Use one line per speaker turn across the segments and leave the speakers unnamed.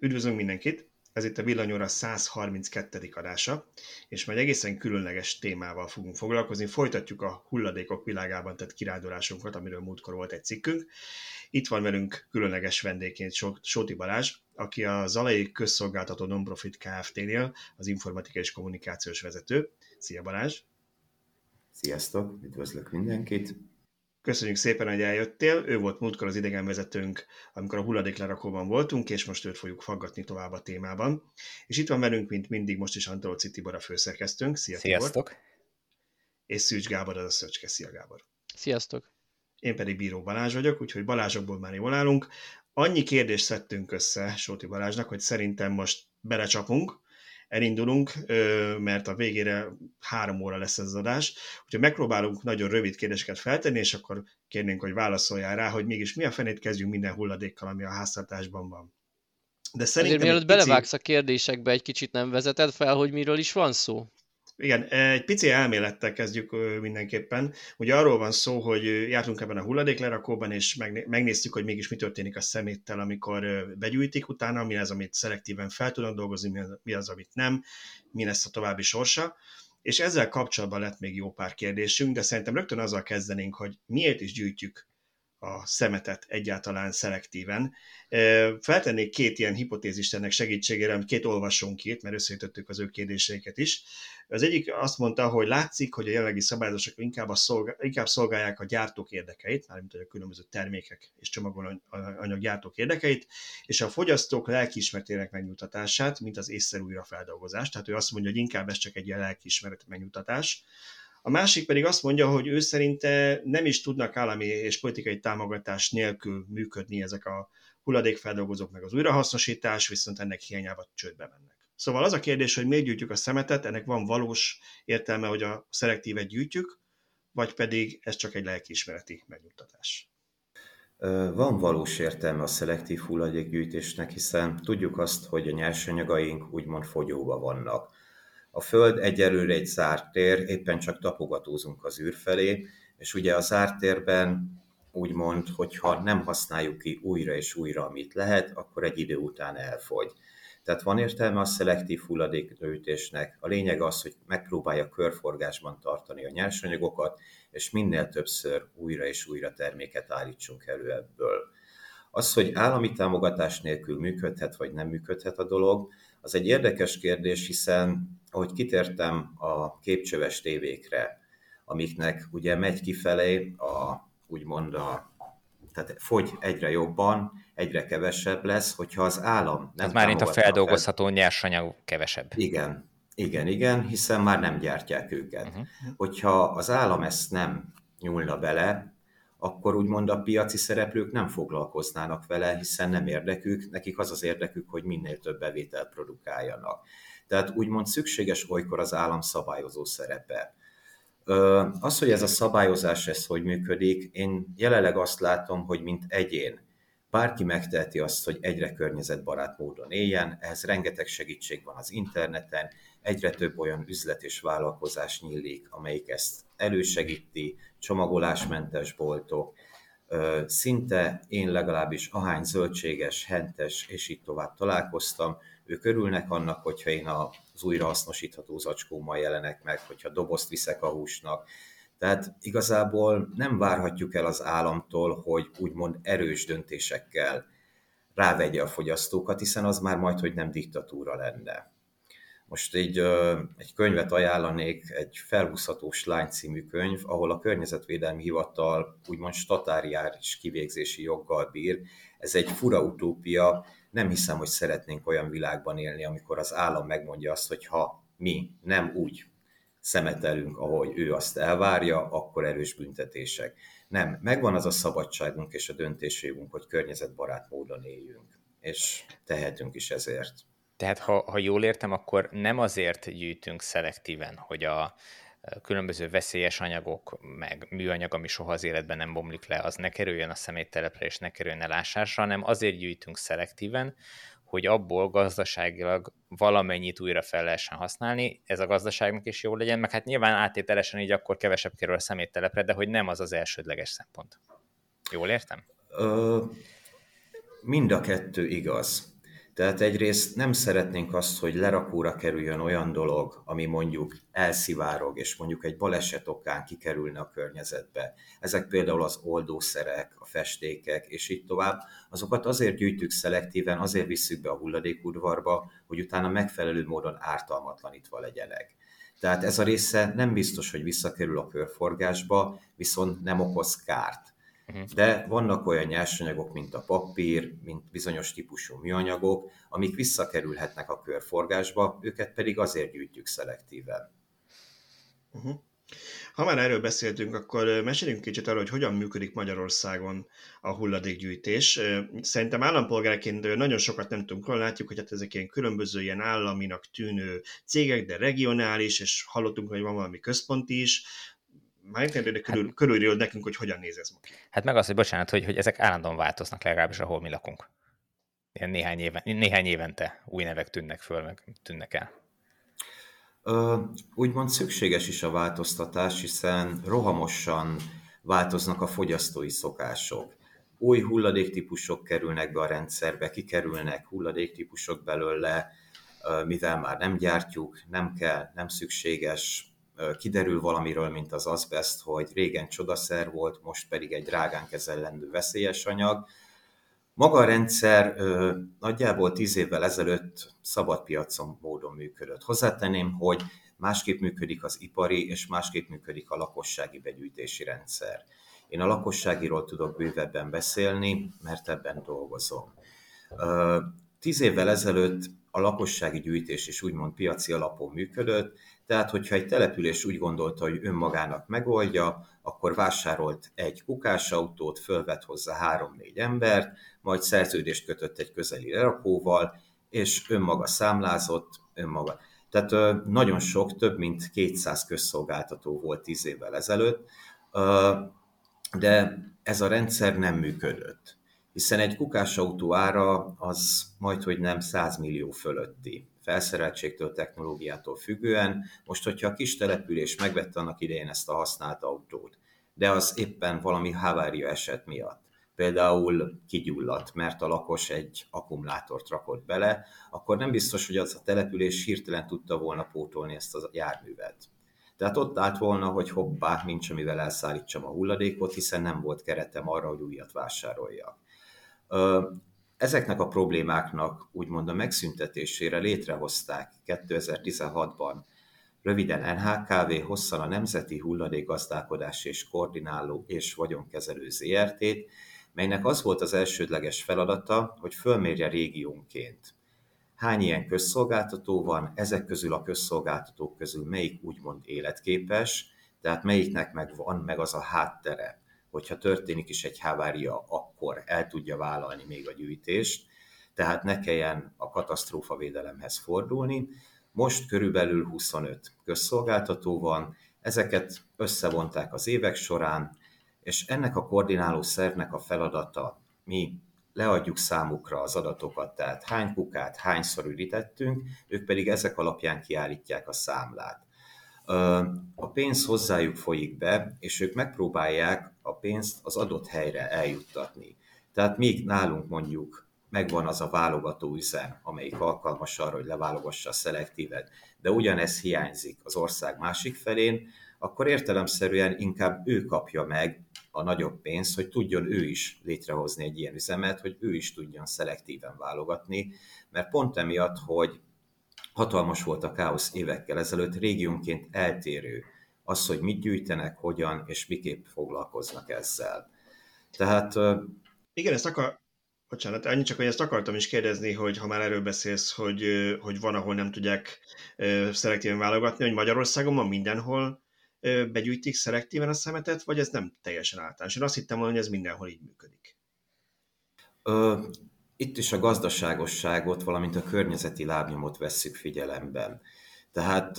Üdvözlünk mindenkit! Ez itt a Villanyóra 132. adása, és majd egészen különleges témával fogunk foglalkozni. Folytatjuk a hulladékok világában tett kirándulásunkat, amiről múltkor volt egy cikkünk. Itt van velünk különleges vendégként Sóti Balázs, aki a Zalai Közszolgáltató Nonprofit Kft-nél az informatikai és kommunikációs vezető. Szia Balázs!
Sziasztok, üdvözlök mindenkit!
Köszönjük szépen, hogy eljöttél. Ő volt múltkor az idegenvezetőnk, amikor a hulladéklerakóban voltunk, és most őt fogjuk faggatni tovább a témában. És itt van velünk, mint mindig, most is Antolci Tibor a főszerkesztőnk. Szia,
Sziasztok!
Tibor. És Szűcs Gábor, az a Szöcske. Szia, Gábor!
Sziasztok!
Én pedig Bíró Balázs vagyok, úgyhogy Balázsokból már jól állunk. Annyi kérdést szedtünk össze Sóti Balázsnak, hogy szerintem most belecsapunk, elindulunk, mert a végére három óra lesz ez az adás, úgyhogy megpróbálunk nagyon rövid kérdéseket feltenni, és akkor kérnénk, hogy válaszoljál rá, hogy mégis mi a fenét kezdjünk minden hulladékkal, ami a háztartásban van.
De szerintem Azért mielőtt pici... belevágsz a kérdésekbe, egy kicsit nem vezeted fel, hogy miről is van szó?
Igen, egy pici elmélettel kezdjük mindenképpen. Ugye arról van szó, hogy jártunk ebben a hulladéklerakóban, és megnéztük, hogy mégis mi történik a szeméttel, amikor begyűjtik utána, mi az, amit szelektíven fel tudnak dolgozni, mi az, amit nem, mi lesz a további sorsa. És ezzel kapcsolatban lett még jó pár kérdésünk, de szerintem rögtön azzal kezdenénk, hogy miért is gyűjtjük a szemetet egyáltalán szelektíven. Feltennék két ilyen hipotézist ennek segítségére, két olvasónk írt, mert összeütöttük az ő kérdéseiket is. Az egyik azt mondta, hogy látszik, hogy a jelenlegi szabályozások inkább, a szolgál, inkább szolgálják a gyártók érdekeit, mármint a különböző termékek és csomagolanyag érdekeit, és a fogyasztók lelkiismeretének megnyugtatását, mint az észszerű újrafeldolgozást. Tehát ő azt mondja, hogy inkább ez csak egy lelkiismeret megnyugtatás. A másik pedig azt mondja, hogy ő szerinte nem is tudnak állami és politikai támogatás nélkül működni ezek a hulladékfeldolgozók meg az újrahasznosítás, viszont ennek hiányában csődbe mennek. Szóval az a kérdés, hogy miért gyűjtjük a szemetet, ennek van valós értelme, hogy a szelektívet gyűjtjük, vagy pedig ez csak egy lelkiismereti megnyugtatás?
Van valós értelme a szelektív hulladékgyűjtésnek, hiszen tudjuk azt, hogy a nyersanyagaink úgymond fogyóba vannak. A Föld egyelőre egy zárt tér, éppen csak tapogatózunk az űr felé, és ugye a zárt térben úgymond, hogyha nem használjuk ki újra és újra, amit lehet, akkor egy idő után elfogy. Tehát van értelme a szelektív hulladékgyűjtésnek. A lényeg az, hogy megpróbálja körforgásban tartani a nyersanyagokat, és minél többször újra és újra terméket állítsunk elő ebből. Az, hogy állami támogatás nélkül működhet vagy nem működhet a dolog, az egy érdekes kérdés, hiszen ahogy kitértem a képcsöves tévékre, amiknek ugye megy kifelé a, úgymond a, tehát fogy egyre jobban, egyre kevesebb lesz, hogyha az állam nem
Ez már mint a feldolgozható fel... nyersanyag kevesebb.
Igen, igen, igen, hiszen már nem gyártják őket. Uh-huh. Hogyha az állam ezt nem nyúlna bele, akkor úgymond a piaci szereplők nem foglalkoznának vele, hiszen nem érdekük, nekik az az érdekük, hogy minél több bevételt produkáljanak. Tehát úgymond szükséges olykor az állam szabályozó szerepe. Az, hogy ez a szabályozás, ez hogy működik, én jelenleg azt látom, hogy mint egyén, bárki megteheti azt, hogy egyre környezetbarát módon éljen, ehhez rengeteg segítség van az interneten, egyre több olyan üzlet és vállalkozás nyílik, amelyik ezt elősegíti, csomagolásmentes boltok, szinte én legalábbis ahány zöldséges, hentes és így tovább találkoztam, ők örülnek annak, hogyha én az újrahasznosítható zacskómmal jelenek meg, hogyha dobozt viszek a húsnak. Tehát igazából nem várhatjuk el az államtól, hogy úgymond erős döntésekkel rávegye a fogyasztókat, hiszen az már majd, hogy nem diktatúra lenne. Most egy, egy könyvet ajánlanék, egy Felhúzhatós lány című könyv, ahol a Környezetvédelmi Hivatal úgymond statáriáris kivégzési joggal bír. Ez egy fura utópia, nem hiszem, hogy szeretnénk olyan világban élni, amikor az állam megmondja azt, hogy ha mi nem úgy szemetelünk, ahogy ő azt elvárja, akkor erős büntetések. Nem, megvan az a szabadságunk és a döntésségünk, hogy környezetbarát módon éljünk, és tehetünk is ezért.
Tehát ha, ha jól értem, akkor nem azért gyűjtünk szelektíven, hogy a különböző veszélyes anyagok, meg műanyag, ami soha az életben nem bomlik le, az ne kerüljön a szeméttelepre és ne kerüljön elásásra, hanem azért gyűjtünk szelektíven, hogy abból gazdaságilag valamennyit újra fel lehessen használni, ez a gazdaságnak is jó legyen, meg hát nyilván áttételesen így akkor kevesebb kerül a szeméttelepre, de hogy nem az az elsődleges szempont. Jól értem? Ö,
mind a kettő igaz. Tehát egyrészt nem szeretnénk azt, hogy lerakóra kerüljön olyan dolog, ami mondjuk elszivárog, és mondjuk egy baleset okán kikerülne a környezetbe. Ezek például az oldószerek, a festékek, és így tovább. Azokat azért gyűjtjük szelektíven, azért visszük be a hulladékudvarba, hogy utána megfelelő módon ártalmatlanítva legyenek. Tehát ez a része nem biztos, hogy visszakerül a körforgásba, viszont nem okoz kárt. Mhm. De vannak olyan nyersanyagok, mint a papír, mint bizonyos típusú műanyagok, amik visszakerülhetnek a körforgásba, őket pedig azért gyűjtjük szelektíven.
Uh-huh. Ha már erről beszéltünk, akkor meséljünk kicsit arról, hogy hogyan működik Magyarországon a hulladékgyűjtés. Szerintem állampolgárként nagyon sokat nem tudunk róla, látjuk, hogy hát ezek ilyen különböző ilyen államinak tűnő cégek, de regionális, és hallottunk, hogy van valami központi is már körül, hát, körülről nekünk, hogy hogyan néz ez most.
Hát meg az, hogy bocsánat, hogy, hogy ezek állandóan változnak legalábbis, ahol mi lakunk. Ilyen néhány, éven, néhány évente új nevek tűnnek föl, meg tűnnek el.
Ö, úgymond szükséges is a változtatás, hiszen rohamosan változnak a fogyasztói szokások. Új hulladéktípusok kerülnek be a rendszerbe, kikerülnek hulladéktípusok belőle, mivel már nem gyártjuk, nem kell, nem szükséges, kiderül valamiről, mint az azbest, hogy régen csodaszer volt, most pedig egy drágán kezelendő veszélyes anyag. Maga a rendszer nagyjából tíz évvel ezelőtt szabad piacon módon működött. Hozzátenném, hogy másképp működik az ipari, és másképp működik a lakossági begyűjtési rendszer. Én a lakosságiról tudok bővebben beszélni, mert ebben dolgozom. Tíz évvel ezelőtt a lakossági gyűjtés is úgymond piaci alapon működött, tehát, hogyha egy település úgy gondolta, hogy önmagának megoldja, akkor vásárolt egy kukásautót, fölvett hozzá három-négy embert, majd szerződést kötött egy közeli lerakóval, és önmaga számlázott, önmaga. Tehát nagyon sok, több mint 200 közszolgáltató volt 10 évvel ezelőtt, de ez a rendszer nem működött, hiszen egy kukásautó ára az majd, hogy nem 100 millió fölötti felszereltségtől, technológiától függően. Most, hogyha a kis település megvette annak idején ezt a használt autót, de az éppen valami havária eset miatt, például kigyulladt, mert a lakos egy akkumulátort rakott bele, akkor nem biztos, hogy az a település hirtelen tudta volna pótolni ezt a járművet. Tehát ott állt volna, hogy hoppá, nincs amivel elszállítsam a hulladékot, hiszen nem volt keretem arra, hogy újat vásároljak. Ezeknek a problémáknak úgymond a megszüntetésére létrehozták 2016-ban röviden NHKV, hosszan a Nemzeti Hulladékgazdálkodás és Koordináló és Vagyonkezelő ZRT-t, melynek az volt az elsődleges feladata, hogy fölmérje régiónként. Hány ilyen közszolgáltató van, ezek közül a közszolgáltatók közül melyik úgymond életképes, tehát melyiknek meg van meg az a háttere, hogyha történik is egy havária, akkor el tudja vállalni még a gyűjtést, tehát ne kelljen a katasztrófavédelemhez fordulni. Most körülbelül 25 közszolgáltató van, ezeket összevonták az évek során, és ennek a koordináló szervnek a feladata, mi leadjuk számukra az adatokat, tehát hány kukát, hányszor ürítettünk, ők pedig ezek alapján kiállítják a számlát. A pénz hozzájuk folyik be, és ők megpróbálják a pénzt az adott helyre eljuttatni. Tehát még nálunk mondjuk megvan az a válogató üzem, amelyik alkalmas arra, hogy leválogassa a szelektívet, de ugyanez hiányzik az ország másik felén, akkor értelemszerűen inkább ő kapja meg a nagyobb pénzt, hogy tudjon ő is létrehozni egy ilyen üzemet, hogy ő is tudjon szelektíven válogatni, mert pont emiatt, hogy hatalmas volt a káosz évekkel ezelőtt, régiónként eltérő az, hogy mit gyűjtenek, hogyan és miképp foglalkoznak ezzel. Tehát...
Igen, ezt akar... Bocsánat, annyi csak, hogy ezt akartam is kérdezni, hogy ha már erről beszélsz, hogy, hogy van, ahol nem tudják szelektíven válogatni, hogy Magyarországon van mindenhol begyűjtik szelektíven a szemetet, vagy ez nem teljesen általános? Én azt hittem hogy ez mindenhol így működik.
Ö, itt is a gazdaságosságot, valamint a környezeti lábnyomot vesszük figyelemben. Tehát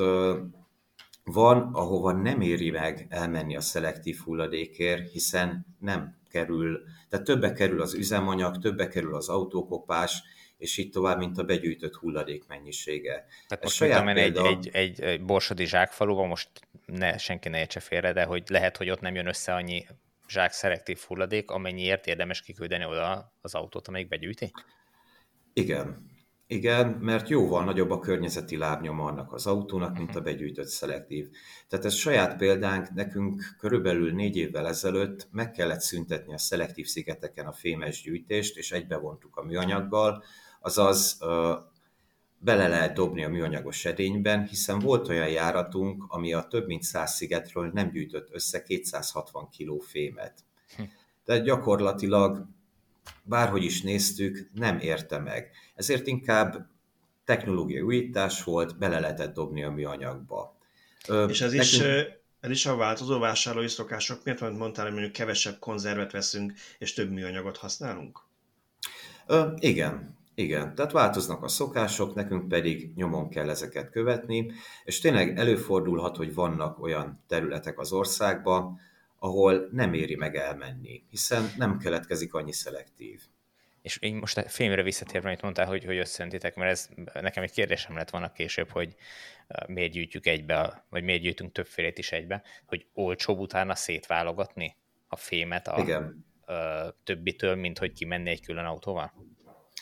van, ahova nem éri meg elmenni a szelektív hulladékért, hiszen nem kerül, tehát többe kerül az üzemanyag, többe kerül az autókopás, és így tovább, mint a begyűjtött hulladék mennyisége.
Tehát most saját példa... egy, egy, egy borsodi zsákfaluban, most ne, senki ne értse félre, de hogy lehet, hogy ott nem jön össze annyi zsák szelektív hulladék, amennyiért érdemes kiküldeni oda az autót, amelyik begyűjti?
Igen. Igen, mert jóval nagyobb a környezeti lábnyoma annak az autónak, mint a begyűjtött szelektív. Tehát ez saját példánk, nekünk körülbelül négy évvel ezelőtt meg kellett szüntetni a szelektív szigeteken a fémes gyűjtést, és egybevontuk a műanyaggal, azaz bele lehet dobni a műanyagos edényben, hiszen volt olyan járatunk, ami a több mint 100 szigetről nem gyűjtött össze 260 kg fémet. Hm. Tehát gyakorlatilag bárhogy is néztük, nem érte meg. Ezért inkább technológiai újítás volt, bele lehetett dobni a műanyagba.
És ez nekünk... is, ez is a változó vásárlói szokások miért, mert mondtál, hogy mondjuk kevesebb konzervet veszünk, és több műanyagot használunk?
Ö, igen, igen, tehát változnak a szokások, nekünk pedig nyomon kell ezeket követni, és tényleg előfordulhat, hogy vannak olyan területek az országban, ahol nem éri meg elmenni, hiszen nem keletkezik annyi szelektív.
És én most a filmre visszatérve, amit mondtál, hogy, hogy összöntitek, mert ez nekem egy kérdésem lett volna később, hogy miért gyűjtjük egybe, vagy miért gyűjtünk többfélét is egybe, hogy olcsóbb utána szétválogatni a fémet a, Igen. a többitől, mint hogy kimenni egy külön autóval?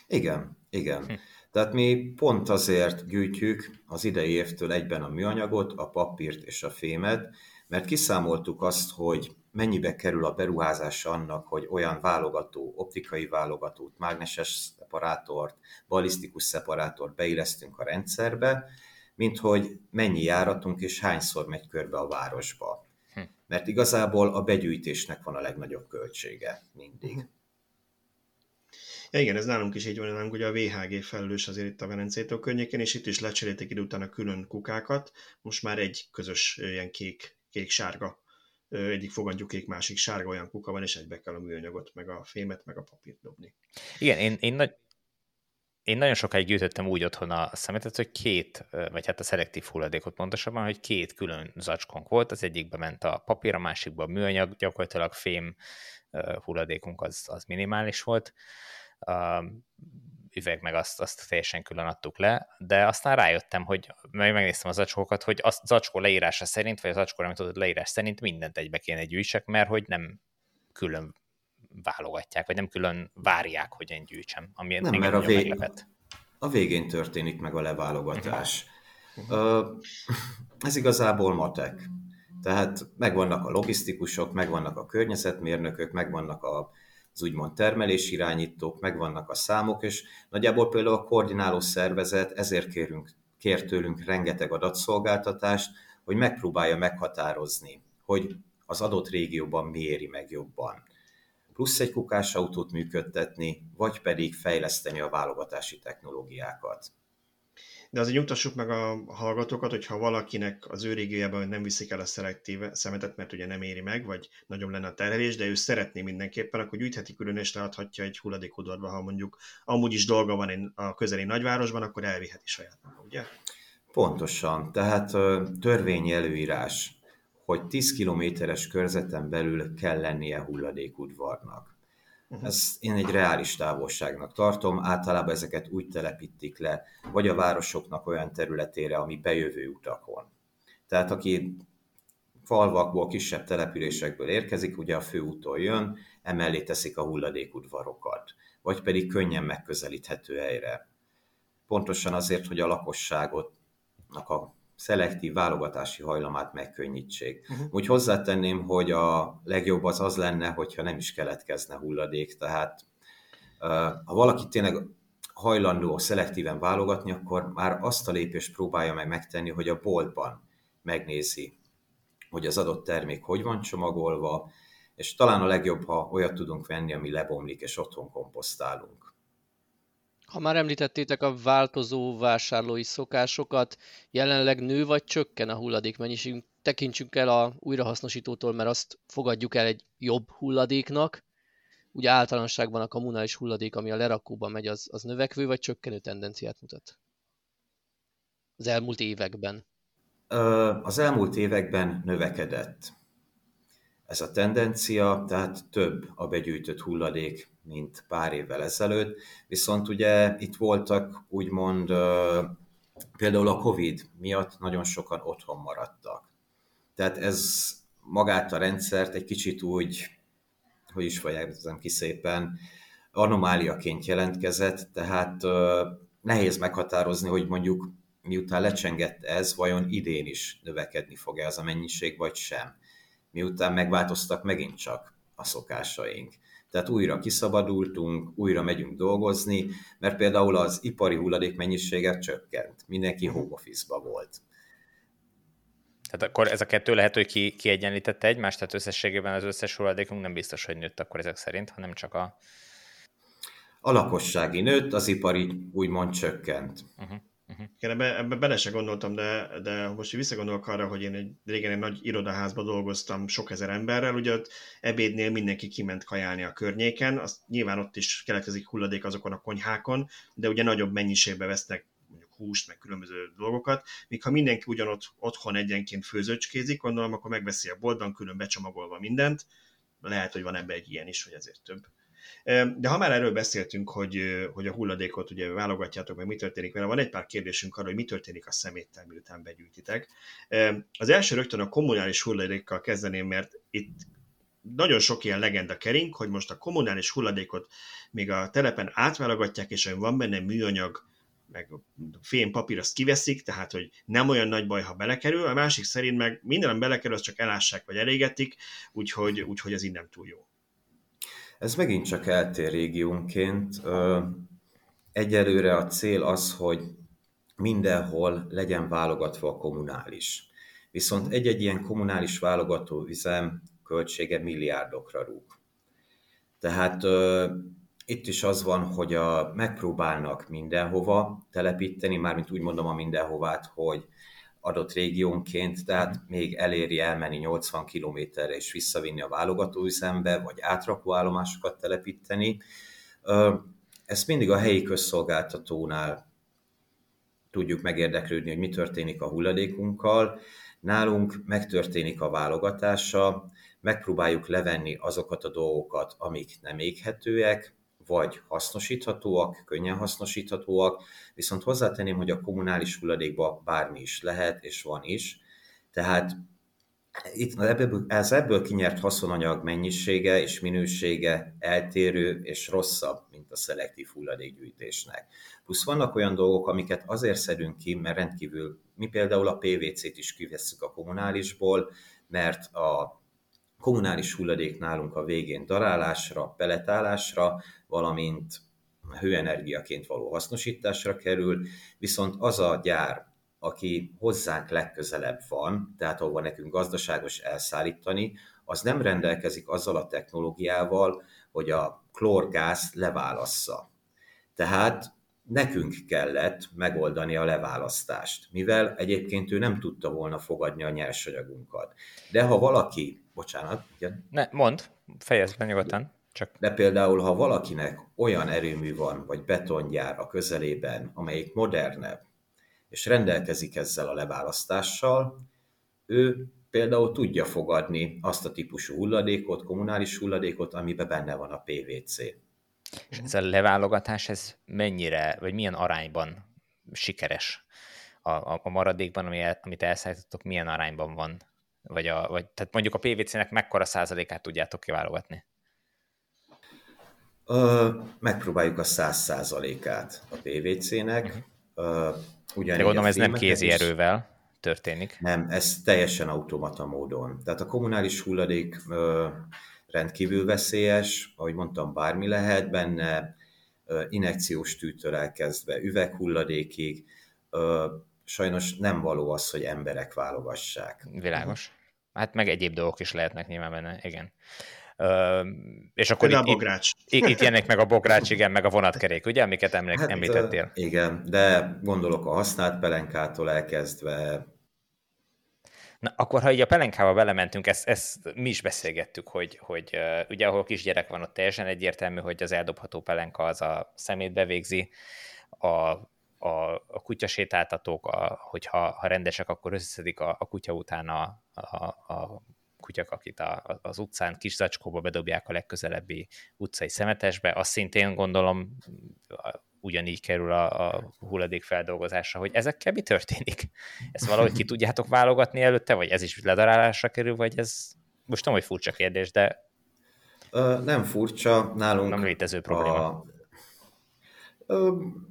Igen, igen. Hm. Tehát mi pont azért gyűjtjük az idei évtől egyben a műanyagot, a papírt és a fémet, mert kiszámoltuk azt, hogy mennyibe kerül a beruházás annak, hogy olyan válogató, optikai válogatót, mágneses szeparátort, balisztikus szeparátort beillesztünk a rendszerbe, mint hogy mennyi járatunk és hányszor megy körbe a városba. Hm. Mert igazából a begyűjtésnek van a legnagyobb költsége mindig.
Igen, ez nálunk is így van, nálunk ugye a VHG felelős azért itt a Velencétől környékén, és itt is lecserélték idő után a külön kukákat, most már egy közös ilyen kék kék-sárga, egyik fogadjuk kék, másik sárga olyan kuka van, és egybe kell a műanyagot, meg a fémet, meg a papírt dobni.
Igen, én, én, nagy, én nagyon sokáig gyűjtöttem úgy otthon a szemetet, hogy két, vagy hát a szelektív hulladékot pontosabban, hogy két külön zacskónk volt, az egyikbe ment a papír, a másikba a műanyag, gyakorlatilag fém hulladékunk az, az minimális volt üveg, meg azt, azt teljesen külön adtuk le, de aztán rájöttem, hogy meg megnéztem az zacskókat, hogy a zacskó leírása szerint, vagy az zacskó amit adott leírás szerint mindent egybe kéne gyűjtsek, mert hogy nem külön válogatják, vagy nem külön várják, hogy én gyűjtsem, ami
nem, mert a, vég... a végén történik meg a leválogatás. Uh-huh. Uh, ez igazából matek. Tehát megvannak a logisztikusok, megvannak a környezetmérnökök, megvannak a az úgymond termelésirányítók, megvannak a számok, és nagyjából például a koordináló szervezet ezért kérünk, kér tőlünk rengeteg adatszolgáltatást, hogy megpróbálja meghatározni, hogy az adott régióban mi éri meg jobban. Plusz egy kukás autót működtetni, vagy pedig fejleszteni a válogatási technológiákat.
De azért nyugtassuk meg a hallgatókat, hogyha valakinek az ő régiójában nem viszik el a szelektív szemetet, mert ugye nem éri meg, vagy nagyobb lenne a terhelés, de ő szeretné mindenképpen, akkor gyűjtheti külön és leadhatja egy hulladékodorba, ha mondjuk amúgy is dolga van a közeli nagyvárosban, akkor elviheti saját maga, ugye?
Pontosan. Tehát törvényi előírás, hogy 10 kilométeres körzeten belül kell lennie hulladékudvarnak. Uh-huh. Ezt én egy reális távolságnak tartom, általában ezeket úgy telepítik le, vagy a városoknak olyan területére, ami bejövő utakon. Tehát aki falvakból, kisebb településekből érkezik, ugye a főúton jön, emellé teszik a hulladékudvarokat, vagy pedig könnyen megközelíthető helyre. Pontosan azért, hogy a lakosságotnak a szelektív válogatási hajlamát megkönnyítsék. Uh-huh. Úgy hozzátenném, hogy a legjobb az az lenne, hogyha nem is keletkezne hulladék, tehát ha valaki tényleg hajlandó szelektíven válogatni, akkor már azt a lépést próbálja meg megtenni, hogy a boltban megnézi, hogy az adott termék hogy van csomagolva, és talán a legjobb, ha olyat tudunk venni, ami lebomlik, és otthon komposztálunk.
Ha már említettétek a változó vásárlói szokásokat, jelenleg nő vagy csökken a hulladék mennyiségünk? Tekintsünk el a újrahasznosítótól, mert azt fogadjuk el egy jobb hulladéknak. Ugye általánosságban a kommunális hulladék, ami a lerakóban megy, az, az növekvő vagy csökkenő tendenciát mutat? Az elmúlt években.
Az elmúlt években növekedett ez a tendencia, tehát több a begyűjtött hulladék, mint pár évvel ezelőtt, viszont ugye itt voltak úgymond például a Covid miatt nagyon sokan otthon maradtak. Tehát ez magát a rendszert egy kicsit úgy, hogy is fejezem ki szépen, anomáliaként jelentkezett, tehát nehéz meghatározni, hogy mondjuk miután lecsengett ez, vajon idén is növekedni fog-e ez a mennyiség, vagy sem. Miután megváltoztak megint csak a szokásaink. Tehát újra kiszabadultunk, újra megyünk dolgozni, mert például az ipari hulladék mennyisége csökkent. Mindenki home office volt.
Tehát akkor ez a kettő lehet, hogy ki, kiegyenlítette egymást, tehát összességében az összes hulladékunk nem biztos, hogy nőtt akkor ezek szerint, hanem csak a...
A lakossági nőtt, az ipari úgymond csökkent. Uh-huh.
Uh-huh. Igen, ebbe, ebbe bele se gondoltam, de, de most visszagondolok arra, hogy én egy, régen egy nagy irodaházban dolgoztam sok ezer emberrel, ugye ott ebédnél mindenki kiment kajálni a környéken, azt nyilván ott is keletkezik hulladék azokon a konyhákon, de ugye nagyobb mennyiségbe vesznek mondjuk húst, meg különböző dolgokat, míg ha mindenki ugyanott otthon egyenként főzöcskézik, gondolom, akkor megveszi a boltban, külön becsomagolva mindent, lehet, hogy van ebbe egy ilyen is, hogy ezért több. De ha már erről beszéltünk, hogy, hogy a hulladékot ugye válogatjátok, meg mi történik vele, van egy pár kérdésünk arra, hogy mi történik a szeméttel, miután begyűjtitek. Az első rögtön a kommunális hulladékkal kezdeném, mert itt nagyon sok ilyen legenda kering, hogy most a kommunális hulladékot még a telepen átválogatják, és van benne műanyag, meg fém papír, azt kiveszik, tehát hogy nem olyan nagy baj, ha belekerül, a másik szerint meg minden, belekerül, az csak elássák vagy elégetik, úgyhogy, úgyhogy ez így nem túl jó.
Ez megint csak eltér régiónként. Egyelőre a cél az, hogy mindenhol legyen válogatva a kommunális. Viszont egy-egy ilyen kommunális válogató üzem költsége milliárdokra rúg. Tehát itt is az van, hogy a, megpróbálnak mindenhova telepíteni, mármint úgy mondom a mindenhovát, hogy adott régiónként, tehát még eléri elmenni 80 kilométerre és visszavinni a válogatóüzembe, vagy átrakóállomásokat telepíteni. Ezt mindig a helyi közszolgáltatónál tudjuk megérdeklődni, hogy mi történik a hulladékunkkal. Nálunk megtörténik a válogatása, megpróbáljuk levenni azokat a dolgokat, amik nem éghetőek, vagy hasznosíthatóak, könnyen hasznosíthatóak, viszont hozzátenném, hogy a kommunális hulladékban bármi is lehet, és van is. Tehát itt ebből, ez ebből kinyert haszonanyag mennyisége és minősége eltérő és rosszabb, mint a szelektív hulladékgyűjtésnek. Plusz vannak olyan dolgok, amiket azért szedünk ki, mert rendkívül, mi például a PVC-t is kivesszük a kommunálisból, mert a kommunális hulladék nálunk a végén darálásra, peletálásra, valamint hőenergiaként való hasznosításra kerül, viszont az a gyár, aki hozzánk legközelebb van, tehát ahova nekünk gazdaságos elszállítani, az nem rendelkezik azzal a technológiával, hogy a klórgáz leválassza. Tehát nekünk kellett megoldani a leválasztást, mivel egyébként ő nem tudta volna fogadni a nyersanyagunkat. De ha valaki, bocsánat, igen.
Ne, mond, fejezd be nyugodtan.
Csak... De például, ha valakinek olyan erőmű van, vagy betongyár a közelében, amelyik modernebb, és rendelkezik ezzel a leválasztással, ő például tudja fogadni azt a típusú hulladékot, kommunális hulladékot, amiben benne van a PVC.
És ez a leválogatás, ez mennyire, vagy milyen arányban sikeres? A, a, a maradékban, ami el, amit elszállítottok, milyen arányban van? Vagy, a, vagy tehát mondjuk a PVC-nek mekkora százalékát tudjátok kiválogatni?
Ö, megpróbáljuk a száz százalékát a PVC-nek.
Uh-huh. De gondolom ez nem kézi erővel történik.
Nem, ez teljesen automata módon. Tehát a kommunális hulladék ö, rendkívül veszélyes, ahogy mondtam, bármi lehet benne, ö, inekciós tűtől elkezdve üveghulladékig. Ö, sajnos nem való az, hogy emberek válogassák.
Világos. Hát meg egyéb dolgok is lehetnek nyilván benne, igen
és akkor itt, a bogrács.
Itt, itt jönnek meg a bogrács, igen, meg a vonatkerék, ugye, amiket emlék, hát, említettél?
Igen, de gondolok a használt pelenkától elkezdve.
Na, akkor ha így a pelenkába belementünk, ezt, ezt mi is beszélgettük, hogy, hogy ugye ahol kisgyerek van, ott teljesen egyértelmű, hogy az eldobható pelenka az a szemét bevégzi, a, a, a kutyasétáltatók, a, hogyha ha rendesek, akkor összeszedik a, a kutya után a, a, a kutyak, akit a, az utcán kis zacskóba bedobják a legközelebbi utcai szemetesbe, azt szintén gondolom ugyanígy kerül a, a hulladék feldolgozásra, hogy ezekkel mi történik? Ezt valahogy ki tudjátok válogatni előtte, vagy ez is ledarálásra kerül, vagy ez most tudom, hogy furcsa kérdés, de
nem furcsa, nálunk
nem létező probléma.
A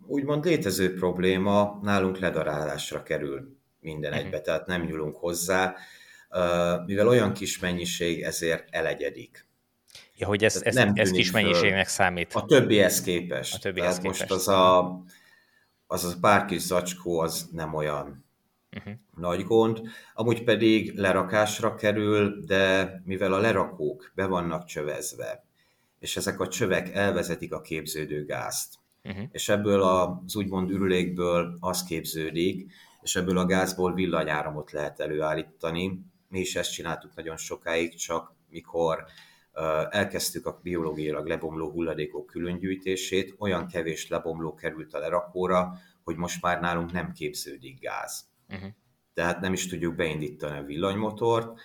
Úgymond létező probléma, nálunk ledarálásra kerül minden uh-huh. egybe, tehát nem nyúlunk hozzá, mivel olyan kis mennyiség, ezért elegyedik.
Ja, hogy ez, ez, nem ez kis mennyiségnek számít.
A többihez képest. A többihez képest. most az a, az a pár kis zacskó az nem olyan uh-huh. nagy gond. Amúgy pedig lerakásra kerül, de mivel a lerakók be vannak csövezve, és ezek a csövek elvezetik a képződő gázt, uh-huh. és ebből az úgymond ürülékből az képződik, és ebből a gázból villanyáramot lehet előállítani. Mi is ezt csináltuk nagyon sokáig, csak mikor elkezdtük a biológiailag lebomló hulladékok különgyűjtését, olyan kevés lebomló került a lerakóra, hogy most már nálunk nem képződik gáz. Uh-huh. Tehát nem is tudjuk beindítani a villanymotort.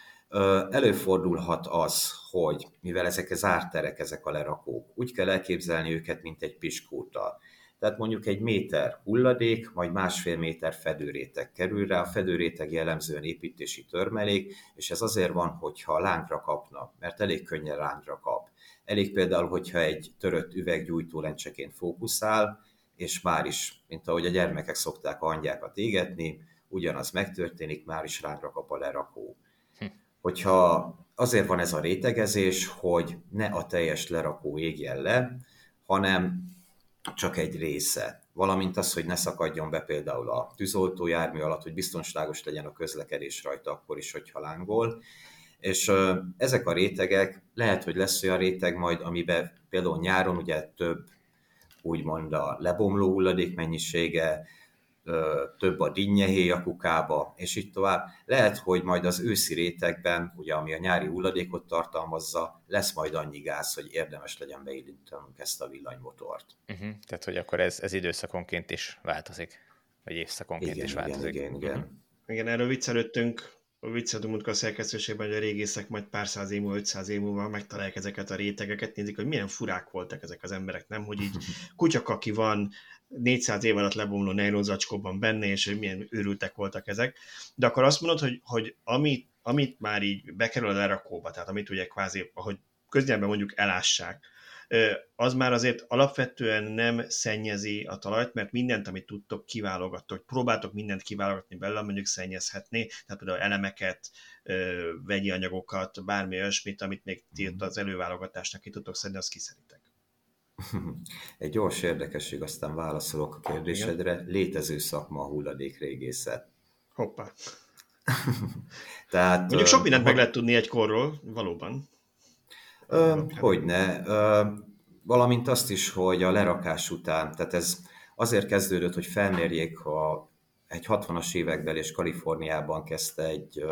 Előfordulhat az, hogy mivel ezek az árterek, ezek a lerakók, úgy kell elképzelni őket, mint egy piskóta. Tehát mondjuk egy méter hulladék, majd másfél méter fedőréteg kerül rá. A fedőréteg jellemzően építési törmelék, és ez azért van, hogyha lángra kapna, mert elég könnyen lángra kap. Elég például, hogyha egy törött üveggyújtó lencseként fókuszál, és már is, mint ahogy a gyermekek szokták a hangyákat égetni, ugyanaz megtörténik, már is lángra kap a lerakó. Hm. Hogyha azért van ez a rétegezés, hogy ne a teljes lerakó égjen le, hanem csak egy része. Valamint az, hogy ne szakadjon be például a tűzoltójármű alatt, hogy biztonságos legyen a közlekedés rajta akkor is, hogyha lángol. És ezek a rétegek, lehet, hogy lesz olyan réteg majd, amiben például nyáron ugye több úgymond a lebomló hulladék mennyisége, több a dinnyehéj a kukába, és így tovább. Lehet, hogy majd az őszi rétegben, ugye ami a nyári hulladékot tartalmazza, lesz majd annyi gáz, hogy érdemes legyen beindítanunk ezt a villanymotort. Uh-huh.
Tehát, hogy akkor ez, ez időszakonként is változik, vagy évszakonként
igen,
is változik.
Igen, igen, igen. Uh-huh.
Igen, erről viccelődtünk, viccelődünk a szerkesztőségben, hogy a régészek majd pár száz év múlva, 500 év múlva megtalálják ezeket a rétegeket, nézik, hogy milyen furák voltak ezek az emberek, nem? Hogy így kutyakaki van, 400 év alatt lebomló nejlonzacskóban benne, és hogy milyen őrültek voltak ezek. De akkor azt mondod, hogy, hogy amit, amit már így bekerül a lerakóba, tehát amit ugye kvázi, ahogy köznyelben mondjuk elássák, az már azért alapvetően nem szennyezi a talajt, mert mindent, amit tudtok, kiválogattok, hogy próbáltok mindent kiválogatni belőle, mondjuk szennyezhetni, tehát például elemeket, vegyi anyagokat, bármi olyasmit, amit még ti az előválogatásnak ki tudtok szedni, azt kiszeritek.
Egy gyors érdekesség, aztán válaszolok a kérdésedre. Igen. Létező szakma a hulladékrégészet.
Hoppá. Tehát, Mondjuk sok mindent meg lehet tudni egy korról, valóban.
Ö, hogyne. Ö, valamint azt is, hogy a lerakás után, tehát ez azért kezdődött, hogy felmérjék a, egy 60-as években és Kaliforniában kezdte egy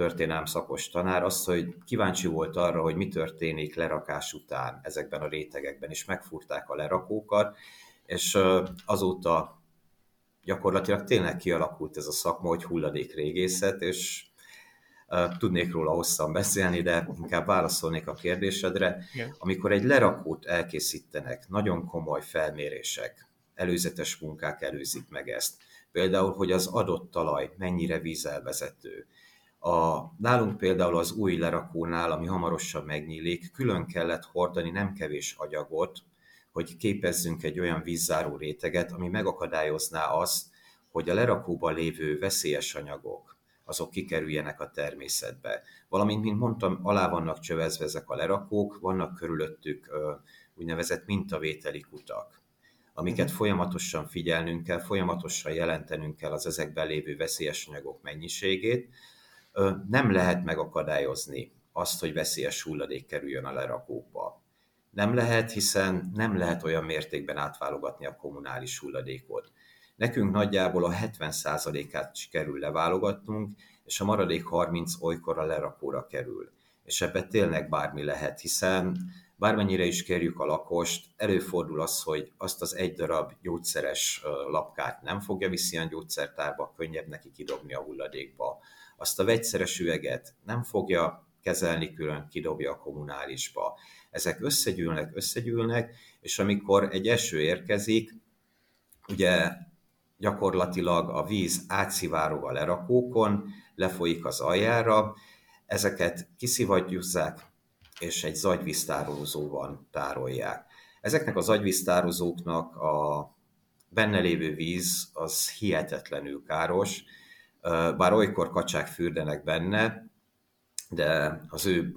történelem szakos tanár, azt, hogy kíváncsi volt arra, hogy mi történik lerakás után ezekben a rétegekben, és megfúrták a lerakókat, és azóta gyakorlatilag tényleg kialakult ez a szakma, hogy hulladékrégészet, és tudnék róla hosszan beszélni, de inkább válaszolnék a kérdésedre. Amikor egy lerakót elkészítenek, nagyon komoly felmérések, előzetes munkák előzik meg ezt. Például, hogy az adott talaj mennyire vízelvezető, a, nálunk például az új lerakónál, ami hamarosan megnyílik, külön kellett hordani nem kevés agyagot, hogy képezzünk egy olyan vízzáró réteget, ami megakadályozná azt, hogy a lerakóban lévő veszélyes anyagok, azok kikerüljenek a természetbe. Valamint, mint mondtam, alá vannak csövezve ezek a lerakók, vannak körülöttük úgynevezett mintavételi kutak, amiket mhm. folyamatosan figyelnünk kell, folyamatosan jelentenünk kell az ezekben lévő veszélyes anyagok mennyiségét, nem lehet megakadályozni azt, hogy veszélyes hulladék kerüljön a lerakókba. Nem lehet, hiszen nem lehet olyan mértékben átválogatni a kommunális hulladékot. Nekünk nagyjából a 70%-át sikerül leválogatnunk, és a maradék 30 olykor a lerakóra kerül. És ebbe tényleg bármi lehet, hiszen bármennyire is kérjük a lakost, előfordul az, hogy azt az egy darab gyógyszeres lapkát nem fogja viszi a gyógyszertárba, könnyebb neki kidobni a hulladékba azt a vegyszeres üveget nem fogja kezelni külön, kidobja a kommunálisba. Ezek összegyűlnek, összegyűlnek, és amikor egy eső érkezik, ugye gyakorlatilag a víz átszivárog a lerakókon, lefolyik az aljára, ezeket kiszivadjuzzák, és egy zagyvíztárolózóban tárolják. Ezeknek az agyvíztározóknak a benne lévő víz az hihetetlenül káros, bár olykor kacsák fürdenek benne, de az ő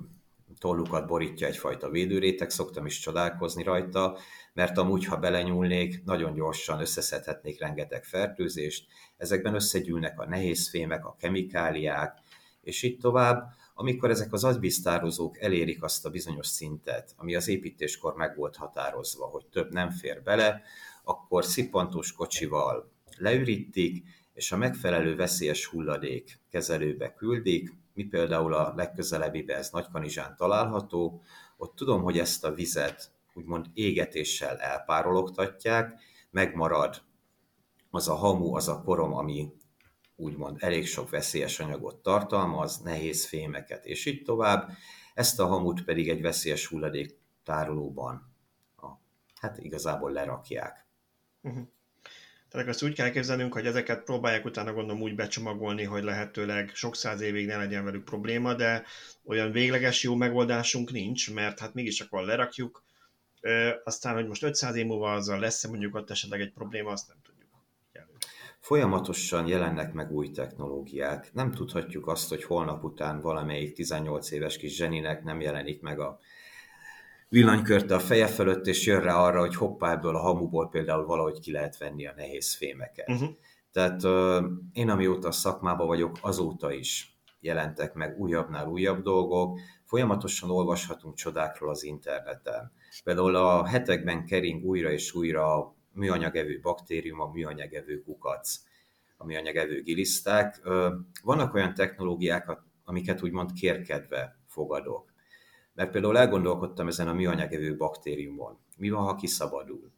tollukat borítja egyfajta védőréteg, szoktam is csodálkozni rajta, mert amúgy, ha belenyúlnék, nagyon gyorsan összeszedhetnék rengeteg fertőzést, ezekben összegyűlnek a nehézfémek, a kemikáliák, és így tovább, amikor ezek az agyvíztározók elérik azt a bizonyos szintet, ami az építéskor meg volt határozva, hogy több nem fér bele, akkor szippantós kocsival leürítik, és a megfelelő veszélyes hulladék kezelőbe küldik, mi például a legközelebbibe ez Nagykanizsán található, ott tudom, hogy ezt a vizet úgymond égetéssel elpárologtatják, megmarad az a hamu, az a korom, ami úgymond elég sok veszélyes anyagot tartalmaz, nehéz fémeket, és így tovább. Ezt a hamut pedig egy veszélyes hulladék tárolóban, hát igazából lerakják.
Uh-huh. Tehát azt úgy kell képzelnünk, hogy ezeket próbálják utána gondolom úgy becsomagolni, hogy lehetőleg sok száz évig ne legyen velük probléma, de olyan végleges jó megoldásunk nincs, mert hát mégis akkor lerakjuk, aztán, hogy most 500 év múlva azzal lesz mondjuk ott esetleg egy probléma, azt nem tudjuk.
Folyamatosan jelennek meg új technológiák. Nem tudhatjuk azt, hogy holnap után valamelyik 18 éves kis zseninek nem jelenik meg a villanykörte a feje fölött, és jön rá arra, hogy hoppá, ebből a hamuból például valahogy ki lehet venni a nehéz fémeket. Uh-huh. Tehát uh, én amióta a szakmában vagyok, azóta is jelentek meg újabbnál újabb dolgok, folyamatosan olvashatunk csodákról az interneten. Például a hetekben kering újra és újra a műanyagevő baktérium, a műanyagevő kukac, a műanyagevő giliszták. Vannak olyan technológiák, amiket úgymond kérkedve fogadok. Mert például elgondolkodtam ezen a műanyagevő baktériumon. Mi van, ha kiszabadul?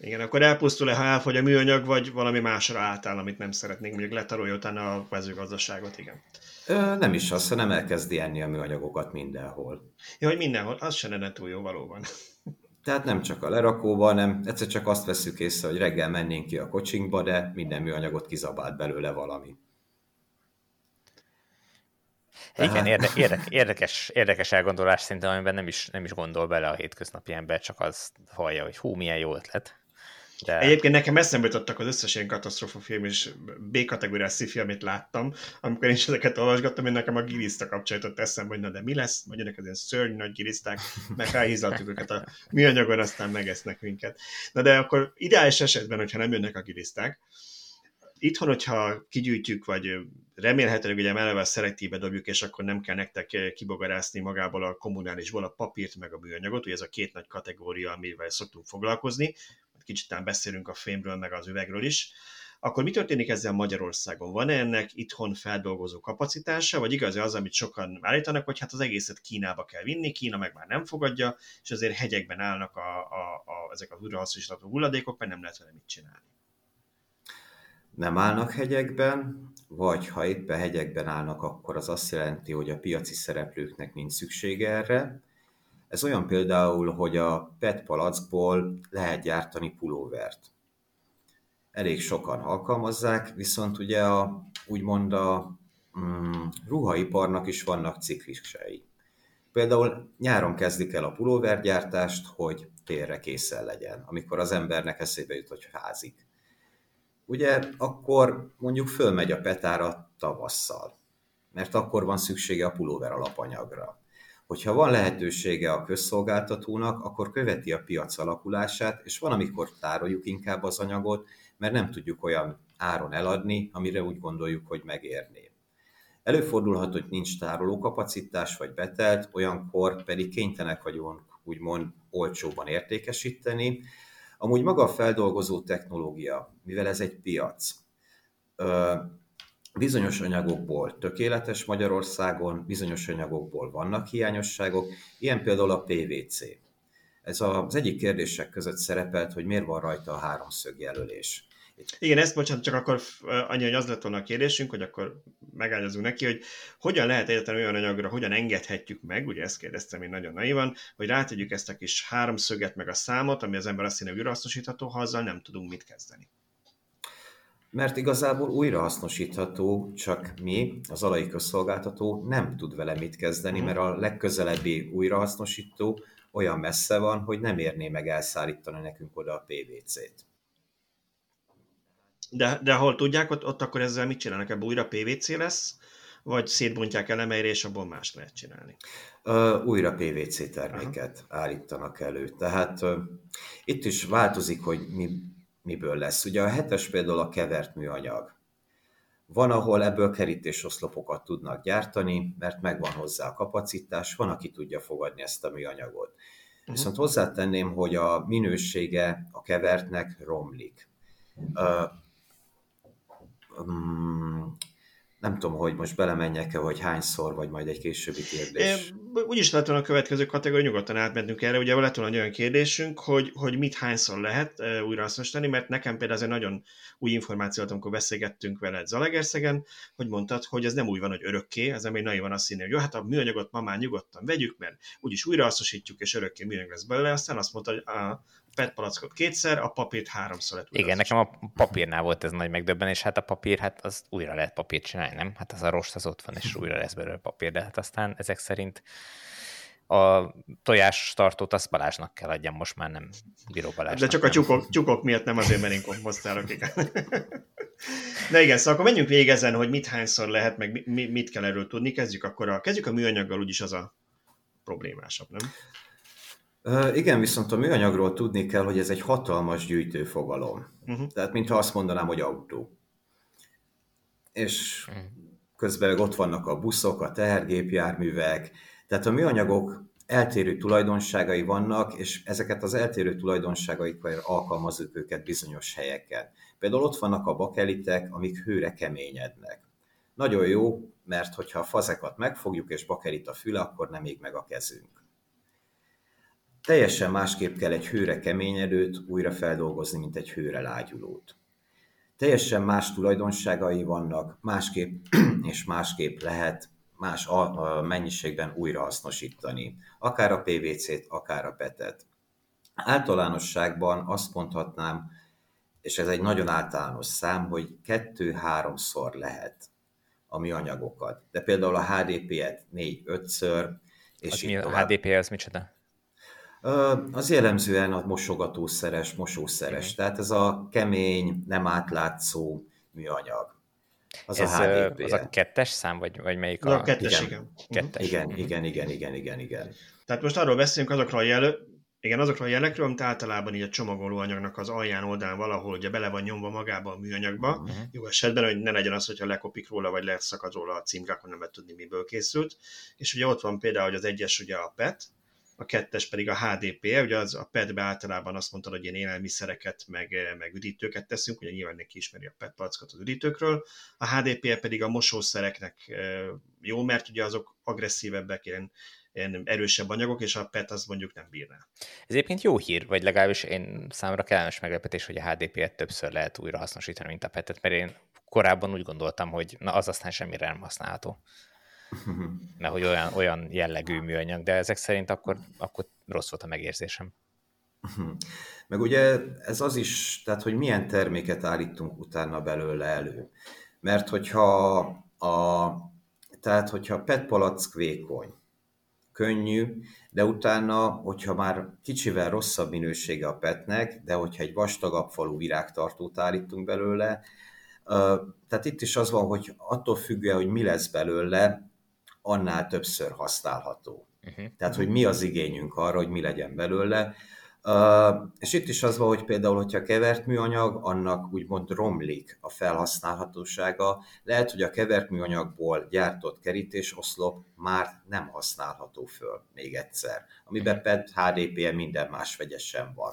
Igen, akkor elpusztul-e, ha elfogy a műanyag, vagy valami másra átáll, amit nem szeretnénk, mondjuk letarolja utána a mezőgazdaságot, igen.
Ö, nem is az, hanem elkezdi enni a műanyagokat mindenhol.
Ja, hogy mindenhol, az se lenne túl jó valóban.
Tehát nem csak a lerakóban, nem egyszer csak azt veszük észre, hogy reggel mennénk ki a kocsinkba, de minden műanyagot kizabált belőle valami.
Igen, érde, érde, érdekes, érdekes elgondolás szerintem, amiben nem is, nem is gondol bele a hétköznapi ember, csak az hallja, hogy hú, milyen jó ötlet.
De... Egyébként nekem eszembe jutottak az összes ilyen katasztrofa film és B-kategóriás sci amit láttam, amikor én is ezeket olvasgattam, én nekem a giliszta kapcsolatot eszembe, hogy na de mi lesz, vagy ennek az ilyen szörny nagy giliszták, meg elhízlaltuk őket a műanyagon, aztán megesznek minket. Na de akkor ideális esetben, hogyha nem jönnek a giliszták, itthon, hogyha kigyűjtjük, vagy remélhetőleg ugye eleve szelektíve dobjuk, és akkor nem kell nektek kibogarászni magából a kommunálisból a papírt, meg a műanyagot, ugye ez a két nagy kategória, amivel szoktunk foglalkozni, kicsit beszélünk a fémről, meg az üvegről is, akkor mi történik ezzel Magyarországon? Van-e ennek itthon feldolgozó kapacitása, vagy igaz az, amit sokan állítanak, hogy hát az egészet Kínába kell vinni, Kína meg már nem fogadja, és azért hegyekben állnak a, a, a, ezek az újrahasznosítható hulladékok, mert nem lehet vele mit csinálni
nem állnak hegyekben, vagy ha éppen hegyekben állnak, akkor az azt jelenti, hogy a piaci szereplőknek nincs szüksége erre. Ez olyan például, hogy a PET palackból lehet gyártani pulóvert. Elég sokan alkalmazzák, viszont ugye a, úgymond a mm, ruhaiparnak is vannak ciklisei. Például nyáron kezdik el a pulóvergyártást, hogy térre készen legyen, amikor az embernek eszébe jut, hogy házik ugye akkor mondjuk fölmegy a petára tavasszal, mert akkor van szüksége a pulóver alapanyagra. Hogyha van lehetősége a közszolgáltatónak, akkor követi a piac alakulását, és van, amikor tároljuk inkább az anyagot, mert nem tudjuk olyan áron eladni, amire úgy gondoljuk, hogy megérné. Előfordulhat, hogy nincs tárolókapacitás vagy betelt, olyankor pedig kénytelenek vagyunk úgymond olcsóban értékesíteni, Amúgy maga a feldolgozó technológia, mivel ez egy piac, bizonyos anyagokból tökéletes Magyarországon, bizonyos anyagokból vannak hiányosságok, ilyen például a PVC. Ez az egyik kérdések között szerepelt, hogy miért van rajta a háromszög jelölés.
Igen, ezt bocsánat, csak akkor annyi, hogy az lett volna a kérdésünk, hogy akkor megágyazunk neki, hogy hogyan lehet egyetlen olyan anyagra, hogyan engedhetjük meg, ugye ezt kérdeztem én nagyon naivan, hogy rátegyük ezt a kis háromszöget meg a számot, ami az ember azt hogy újrahasznosítható, ha azzal nem tudunk mit kezdeni.
Mert igazából újrahasznosítható, csak mi, az alai közszolgáltató nem tud vele mit kezdeni, mert a legközelebbi újrahasznosító olyan messze van, hogy nem érné meg elszállítani nekünk oda a PVC-t.
De, de ahol tudják, ott, ott akkor ezzel mit csinálnak? Ebből újra PVC lesz, vagy szétbontják elemeire, és abból más lehet csinálni?
Uh, újra PVC terméket Aha. állítanak elő. Tehát uh, itt is változik, hogy mi, miből lesz. Ugye a hetes például a kevert műanyag. Van, ahol ebből kerítésoszlopokat tudnak gyártani, mert megvan hozzá a kapacitás, van, aki tudja fogadni ezt a műanyagot. Uh-huh. Viszont hozzátenném, hogy a minősége a kevertnek romlik. Uh, um, nem tudom, hogy most belemenjek-e, hogy hányszor, vagy majd egy későbbi kérdés.
Úgyis lehet volna a következő kategória, nyugodtan átmentünk erre. Ugye lett volna egy olyan kérdésünk, hogy, hogy mit hányszor lehet uh, újra hasznosítani, mert nekem például ez egy nagyon új információt, amikor beszélgettünk veled Zalegerszegen, hogy mondtad, hogy ez nem úgy van, hogy örökké, ez nem egy van azt hinni, hogy jó, hát a műanyagot ma már nyugodtan vegyük, mert úgyis újra hasznosítjuk, és örökké műanyag lesz belőle, aztán azt mondta, hogy a PET palackot kétszer, a papírt háromszor lehet
Igen, nekem a papírnál volt ez nagy megdöbbenés, hát a papír, hát az újra lehet papírt csinálni, nem? Hát az a rost az ott van, és újra lesz belőle papír, de hát aztán ezek szerint a tojás tartót azt Balázsnak kell adjam, most már nem Bíró Balázsnak.
De csak a csukok, csukok miatt nem azért, mert én komposztálok, igen. De igen, szóval akkor menjünk végig ezen, hogy mit hányszor lehet, meg mit kell erről tudni. Kezdjük akkor a, kezdjük a műanyaggal, úgyis az a problémásabb, nem?
Igen, viszont a műanyagról tudni kell, hogy ez egy hatalmas gyűjtőfogalom. Uh-huh. Tehát, mintha azt mondanám, hogy autó. És uh-huh. közben ott vannak a buszok, a tehergépjárművek, tehát a műanyagok eltérő tulajdonságai vannak, és ezeket az eltérő tulajdonságaikkal alkalmazzuk őket bizonyos helyeken. Például ott vannak a bakelitek, amik hőre keményednek. Nagyon jó, mert hogyha a fazekat megfogjuk és bakelit a füle, akkor nem ég meg a kezünk. Teljesen másképp kell egy hőre keményedőt újra feldolgozni, mint egy hőre lágyulót. Teljesen más tulajdonságai vannak, másképp és másképp lehet más mennyiségben újrahasznosítani, akár a PVC-t, akár a PET-et. Általánosságban azt mondhatnám, és ez egy nagyon általános szám, hogy kettő-háromszor lehet a műanyagokat. De például a HDP-et négy-ötször,
és az mi, A HDP az micsoda?
Az jellemzően a mosogatószeres, mosószeres. Tehát ez a kemény, nem átlátszó műanyag.
Az ez a HDP. Az a kettes szám, vagy, vagy melyik
a... a kettes, igen.
igen. Kettes. Igen, igen, igen, igen, igen, igen.
Tehát most arról beszélünk azokról a jelő, igen, azokról a jelekről, amit általában így a csomagolóanyagnak az alján oldalán valahol ugye bele van nyomva magába a műanyagba. Uh-huh. Jó esetben, hogy ne legyen az, hogyha lekopik róla, vagy leszakad róla a címke, akkor nem lehet tudni, miből készült. És ugye ott van például, hogy az egyes ugye a PET, a kettes pedig a HDP, ugye az a PET-be általában azt mondta, hogy ilyen élelmiszereket, meg, meg üdítőket teszünk, ugye nyilván neki ismeri a PET palackot az üdítőkről, a HDP pedig a mosószereknek jó, mert ugye azok agresszívebbek, ilyen, ilyen erősebb anyagok, és a PET az mondjuk nem bírná.
Ez egyébként jó hír, vagy legalábbis én számomra kellemes meglepetés, hogy a HDP-et többször lehet újra hasznosítani, mint a PET-et, mert én korábban úgy gondoltam, hogy na az aztán semmire nem használható. Mert hogy olyan, olyan jellegű műanyag, de ezek szerint akkor, akkor rossz volt a megérzésem.
Meg ugye ez az is, tehát hogy milyen terméket állítunk utána belőle elő. Mert hogyha a, tehát hogyha a PET palack vékony, könnyű, de utána, hogyha már kicsivel rosszabb minősége a petnek, de hogyha egy vastagabb falú virágtartót állítunk belőle, tehát itt is az van, hogy attól függően, hogy mi lesz belőle, annál többször használható. Uh-huh. Tehát, hogy mi az igényünk arra, hogy mi legyen belőle. Uh, és itt is az van, hogy például, hogyha kevert műanyag, annak úgymond romlik a felhasználhatósága. Lehet, hogy a kevert műanyagból gyártott kerítésoszlop már nem használható föl még egyszer, amiben PET, HDPE, minden más vegyesen van.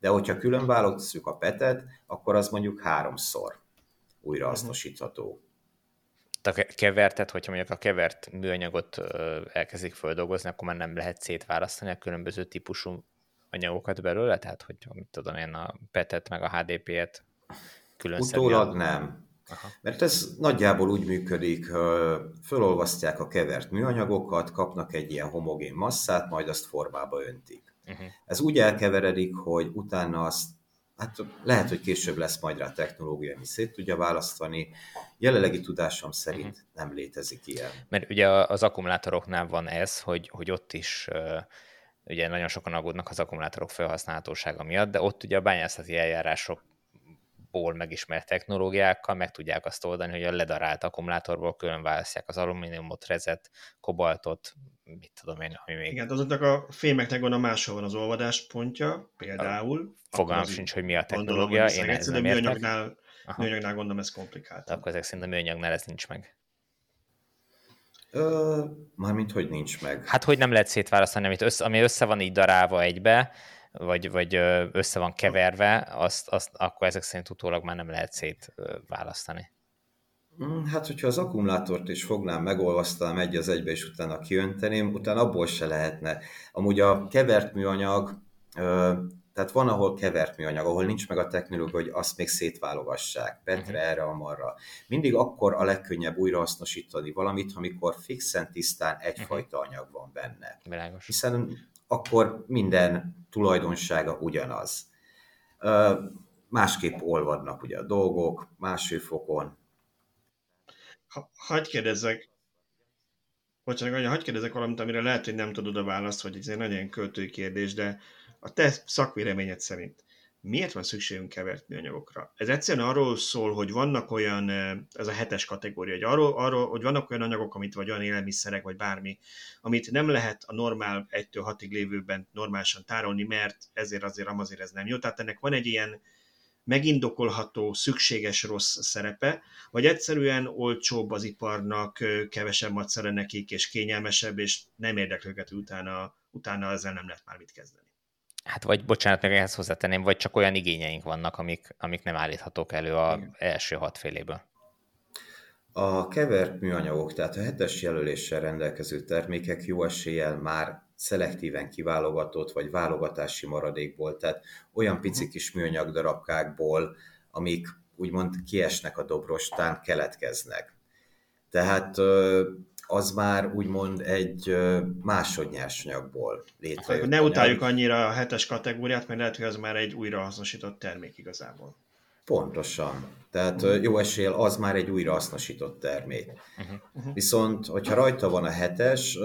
De hogyha külön választjuk a PET-et, akkor az mondjuk háromszor újrahasznosítható
a kevertet, hogyha mondjuk a kevert műanyagot elkezdik földolgozni, akkor már nem lehet szétválasztani a különböző típusú anyagokat belőle, tehát hogy mit tudom én, a PET-et meg a HDP-et külön
Utólag nem. Aha. Mert ez nagyjából úgy működik, fölolvasztják a kevert műanyagokat, kapnak egy ilyen homogén masszát, majd azt formába öntik. Uh-huh. Ez úgy elkeveredik, hogy utána azt hát lehet, hogy később lesz majd rá technológia, ami szét tudja választani. Jelenlegi tudásom szerint uh-huh. nem létezik ilyen.
Mert ugye az akkumulátoroknál van ez, hogy, hogy ott is ugye nagyon sokan aggódnak az akkumulátorok felhasználhatósága miatt, de ott ugye a bányászati eljárások ból megismert technológiákkal meg tudják azt oldani, hogy a ledarált akkumulátorból külön választják az alumíniumot, rezet, kobaltot, mit tudom én,
hogy még... Igen, azoknak a fémeknek van a máshol van az olvadás pontja, például.
Fogalmam sincs, hogy mi a technológia,
én ez nem műanyagnál, műanyagnál gondolom ez komplikált.
Akkor ezek szerint a műanyagnál ez nincs meg.
Ö, mármint, hogy nincs meg.
Hát, hogy nem lehet szétválasztani, amit össze, ami össze van így darálva egybe, vagy, vagy össze van keverve, azt, azt akkor ezek szerint utólag már nem lehet szétválasztani.
Mm, hát, hogyha az akkumulátort is fognám, megolvasztanám egy az egybe, és utána kiönteném, utána abból se lehetne. Amúgy a kevert műanyag, tehát van, ahol kevert műanyag, ahol nincs meg a technológia, hogy azt még szétválogassák, Petre, uh-huh. erre, amarra. Mindig akkor a legkönnyebb újrahasznosítani valamit, amikor fixen, tisztán egyfajta uh-huh. anyag van benne.
Világos.
Hiszen akkor minden tulajdonsága ugyanaz. Másképp olvadnak ugye a dolgok, más fokon.
Ha, hagyj kérdezzek, bocsánat, anya, hagyj kérdezzek valamit, amire lehet, hogy nem tudod a választ, vagy ez egy nagyon költői kérdés, de a te szakvéleményed szerint miért van szükségünk kevert műanyagokra? Ez egyszerűen arról szól, hogy vannak olyan, ez a hetes kategória, hogy, arról, arról, hogy vannak olyan anyagok, amit vagy olyan élelmiszerek, vagy bármi, amit nem lehet a normál 1 6 lévőben normálisan tárolni, mert ezért azért, azért ez nem jó. Tehát ennek van egy ilyen megindokolható, szükséges rossz szerepe, vagy egyszerűen olcsóbb az iparnak, kevesebb macera nekik, és kényelmesebb, és nem érdekli őket, utána, utána ezzel nem lehet már mit kezdeni.
Hát vagy, bocsánat, meg ehhez hozzátenném, vagy csak olyan igényeink vannak, amik, amik nem állíthatók elő a első hat fél évből.
A kevert műanyagok, tehát a hetes jelöléssel rendelkező termékek jó eséllyel már szelektíven kiválogatott, vagy válogatási maradékból, tehát olyan pici mhm. kis műanyag darabkákból, amik úgymond kiesnek a dobrostán, keletkeznek. Tehát az már úgymond egy másodnyersanyagból létrejött.
Ne utáljuk annyira a hetes kategóriát, mert lehet, hogy az már egy újrahasznosított termék igazából.
Pontosan. Tehát uh-huh. jó esél, az már egy újrahasznosított termék. Uh-huh. Viszont, hogyha rajta van a hetes,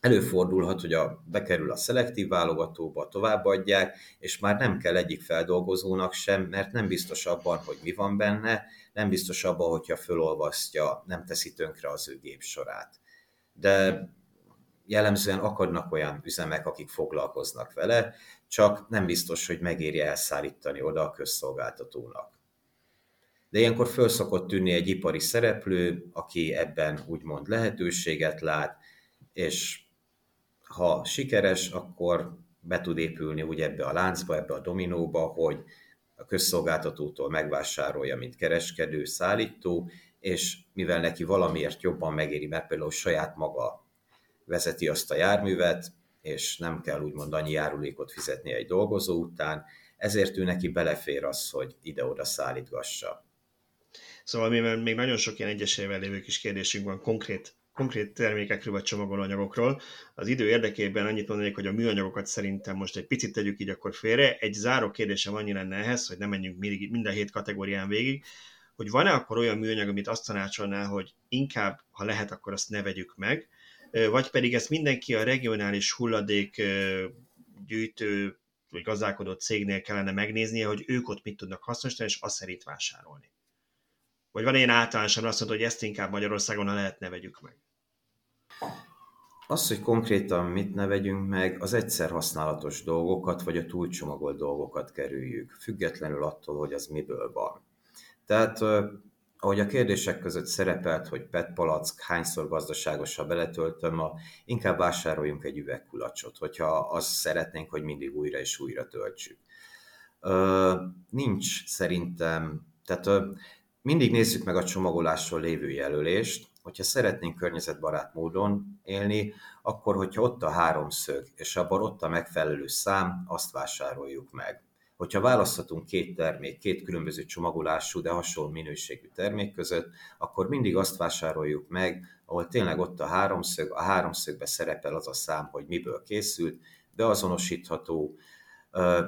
előfordulhat, hogy a, bekerül a szelektív válogatóba, továbbadják, és már nem kell egyik feldolgozónak sem, mert nem biztos abban, hogy mi van benne, nem biztos abban, hogyha fölolvasztja, nem teszi tönkre az ő gép sorát. De jellemzően akadnak olyan üzemek, akik foglalkoznak vele, csak nem biztos, hogy megéri elszállítani oda a közszolgáltatónak. De ilyenkor föl szokott tűnni egy ipari szereplő, aki ebben úgymond lehetőséget lát, és ha sikeres, akkor be tud épülni úgy ebbe a láncba, ebbe a dominóba, hogy a közszolgáltatótól megvásárolja, mint kereskedő, szállító, és mivel neki valamiért jobban megéri, mert például saját maga vezeti azt a járművet, és nem kell úgymond annyi járulékot fizetni egy dolgozó után, ezért ő neki belefér az, hogy ide-oda szállítgassa.
Szóval mivel még nagyon sok ilyen egyesével lévő kis kérdésünk van konkrét konkrét termékekről vagy csomagolóanyagokról. Az idő érdekében annyit mondanék, hogy a műanyagokat szerintem most egy picit tegyük így akkor félre. Egy záró kérdésem annyi lenne ehhez, hogy nem menjünk mind a hét kategórián végig, hogy van-e akkor olyan műanyag, amit azt tanácsolná, hogy inkább, ha lehet, akkor azt ne vegyük meg, vagy pedig ezt mindenki a regionális hulladék gyűjtő vagy gazdálkodó cégnél kellene megnéznie, hogy ők ott mit tudnak hasznosítani, és azt szerint vásárolni. Vagy van ilyen általánosan azt mondod, hogy ezt inkább Magyarországon, ha lehet, ne vegyük meg.
Az, hogy konkrétan mit ne vegyünk meg, az egyszer használatos dolgokat, vagy a túlcsomagolt dolgokat kerüljük, függetlenül attól, hogy az miből van. Tehát, ahogy a kérdések között szerepelt, hogy PET palack hányszor gazdaságos, ha beletöltöm, a, inkább vásároljunk egy üvegkulacsot, hogyha azt szeretnénk, hogy mindig újra és újra töltsük. nincs szerintem, tehát mindig nézzük meg a csomagolásról lévő jelölést, hogyha szeretnénk környezetbarát módon élni, akkor hogyha ott a háromszög, és abban ott a megfelelő szám, azt vásároljuk meg. Hogyha választhatunk két termék, két különböző csomagolású, de hasonló minőségű termék között, akkor mindig azt vásároljuk meg, ahol tényleg ott a háromszög, a háromszögbe szerepel az a szám, hogy miből készült, beazonosítható,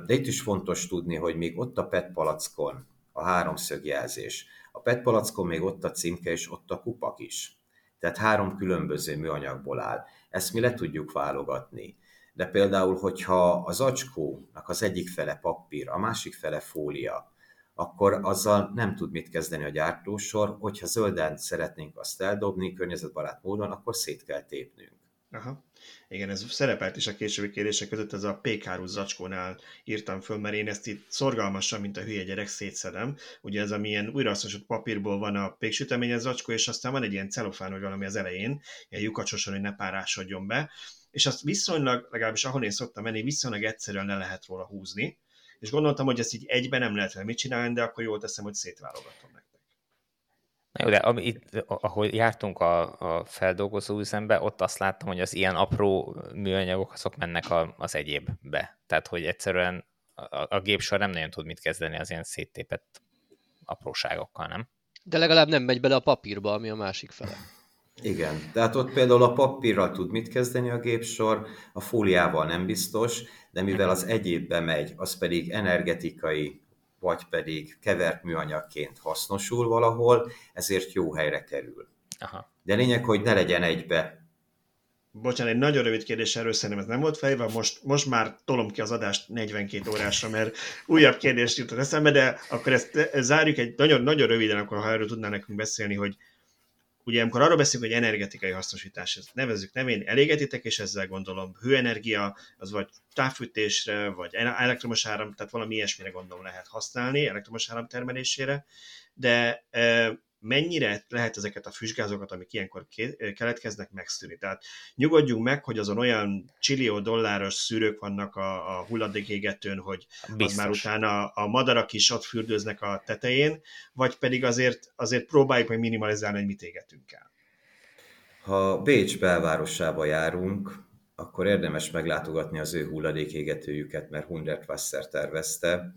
de itt is fontos tudni, hogy még ott a PET palackon a háromszög jelzés, a PET palackon még ott a címke és ott a kupak is. Tehát három különböző műanyagból áll. Ezt mi le tudjuk válogatni. De például, hogyha az zacskónak az egyik fele papír, a másik fele fólia, akkor azzal nem tud mit kezdeni a gyártósor, hogyha zölden szeretnénk azt eldobni környezetbarát módon, akkor szét kell tépnünk.
Aha. Igen, ez szerepelt is a későbbi kérdések között, ez a PK zacskónál írtam föl, mert én ezt itt szorgalmasan, mint a hülye gyerek szétszedem. Ugye ez amilyen újrahasznosult papírból van a péksüteményes zacskó, és aztán van egy ilyen celofán, vagy valami az elején, ilyen lyukacsosan, hogy ne párásodjon be, és azt viszonylag, legalábbis ahol én szoktam menni, viszonylag egyszerűen le lehet róla húzni, és gondoltam, hogy ezt így egyben nem lehet mit csinálni, de akkor jól teszem, hogy szétválogatom nektek.
Na jó, de ami itt, ahol jártunk a, a feldolgozó üzembe, ott azt láttam, hogy az ilyen apró műanyagok azok mennek a, az egyébbe. Tehát, hogy egyszerűen a, a gépsor nem nagyon tud mit kezdeni az ilyen széttépett apróságokkal, nem?
De legalább nem megy bele a papírba, ami a másik fele.
Igen, tehát ott például a papírral tud mit kezdeni a gépsor, a fóliával nem biztos, de mivel az egyébbe megy, az pedig energetikai, vagy pedig kevert műanyagként hasznosul valahol, ezért jó helyre kerül. Aha. De lényeg, hogy ne legyen egybe.
Bocsánat, egy nagyon rövid kérdés erről szerintem ez nem volt fejve, most, most már tolom ki az adást 42 órásra, mert újabb kérdést jutott eszembe, de akkor ezt zárjuk egy nagyon, nagyon röviden, akkor ha erről tudnál nekünk beszélni, hogy Ugye amikor arról beszélünk, hogy energetikai hasznosítás, ezt nevezzük nevén, elégetitek, és ezzel gondolom hőenergia, az vagy távfűtésre, vagy elektromos áram, tehát valami ilyesmire gondolom lehet használni, elektromos áram termelésére, de mennyire lehet ezeket a füstgázokat, amik ilyenkor keletkeznek, megszűrni. Tehát nyugodjunk meg, hogy azon olyan csillió dolláros szűrők vannak a, a hulladékégetőn, hogy Biztos. az már utána a madarak is ott fürdőznek a tetején, vagy pedig azért, azért próbáljuk meg minimalizálni, hogy mit égetünk el.
Ha Bécs belvárosába járunk, akkor érdemes meglátogatni az ő hulladékégetőjüket, mert Hundertwasser tervezte,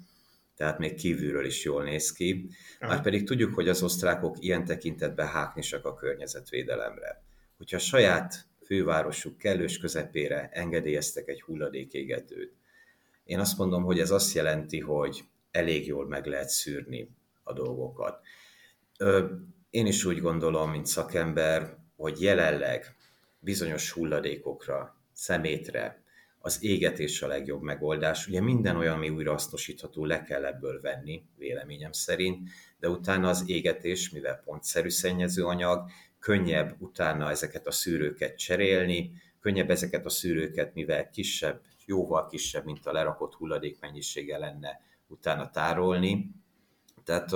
tehát még kívülről is jól néz ki. Már pedig tudjuk, hogy az osztrákok ilyen tekintetben háknisak a környezetvédelemre. Hogyha a saját fővárosuk kellős közepére engedélyeztek egy hulladékégetőt, én azt mondom, hogy ez azt jelenti, hogy elég jól meg lehet szűrni a dolgokat. Én is úgy gondolom, mint szakember, hogy jelenleg bizonyos hulladékokra, szemétre, az égetés a legjobb megoldás. Ugye minden olyan, ami újrahasznosítható, le kell ebből venni, véleményem szerint, de utána az égetés, mivel pontszerű szennyező anyag, könnyebb utána ezeket a szűrőket cserélni, könnyebb ezeket a szűrőket, mivel kisebb, jóval kisebb, mint a lerakott hulladék mennyisége lenne, utána tárolni. Tehát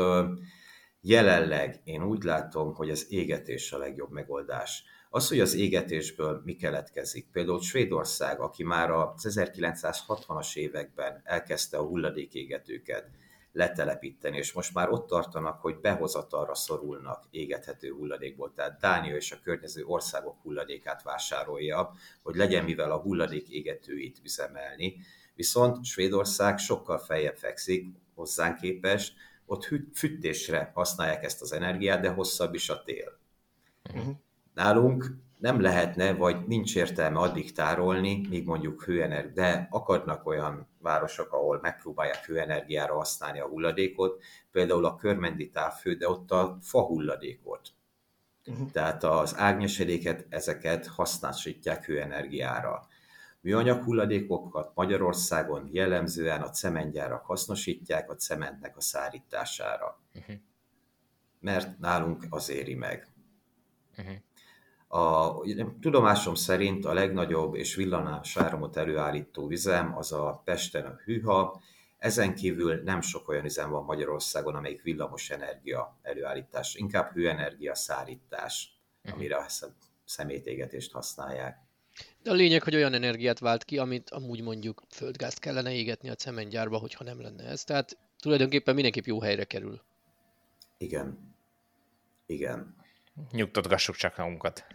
jelenleg én úgy látom, hogy az égetés a legjobb megoldás. Az, hogy az égetésből mi keletkezik. Például Svédország, aki már az 1960-as években elkezdte a hulladékégetőket letelepíteni, és most már ott tartanak, hogy behozatalra szorulnak égethető hulladékból. Tehát Dánia és a környező országok hulladékát vásárolja, hogy legyen mivel a hulladék égetőit üzemelni. Viszont Svédország sokkal feljebb fekszik hozzánk képest, ott fűtésre használják ezt az energiát, de hosszabb is a tél. Uh-huh. Nálunk nem lehetne, vagy nincs értelme addig tárolni, míg mondjuk hőenergia, de akadnak olyan városok, ahol megpróbálják hőenergiára használni a hulladékot, például a körmendi távfő, de ott a fa hulladékot. Uh-huh. Tehát az árnyesedéket, ezeket használhatják hőenergiára. Műanyag hulladékokat Magyarországon jellemzően a cementgyárak hasznosítják a cementnek a szárítására. Uh-huh. Mert nálunk az éri meg. Uh-huh. A tudomásom szerint a legnagyobb és villanás áramot előállító üzem az a Pesten a Hűha, ezen kívül nem sok olyan üzem van Magyarországon, amelyik villamos energia előállítás, inkább hőenergia szállítás, mhm. amire a szemétégetést használják.
De a lényeg, hogy olyan energiát vált ki, amit amúgy mondjuk földgázt kellene égetni a cementgyárba, hogyha nem lenne ez. Tehát tulajdonképpen mindenképp jó helyre kerül.
Igen. Igen.
Nyugtatgassuk csak magunkat.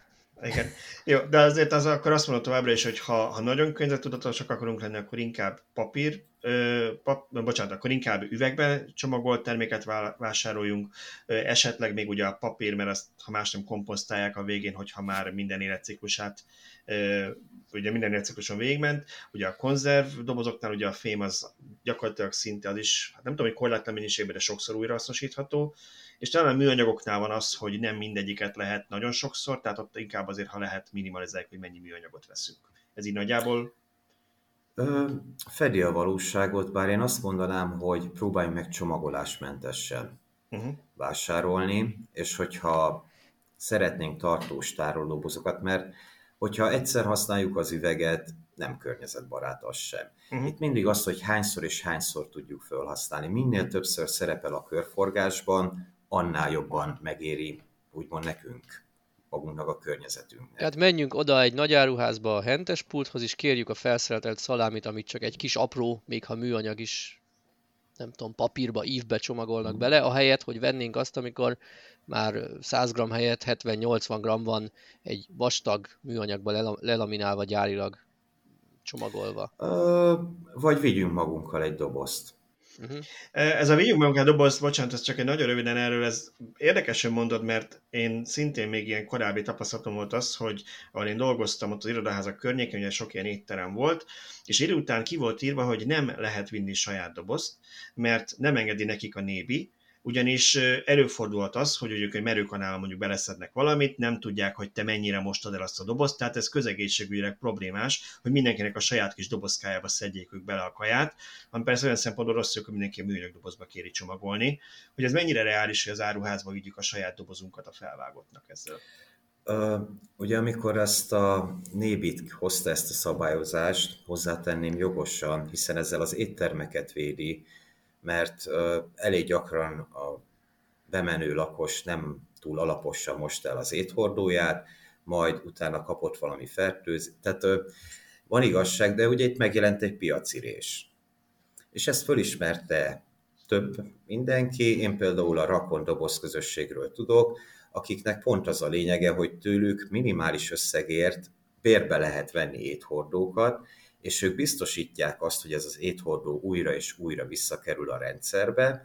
Igen. Jó, de azért az akkor azt mondom továbbra is, hogy ha, ha nagyon környezetudatosak akarunk lenni, akkor inkább papír, ö, pap, bocsánat, akkor inkább üvegbe csomagolt terméket vásároljunk, ö, esetleg még ugye a papír, mert azt, ha más nem komposztálják a végén, hogyha már minden életciklusát, ugye minden életcikluson végigment, ugye a konzerv dobozoknál ugye a fém az gyakorlatilag szinte az is, hát nem tudom, hogy korlátlan mennyiségben, de sokszor újrahasznosítható, és talán a műanyagoknál van az, hogy nem mindegyiket lehet nagyon sokszor, tehát ott inkább azért, ha lehet minimalizáljuk, hogy mennyi műanyagot veszünk. Ez így nagyjából
fedi a valóságot, bár én azt mondanám, hogy próbálj meg csomagolásmentesen uh-huh. vásárolni, és hogyha szeretnénk tartós tárolódobozokat, mert hogyha egyszer használjuk az üveget, nem környezetbarát az sem. Uh-huh. Itt mindig az, hogy hányszor és hányszor tudjuk felhasználni. Minél többször szerepel a körforgásban, annál jobban megéri, úgymond nekünk magunknak a környezetünknek.
Tehát menjünk oda egy nagy áruházba a hentes pulthoz, és kérjük a felszereltelt szalámit, amit csak egy kis apró, még ha műanyag is, nem tudom, papírba, ívbe csomagolnak mm. bele, ahelyett, hogy vennénk azt, amikor már 100 g helyett 70-80 g van egy vastag műanyagba lelaminálva gyárilag csomagolva.
Ö, vagy vigyünk magunkkal egy dobozt.
Uh-huh. Ez a vigyünk magunkkal doboz, bocsánat, ez csak egy nagyon röviden erről, ez érdekesen mondod, mert én szintén még ilyen korábbi tapasztalatom volt az, hogy ahol én dolgoztam ott az irodaházak környékén, ugye sok ilyen étterem volt, és idő után ki volt írva, hogy nem lehet vinni saját dobozt, mert nem engedi nekik a nébi, ugyanis előfordulhat az, hogy ők egy merőkanál mondjuk beleszednek valamit, nem tudják, hogy te mennyire mostad el azt a dobozt, tehát ez közegészségügyileg problémás, hogy mindenkinek a saját kis dobozkájába szedjék ők bele a kaját, ami persze olyan szempontból rossz, hogy mindenki a műanyag dobozba kéri csomagolni, hogy ez mennyire reális, hogy az áruházba vigyük a saját dobozunkat a felvágottnak ezzel.
Uh, ugye amikor ezt a Nébit hozta ezt a szabályozást, hozzátenném jogosan, hiszen ezzel az éttermeket védi, mert elég gyakran a bemenő lakos nem túl alaposan most el az éthordóját, majd utána kapott valami fertőzést. Tehát van igazság, de ugye itt megjelent egy piacirés. És ezt fölismerte több mindenki, én például a Rakon doboz közösségről tudok, akiknek pont az a lényege, hogy tőlük minimális összegért bérbe lehet venni éthordókat, és ők biztosítják azt, hogy ez az éthordó újra és újra visszakerül a rendszerbe,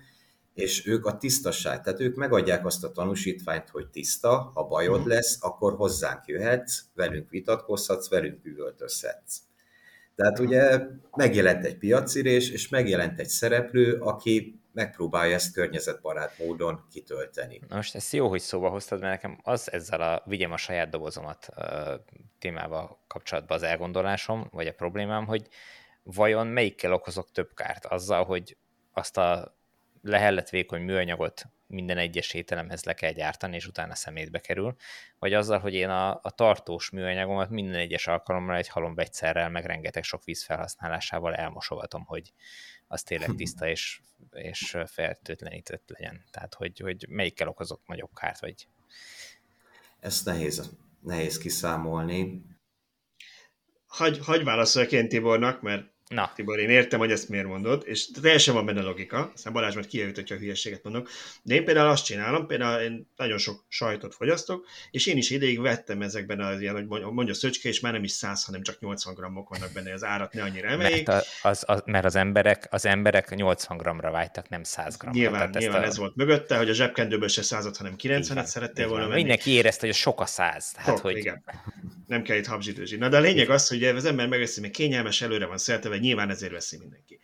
és ők a tisztaság, tehát ők megadják azt a tanúsítványt, hogy tiszta, ha bajod mm. lesz, akkor hozzánk jöhetsz, velünk vitatkozhatsz, velünk üvöltözhetsz. Tehát ugye megjelent egy piacirés, és megjelent egy szereplő, aki megpróbálja ezt környezetbarát módon kitölteni.
Na most ezt jó, hogy szóba hoztad, mert nekem az ezzel a vigyem a saját dobozomat témával kapcsolatban az elgondolásom, vagy a problémám, hogy vajon melyikkel okozok több kárt? Azzal, hogy azt a lehellet vékony műanyagot minden egyes ételemhez le kell gyártani, és utána szemétbe kerül, vagy azzal, hogy én a, a tartós műanyagomat minden egyes alkalommal egy halom vegyszerrel, meg rengeteg sok víz felhasználásával elmosogatom, hogy az tényleg tiszta és, és fertőtlenített legyen. Tehát, hogy, hogy melyikkel okozok nagyobb kárt, vagy...
Ezt nehéz, nehéz kiszámolni.
Hagy, hagy válaszoljak Tibornak, mert Na. Tibor, én értem, hogy ezt miért mondod, és teljesen van benne logika, aztán Balázs majd kijövít, hogyha hülyeséget mondok, de én például azt csinálom, például én nagyon sok sajtot fogyasztok, és én is ideig vettem ezekben az ilyen, hogy mondja Szöcske, és már nem is 100, hanem csak 80 grammok vannak benne, az árat ne annyira emeljék.
Mert, az, az, mert az, emberek, az emberek 80 grammra vágytak, nem 100 grammra.
Nyilván, Tehát nyilván a... ez volt mögötte, hogy a zsebkendőből se 100 hanem 90-et szerettél volna
venni. Mindenki érezte, hogy sok a 100. Tehát,
Tok, hogy... igen. Nem kell itt habzsidőzsi. Na de a lényeg az, hogy az ember megveszi, hogy kényelmes, előre van szelteve, nyilván ezért veszi mindenki.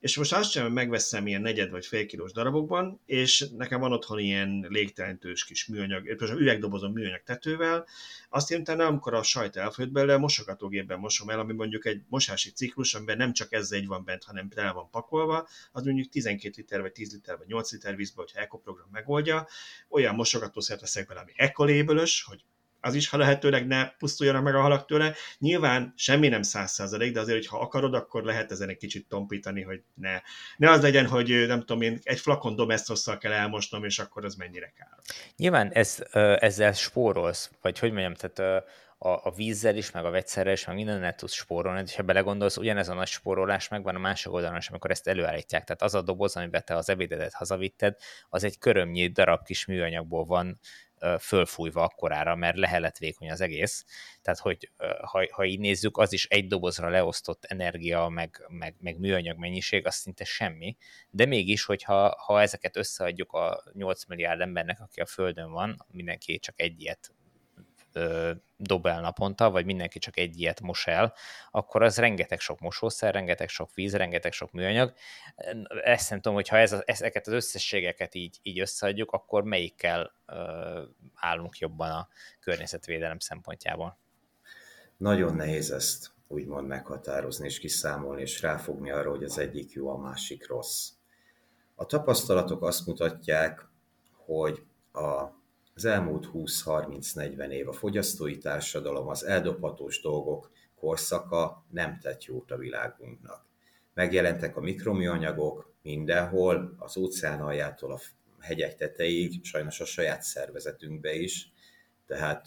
És most azt sem megveszem ilyen negyed vagy fél kilós darabokban, és nekem van otthon ilyen légtelentős kis műanyag, üvegdobozom műanyag tetővel, azt én utána, amikor a sajt elfogyott belőle, mosogatógépben mosom el, ami mondjuk egy mosási ciklus, amiben nem csak ez egy van bent, hanem el van pakolva, az mondjuk 12 liter, vagy 10 liter, vagy 8 liter vízbe, hogyha ekoprogram megoldja, olyan mosogatószert veszek bele, ami ekolébölös, hogy az is, ha lehetőleg ne pusztuljanak meg a halak tőle. Nyilván semmi nem száz százalék, de azért, hogy ha akarod, akkor lehet ezen egy kicsit tompítani, hogy ne. Ne az legyen, hogy nem tudom én, egy flakon domeszosszal kell elmosnom, és akkor az mennyire kár.
Nyilván ez, ezzel spórolsz, vagy hogy mondjam, tehát a, a vízzel is, meg a vegyszerrel is, meg mindennel tudsz spórolni, és ha belegondolsz, ugyanez a nagy spórolás megvan a másik oldalon is, amikor ezt előállítják. Tehát az a doboz, amiben te az ebédedet hazavitted, az egy körömnyi darab kis műanyagból van fölfújva akkorára, mert lehelet vékony az egész. Tehát, hogy ha, ha így nézzük, az is egy dobozra leosztott energia, meg, meg, meg műanyag mennyiség, az szinte semmi. De mégis, hogyha ha ezeket összeadjuk a 8 milliárd embernek, aki a Földön van, mindenki csak egy ilyet dob el naponta, vagy mindenki csak egy ilyet mos el, akkor az rengeteg sok mosószer, rengeteg sok víz, rengeteg sok műanyag. Ezt nem tudom, hogy ha ez, ezeket az összességeket így, így összeadjuk, akkor melyikkel uh, állunk jobban a környezetvédelem szempontjából?
Nagyon nehéz ezt úgymond meghatározni és kiszámolni, és ráfogni arra, hogy az egyik jó, a másik rossz. A tapasztalatok azt mutatják, hogy a, az elmúlt 20-30-40 év a fogyasztói társadalom, az eldobhatós dolgok korszaka nem tett jót a világunknak. Megjelentek a mikroműanyagok mindenhol, az óceán aljától a hegyek tetejéig, sajnos a saját szervezetünkbe is, tehát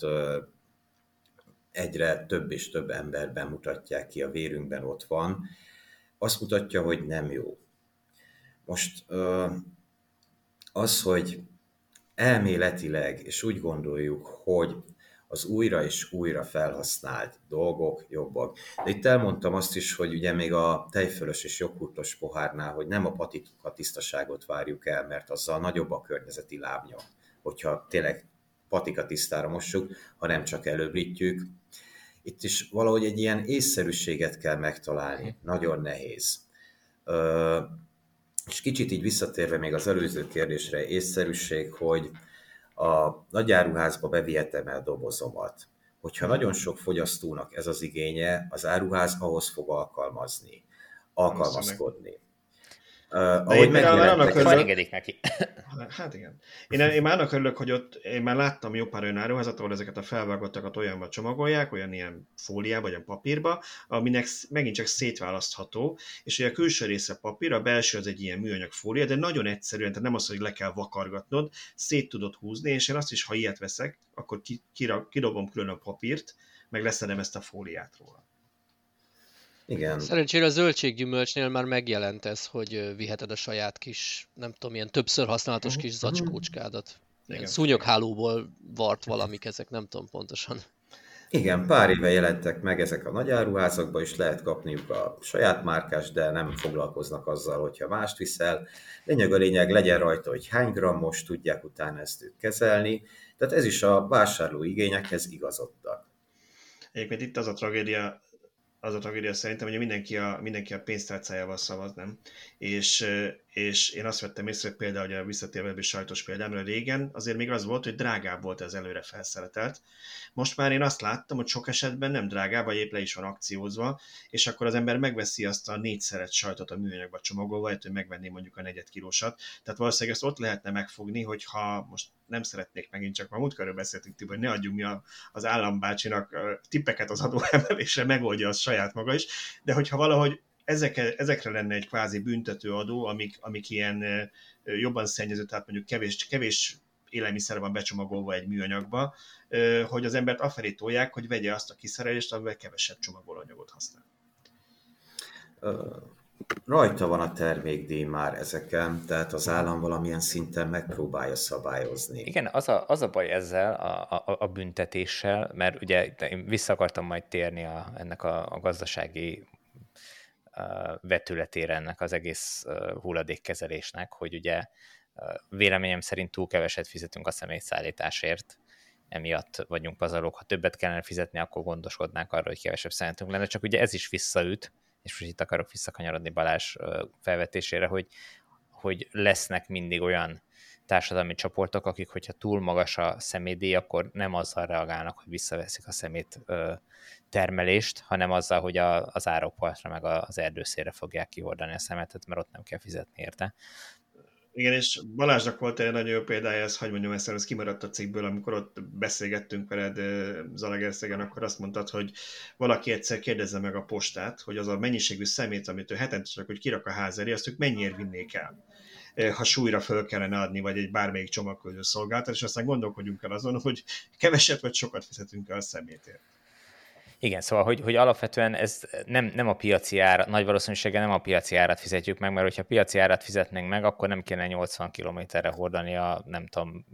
egyre több és több emberben mutatják ki, a vérünkben ott van, azt mutatja, hogy nem jó. Most az, hogy elméletileg, és úgy gondoljuk, hogy az újra és újra felhasznált dolgok jobbak. De itt elmondtam azt is, hogy ugye még a tejfölös és joghurtos pohárnál, hogy nem a patika tisztaságot várjuk el, mert azzal nagyobb a környezeti lábnyom, hogyha tényleg patika tisztára mossuk, hanem csak előbbítjük. Itt is valahogy egy ilyen észszerűséget kell megtalálni, nagyon nehéz. És kicsit így visszatérve még az előző kérdésre, észszerűség, hogy a nagyáruházba bevihetem el dobozomat. Hogyha nagyon sok fogyasztónak ez az igénye, az áruház ahhoz fog alkalmazni, alkalmazkodni.
Uh, ahogy megjelentek... Engedik neki. Hát igen. Én, én már annak örülök, hogy ott én már láttam jó pár olyan áruházat, ahol ezeket a felvágottakat olyanba csomagolják, olyan ilyen fóliába, vagy a papírba, aminek megint csak szétválasztható, és ugye a külső része papír, a belső az egy ilyen műanyag fólia, de nagyon egyszerűen, tehát nem az, hogy le kell vakargatnod, szét tudod húzni, és én azt is, ha ilyet veszek, akkor kidobom külön a papírt, meg leszedem ezt a fóliát róla.
Igen. Szerencsére a zöldséggyümölcsnél már megjelent ez, hogy viheted a saját kis, nem tudom, ilyen többször használatos uh-huh. kis zacskócskádat. Ilyen szúnyoghálóból vart valamik ezek, nem tudom pontosan.
Igen, pár éve jelentek meg ezek a nagy áruházakban, és lehet kapniuk a saját márkás, de nem foglalkoznak azzal, hogyha mást viszel. Lényeg a lényeg, legyen rajta, hogy hány grammos, tudják utána ezt ők kezelni. Tehát ez is a vásárló igényekhez igazodtak.
Egyébként itt az a tragédia az a tragédia szerintem, hogy mindenki a, mindenki a pénztárcájával szavaz, nem? És, és én azt vettem észre, például, hogy a visszatérve ebből sajtos példámra régen azért még az volt, hogy drágább volt ez előre felszeretelt. Most már én azt láttam, hogy sok esetben nem drágább, vagy épp le is van akciózva, és akkor az ember megveszi azt a négyszeret sajtot a műanyagba csomagolva, hogy megvenné mondjuk a negyed kilósat. Tehát valószínűleg ezt ott lehetne megfogni, hogyha most nem szeretnék megint csak, ma múltkor beszéltünk, hogy ne adjunk mi a, az állambácsinak tippeket az adóemelésre, megoldja azt saját maga is, de hogyha valahogy ezekre, ezekre lenne egy kvázi büntető adó, amik, amik ilyen jobban szennyező, tehát mondjuk kevés, kevés élelmiszer van becsomagolva egy műanyagba, hogy az embert afelé tolják, hogy vegye azt a kiszerelést, amivel kevesebb csomagolóanyagot használ.
Rajta van a termékdíj már ezeken, tehát az állam valamilyen szinten megpróbálja szabályozni.
Igen, az a, az a baj ezzel, a, a, a büntetéssel, mert ugye én vissza akartam majd térni a, ennek a, a gazdasági vetületére ennek az egész hulladékkezelésnek, hogy ugye véleményem szerint túl keveset fizetünk a személyszállításért, emiatt vagyunk pazarlók. Ha többet kellene fizetni, akkor gondoskodnánk arra, hogy kevesebb szemetünk lenne, csak ugye ez is visszaüt, és most itt akarok visszakanyarodni Balázs felvetésére, hogy, hogy lesznek mindig olyan társadalmi csoportok, akik, hogyha túl magas a szemétdíj, akkor nem azzal reagálnak, hogy visszaveszik a szemét termelést, hanem azzal, hogy a, az árokpartra meg az erdőszére fogják kihordani a szemetet, mert ott nem kell fizetni érte.
Igen, és Balázsnak volt egy nagyon jó példája, ez, hogy mondjam ezt, ez kimaradt a cikkből, amikor ott beszélgettünk veled Zalagerszegen, akkor azt mondtad, hogy valaki egyszer kérdezze meg a postát, hogy az a mennyiségű szemét, amit ő hetente csak hogy kirak a ház elé, azt ők mennyiért vinnék el ha súlyra föl kellene adni, vagy egy bármelyik csomagküldő szolgáltat, és aztán gondolkodjunk el azon, hogy keveset vagy sokat fizetünk el a szemétért.
Igen, szóval, hogy, hogy alapvetően ez nem, nem a piaci ára, nagy valószínűséggel nem a piaci árat fizetjük meg, mert hogyha piaci árat fizetnénk meg, akkor nem kéne 80 kilométerre hordani a nem tudom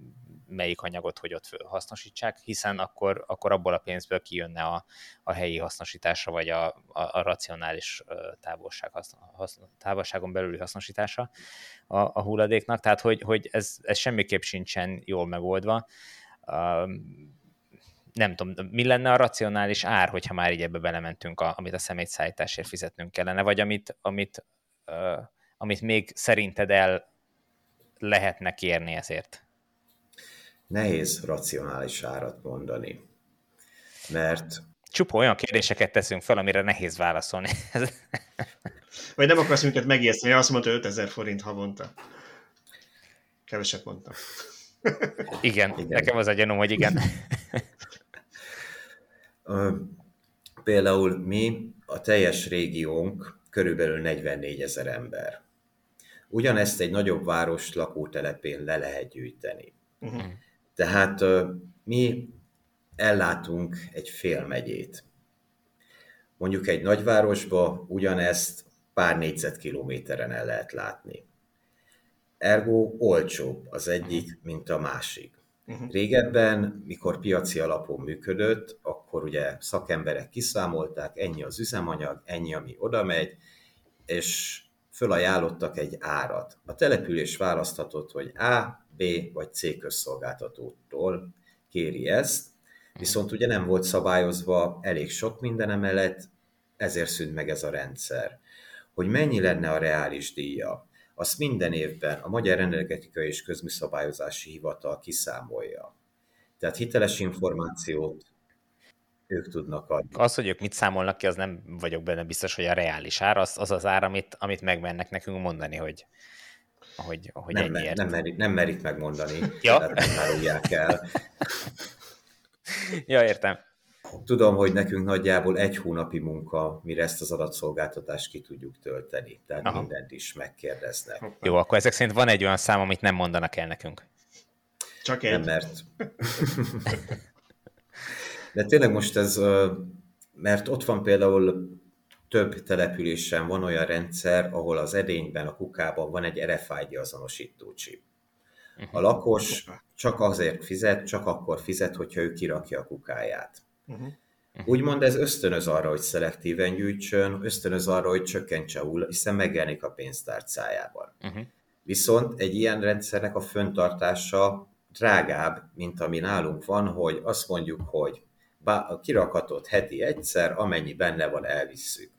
melyik anyagot, hogy ott hasznosítsák, hiszen akkor, akkor abból a pénzből kijönne a, a helyi hasznosítása, vagy a, a, a racionális távolság, haszn, távolságon belüli hasznosítása a, a hulladéknak, tehát hogy, hogy ez, ez semmiképp sincsen jól megoldva nem tudom, mi lenne a racionális ár, hogyha már így ebbe belementünk, a, amit a szemétszállításért fizetnünk kellene, vagy amit, amit, uh, amit még szerinted el lehetne kérni ezért?
Nehéz racionális árat mondani, mert...
Csupa olyan kérdéseket teszünk fel, amire nehéz válaszolni.
Vagy nem akarsz minket megijeszteni, azt mondta 5000 forint havonta. Keveset mondtam.
Igen, igen, nekem az a gyanúm, hogy igen.
Például mi, a teljes régiónk körülbelül 44 ezer ember. Ugyanezt egy nagyobb város lakótelepén le lehet gyűjteni. Uh-huh. Tehát mi ellátunk egy fél megyét. Mondjuk egy nagyvárosba ugyanezt pár négyzetkilométeren el lehet látni. Ergo olcsóbb az egyik, mint a másik. Uh-huh. Régebben, mikor piaci alapon működött, akkor ugye szakemberek kiszámolták, ennyi az üzemanyag, ennyi, ami oda megy, és fölajánlottak egy árat. A település választhatott, hogy A, B vagy C közszolgáltatótól kéri ezt, viszont ugye nem volt szabályozva elég sok minden emellett, ezért szűnt meg ez a rendszer. Hogy mennyi lenne a reális díja, azt minden évben a Magyar Energetikai és Közműszabályozási Hivatal kiszámolja. Tehát hiteles információt ők tudnak adni.
Az, hogy ők mit számolnak ki, az nem vagyok benne biztos, hogy a reális ár, az az, az ár, amit, amit megmennek nekünk mondani, hogy, hogy, hogy
nem, ennyiért. Nem, merik, nem merik megmondani,
ja.
tehát nem árulják el.
ja, értem.
Tudom, hogy nekünk nagyjából egy hónapi munka, mire ezt az adatszolgáltatást ki tudjuk tölteni. Tehát Aha. mindent is megkérdeznek.
Jó, akkor ezek szerint van egy olyan szám, amit nem mondanak el nekünk.
Csak egy.
Nem, mert... De tényleg most ez, mert ott van például több településen van olyan rendszer, ahol az edényben, a kukában van egy RFID azonosító chip. A mhm. lakos csak azért fizet, csak akkor fizet, hogyha ő kirakja a kukáját. Uh-huh. Úgymond ez ösztönöz arra, hogy szelektíven gyűjtsön, ösztönöz arra, hogy csökkentse a hiszen megjelenik a pénztárcájában. Uh-huh. Viszont egy ilyen rendszernek a föntartása drágább, mint ami nálunk van, hogy azt mondjuk, hogy a kirakatot heti egyszer, amennyi benne van, elvisszük.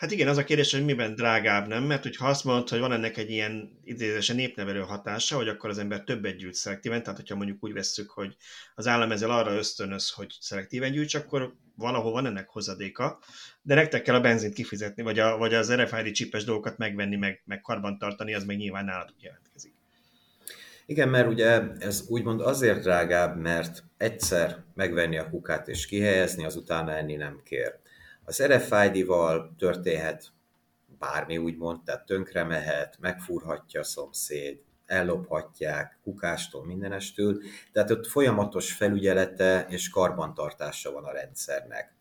Hát igen, az a kérdés, hogy miben drágább, nem? Mert hogyha azt mondod, hogy van ennek egy ilyen idézésen népnevelő hatása, hogy akkor az ember többet gyűjt szelektíven, tehát hogyha mondjuk úgy vesszük, hogy az állam ezzel arra ösztönöz, hogy szelektíven gyűjts, akkor valahol van ennek hozadéka, de nektek kell a benzint kifizetni, vagy, a, vagy az RFID csipes dolgokat megvenni, meg, meg karbantartani, az meg nyilván nálatok jelentkezik.
Igen, mert ugye ez úgymond azért drágább, mert egyszer megvenni a kukát és kihelyezni, azután enni nem kér. Az RFID-val történhet bármi úgymond, tehát tönkre mehet, megfúrhatja a szomszéd, ellophatják, kukástól, mindenestől, tehát ott folyamatos felügyelete és karbantartása van a rendszernek.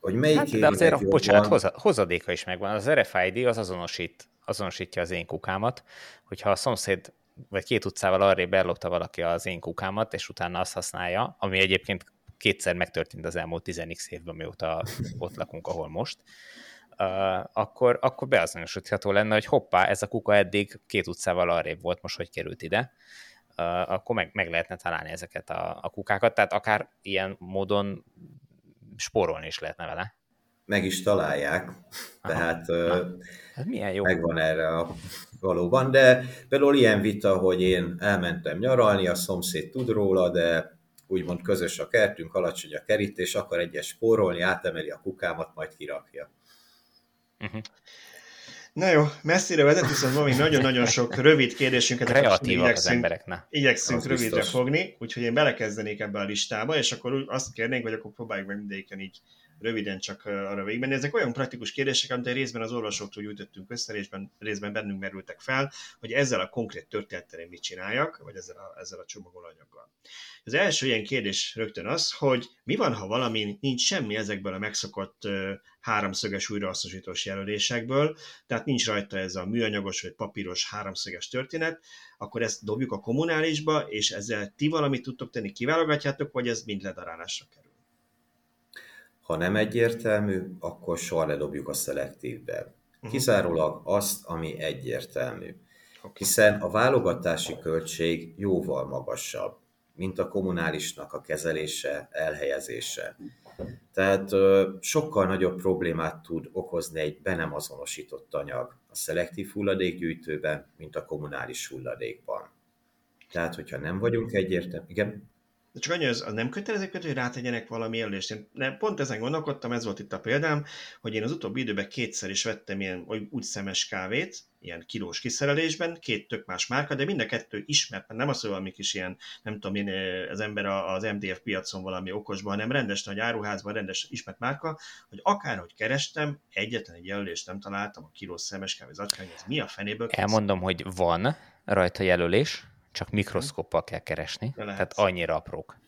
Hogy melyik hát, de azért, jobban... bocsánat, hozadéka is megvan. Az RFID az azonosít, azonosítja az én kukámat, hogyha a szomszéd vagy két utcával arrébb ellopta valaki az én kukámat, és utána azt használja, ami egyébként kétszer megtörtént az elmúlt 10x évben, mióta ott lakunk, ahol most, uh, akkor, akkor beazonosítható lenne, hogy hoppá, ez a kuka eddig két utcával arrébb volt, most hogy került ide, uh, akkor meg, meg lehetne találni ezeket a, a kukákat, tehát akár ilyen módon spórolni is lehetne vele.
Meg is találják, Aha. tehát Na,
hát milyen jó.
megvan erre a valóban, de például ilyen vita, hogy én elmentem nyaralni, a szomszéd tud róla, de úgymond közös a kertünk, alacsony a kerítés, akar egyes spórolni, átemeli a kukámat, majd kirakja. Uh-huh.
Na jó, messzire vezet, viszont van még nagyon-nagyon sok rövid kérdésünket.
Kreatívak az emberek, ne.
Igyekszünk az rövidre biztos. fogni, úgyhogy én belekezdenék ebbe a listába, és akkor azt kérnénk, hogy akkor próbáljuk meg mindegyiken így röviden csak arra végigmenni. Ezek olyan praktikus kérdések, amit részben az olvasóktól gyűjtöttünk össze, részben, részben bennünk merültek fel, hogy ezzel a konkrét történettel mit csináljak, vagy ezzel a, ezzel a csomagolanyaggal. Az első ilyen kérdés rögtön az, hogy mi van, ha valami nincs semmi ezekből a megszokott háromszöges újrahasznosítós jelölésekből, tehát nincs rajta ez a műanyagos vagy papíros háromszöges történet, akkor ezt dobjuk a kommunálisba, és ezzel ti valamit tudtok tenni, kiválogatjátok, vagy ez mind ledarálásra kerül?
Ha nem egyértelmű, akkor soha ne dobjuk a szelektívbe. Mhm. Kizárólag azt, ami egyértelmű. Hiszen a válogatási költség jóval magasabb, mint a kommunálisnak a kezelése, elhelyezése. Tehát sokkal nagyobb problémát tud okozni egy be nem azonosított anyag a szelektív hulladékgyűjtőben, mint a kommunális hulladékban. Tehát, hogyha nem vagyunk egyértelmű, igen?
De csak annyi, az, az nem kötelezik, hogy rátegyenek valami jelölést. Én ne, pont ezen gondolkodtam, ez volt itt a példám, hogy én az utóbbi időben kétszer is vettem ilyen úgy szemes kávét, ilyen kilós kiszerelésben, két tök más márka, de mind a kettő ismert, mert nem az, hogy valami kis ilyen, nem tudom én, az ember az MDF piacon valami okosban, hanem rendes nagy áruházban, rendes ismert márka, hogy akárhogy kerestem, egyetlen egy jelölést nem találtam a kilós szemes kávé zacskán, mi a fenéből
készül? Elmondom, hogy van rajta jelölés, csak mikroszkoppal kell keresni, tehát annyira aprók.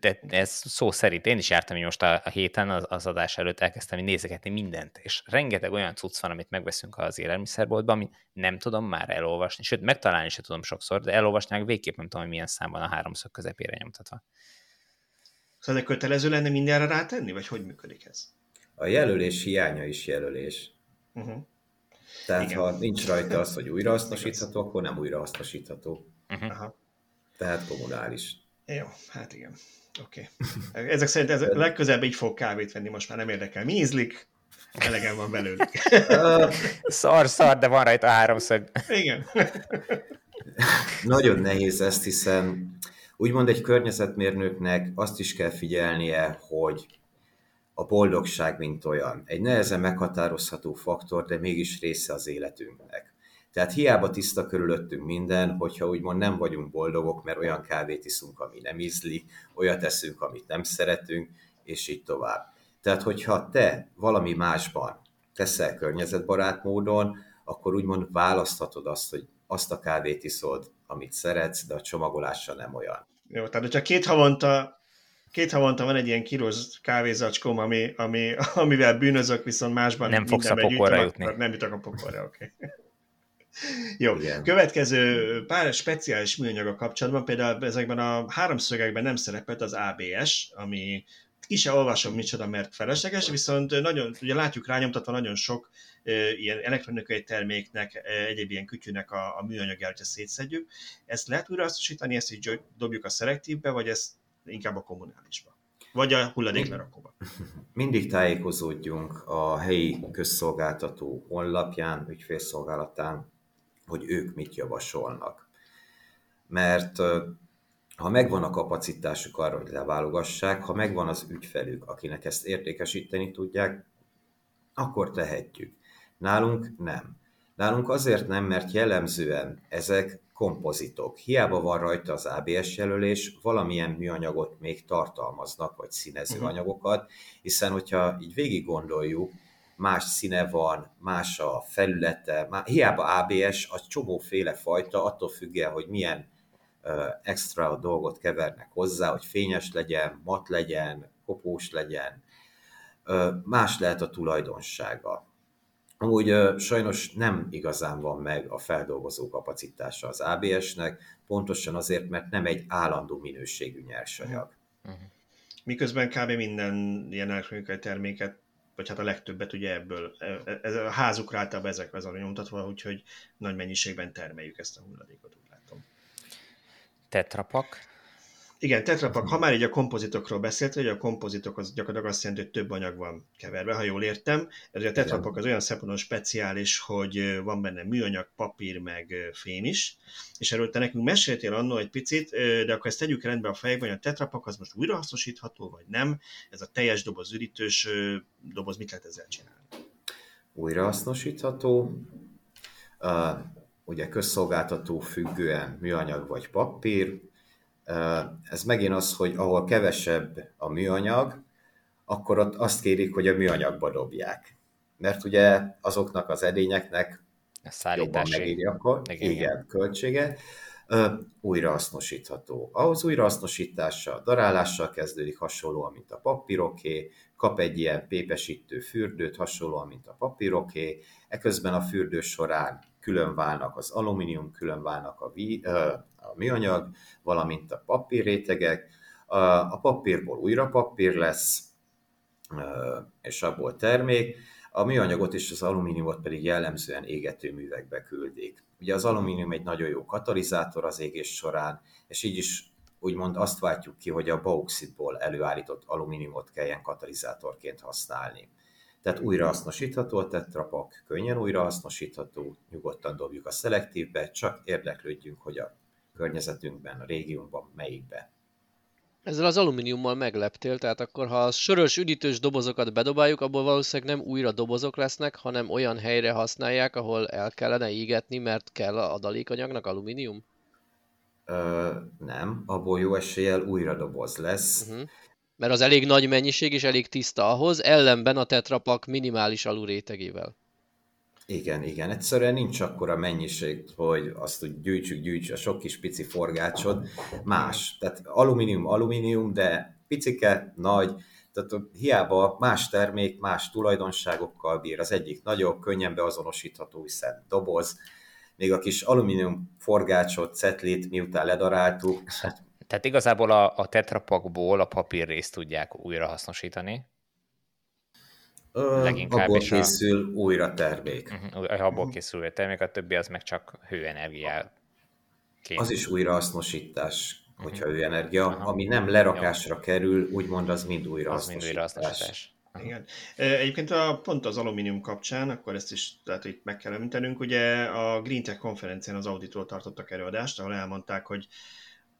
De ez szó szerint, én is jártam hogy most a, a héten az, az adás előtt elkezdtem nézegetni mindent, és rengeteg olyan cucc van, amit megveszünk az élelmiszerboltban, amit nem tudom már elolvasni, sőt, megtalálni sem tudom sokszor, de elolvasni meg végképp nem tudom, hogy milyen szám van a háromszög közepére nyomtatva.
Szóval ez kötelező lenne mindenre rátenni, vagy hogy működik ez?
A jelölés hiánya is jelölés. Uh-huh. Tehát Igen. ha nincs rajta az, hogy újrahasznosítható, akkor nem újrahasznosítható. Uh-huh. Aha. Tehát kommunális.
Jó, hát igen. Oké. Okay. Ezek szerint ez legközelebb így fog kávét venni, most már nem érdekel. Mi ízlik? Elegem van belőlük.
szar, szar, de van rajta háromszög.
Igen.
Nagyon nehéz ezt, hiszen úgymond egy környezetmérnöknek azt is kell figyelnie, hogy a boldogság, mint olyan, egy nehezen meghatározható faktor, de mégis része az életünknek. Tehát hiába tiszta körülöttünk minden, hogyha úgymond nem vagyunk boldogok, mert olyan kávét iszunk, ami nem ízlik, olyat eszünk, amit nem szeretünk, és így tovább. Tehát, hogyha te valami másban teszel környezetbarát módon, akkor úgymond választhatod azt, hogy azt a kávét iszod, amit szeretsz, de a csomagolása nem olyan.
Jó, tehát hogyha két havonta két havonta van egy ilyen kilós kávézacskóm, ami, ami, amivel bűnözök, viszont másban
nem fogsz a pokolra jutni.
Nem jutok a pokolra, oké. Okay. Jó, Igen. következő pár speciális műanyaga kapcsolatban, például ezekben a háromszögekben nem szerepelt az ABS, ami ki se olvasom micsoda, mert felesleges, viszont nagyon, ugye látjuk rányomtatva nagyon sok ilyen elektronikai terméknek, egyéb ilyen kütyűnek a, a műanyagját, hogyha szétszedjük. Ezt lehet újra hasznosítani, ezt így dobjuk a szelektívbe, vagy ezt inkább a kommunálisba? Vagy a hulladéklerakóba?
Mindig tájékozódjunk a helyi közszolgáltató honlapján, ügyfélszolgálatán, hogy ők mit javasolnak. Mert ha megvan a kapacitásuk arra, hogy leválogassák, ha megvan az ügyfelük, akinek ezt értékesíteni tudják, akkor tehetjük. Nálunk nem. Nálunk azért nem, mert jellemzően ezek kompozitok. Hiába van rajta az ABS jelölés, valamilyen műanyagot még tartalmaznak, vagy színező anyagokat, hiszen hogyha így végig gondoljuk, más színe van, más a felülete, má, hiába ABS, az csomóféle fajta, attól függően, hogy milyen extra dolgot kevernek hozzá, hogy fényes legyen, mat legyen, kopós legyen, más lehet a tulajdonsága. Amúgy uh, sajnos nem igazán van meg a feldolgozó kapacitása az ABS-nek, pontosan azért, mert nem egy állandó minőségű nyersanyag. Uh-huh.
Miközben kb. minden ilyen elektronikai terméket vagy hát a legtöbbet ugye ebből, e, e, ez a házukra általában ezek az nyomtatva, úgyhogy nagy mennyiségben termeljük ezt a hulladékot, úgy látom.
Tetrapak?
Igen, tetrapak, ha már így a kompozitokról beszélt, hogy a kompozitok az gyakorlatilag azt jelenti, hogy több anyag van keverve, ha jól értem. Ez a tetrapak az olyan szempontból speciális, hogy van benne műanyag, papír, meg fém is, és erről te nekünk meséltél annól egy picit, de akkor ezt tegyük rendbe a fejekben, hogy a tetrapak az most újrahasznosítható, vagy nem. Ez a teljes doboz ürítős doboz, mit lehet ezzel csinálni?
Újrahasznosítható, uh, ugye közszolgáltató függően műanyag vagy papír, ez megint az, hogy ahol kevesebb a műanyag, akkor ott azt kérik, hogy a műanyagba dobják. Mert ugye azoknak az edényeknek jobban megéri akkor, igen, igen, költsége, újrahasznosítható. Ahhoz újrahasznosítása darálással kezdődik, hasonlóan, mint a papíroké, kap egy ilyen pépesítő fürdőt, hasonlóan, mint a papíroké, eközben a fürdő során külön válnak az alumínium, külön válnak a, ví, a műanyag, valamint a papírrétegek. A papírból újra papír lesz, és abból termék, a műanyagot és az alumíniumot pedig jellemzően égetőművekbe küldik. Ugye az alumínium egy nagyon jó katalizátor az égés során, és így is úgymond azt váltjuk ki, hogy a bauxitból előállított alumíniumot kelljen katalizátorként használni. Tehát újrahasznosítható a tetrapak, könnyen újrahasznosítható, nyugodtan dobjuk a szelektívbe, csak érdeklődjünk, hogy a környezetünkben, a régiónkban melyikbe.
Ezzel az alumíniummal megleptél, tehát akkor ha a sörös üdítős dobozokat bedobáljuk, abból valószínűleg nem újra dobozok lesznek, hanem olyan helyre használják, ahol el kellene égetni, mert kell a adalékanyagnak alumínium?
Ö, nem, abból jó eséllyel újra doboz lesz. Uh-huh.
Mert az elég nagy mennyiség és elég tiszta ahhoz, ellenben a tetrapak minimális alulrétegével.
Igen, igen. Egyszerűen nincs akkora mennyiség, hogy azt úgy gyűjtsük, gyűjtsük a sok kis pici forgácsod. Más. Tehát alumínium, alumínium, de picike, nagy, tehát hiába más termék, más tulajdonságokkal bír. Az egyik nagyobb, könnyen beazonosítható, hiszen doboz, még a kis alumínium forgácsot, cetlit, miután ledaráltuk.
Tehát igazából a, a tetrapakból a papírrészt tudják újrahasznosítani,
Leginkább abból készül a... újra termék.
Uh-huh, abból készül újra termék, a többi az meg csak hőenergia.
Az is újrahasznosítás, uh-huh. hogyha hőenergia. Uh-huh. Ami nem lerakásra Jó. kerül, úgymond az mind újrahasznosítás. Az mind újrahasznosítás.
Igen. Egyébként a, pont az alumínium kapcsán, akkor ezt is lehet, hogy meg kell említenünk, ugye a Green Tech konferencián az Auditról tartottak előadást, ahol elmondták, hogy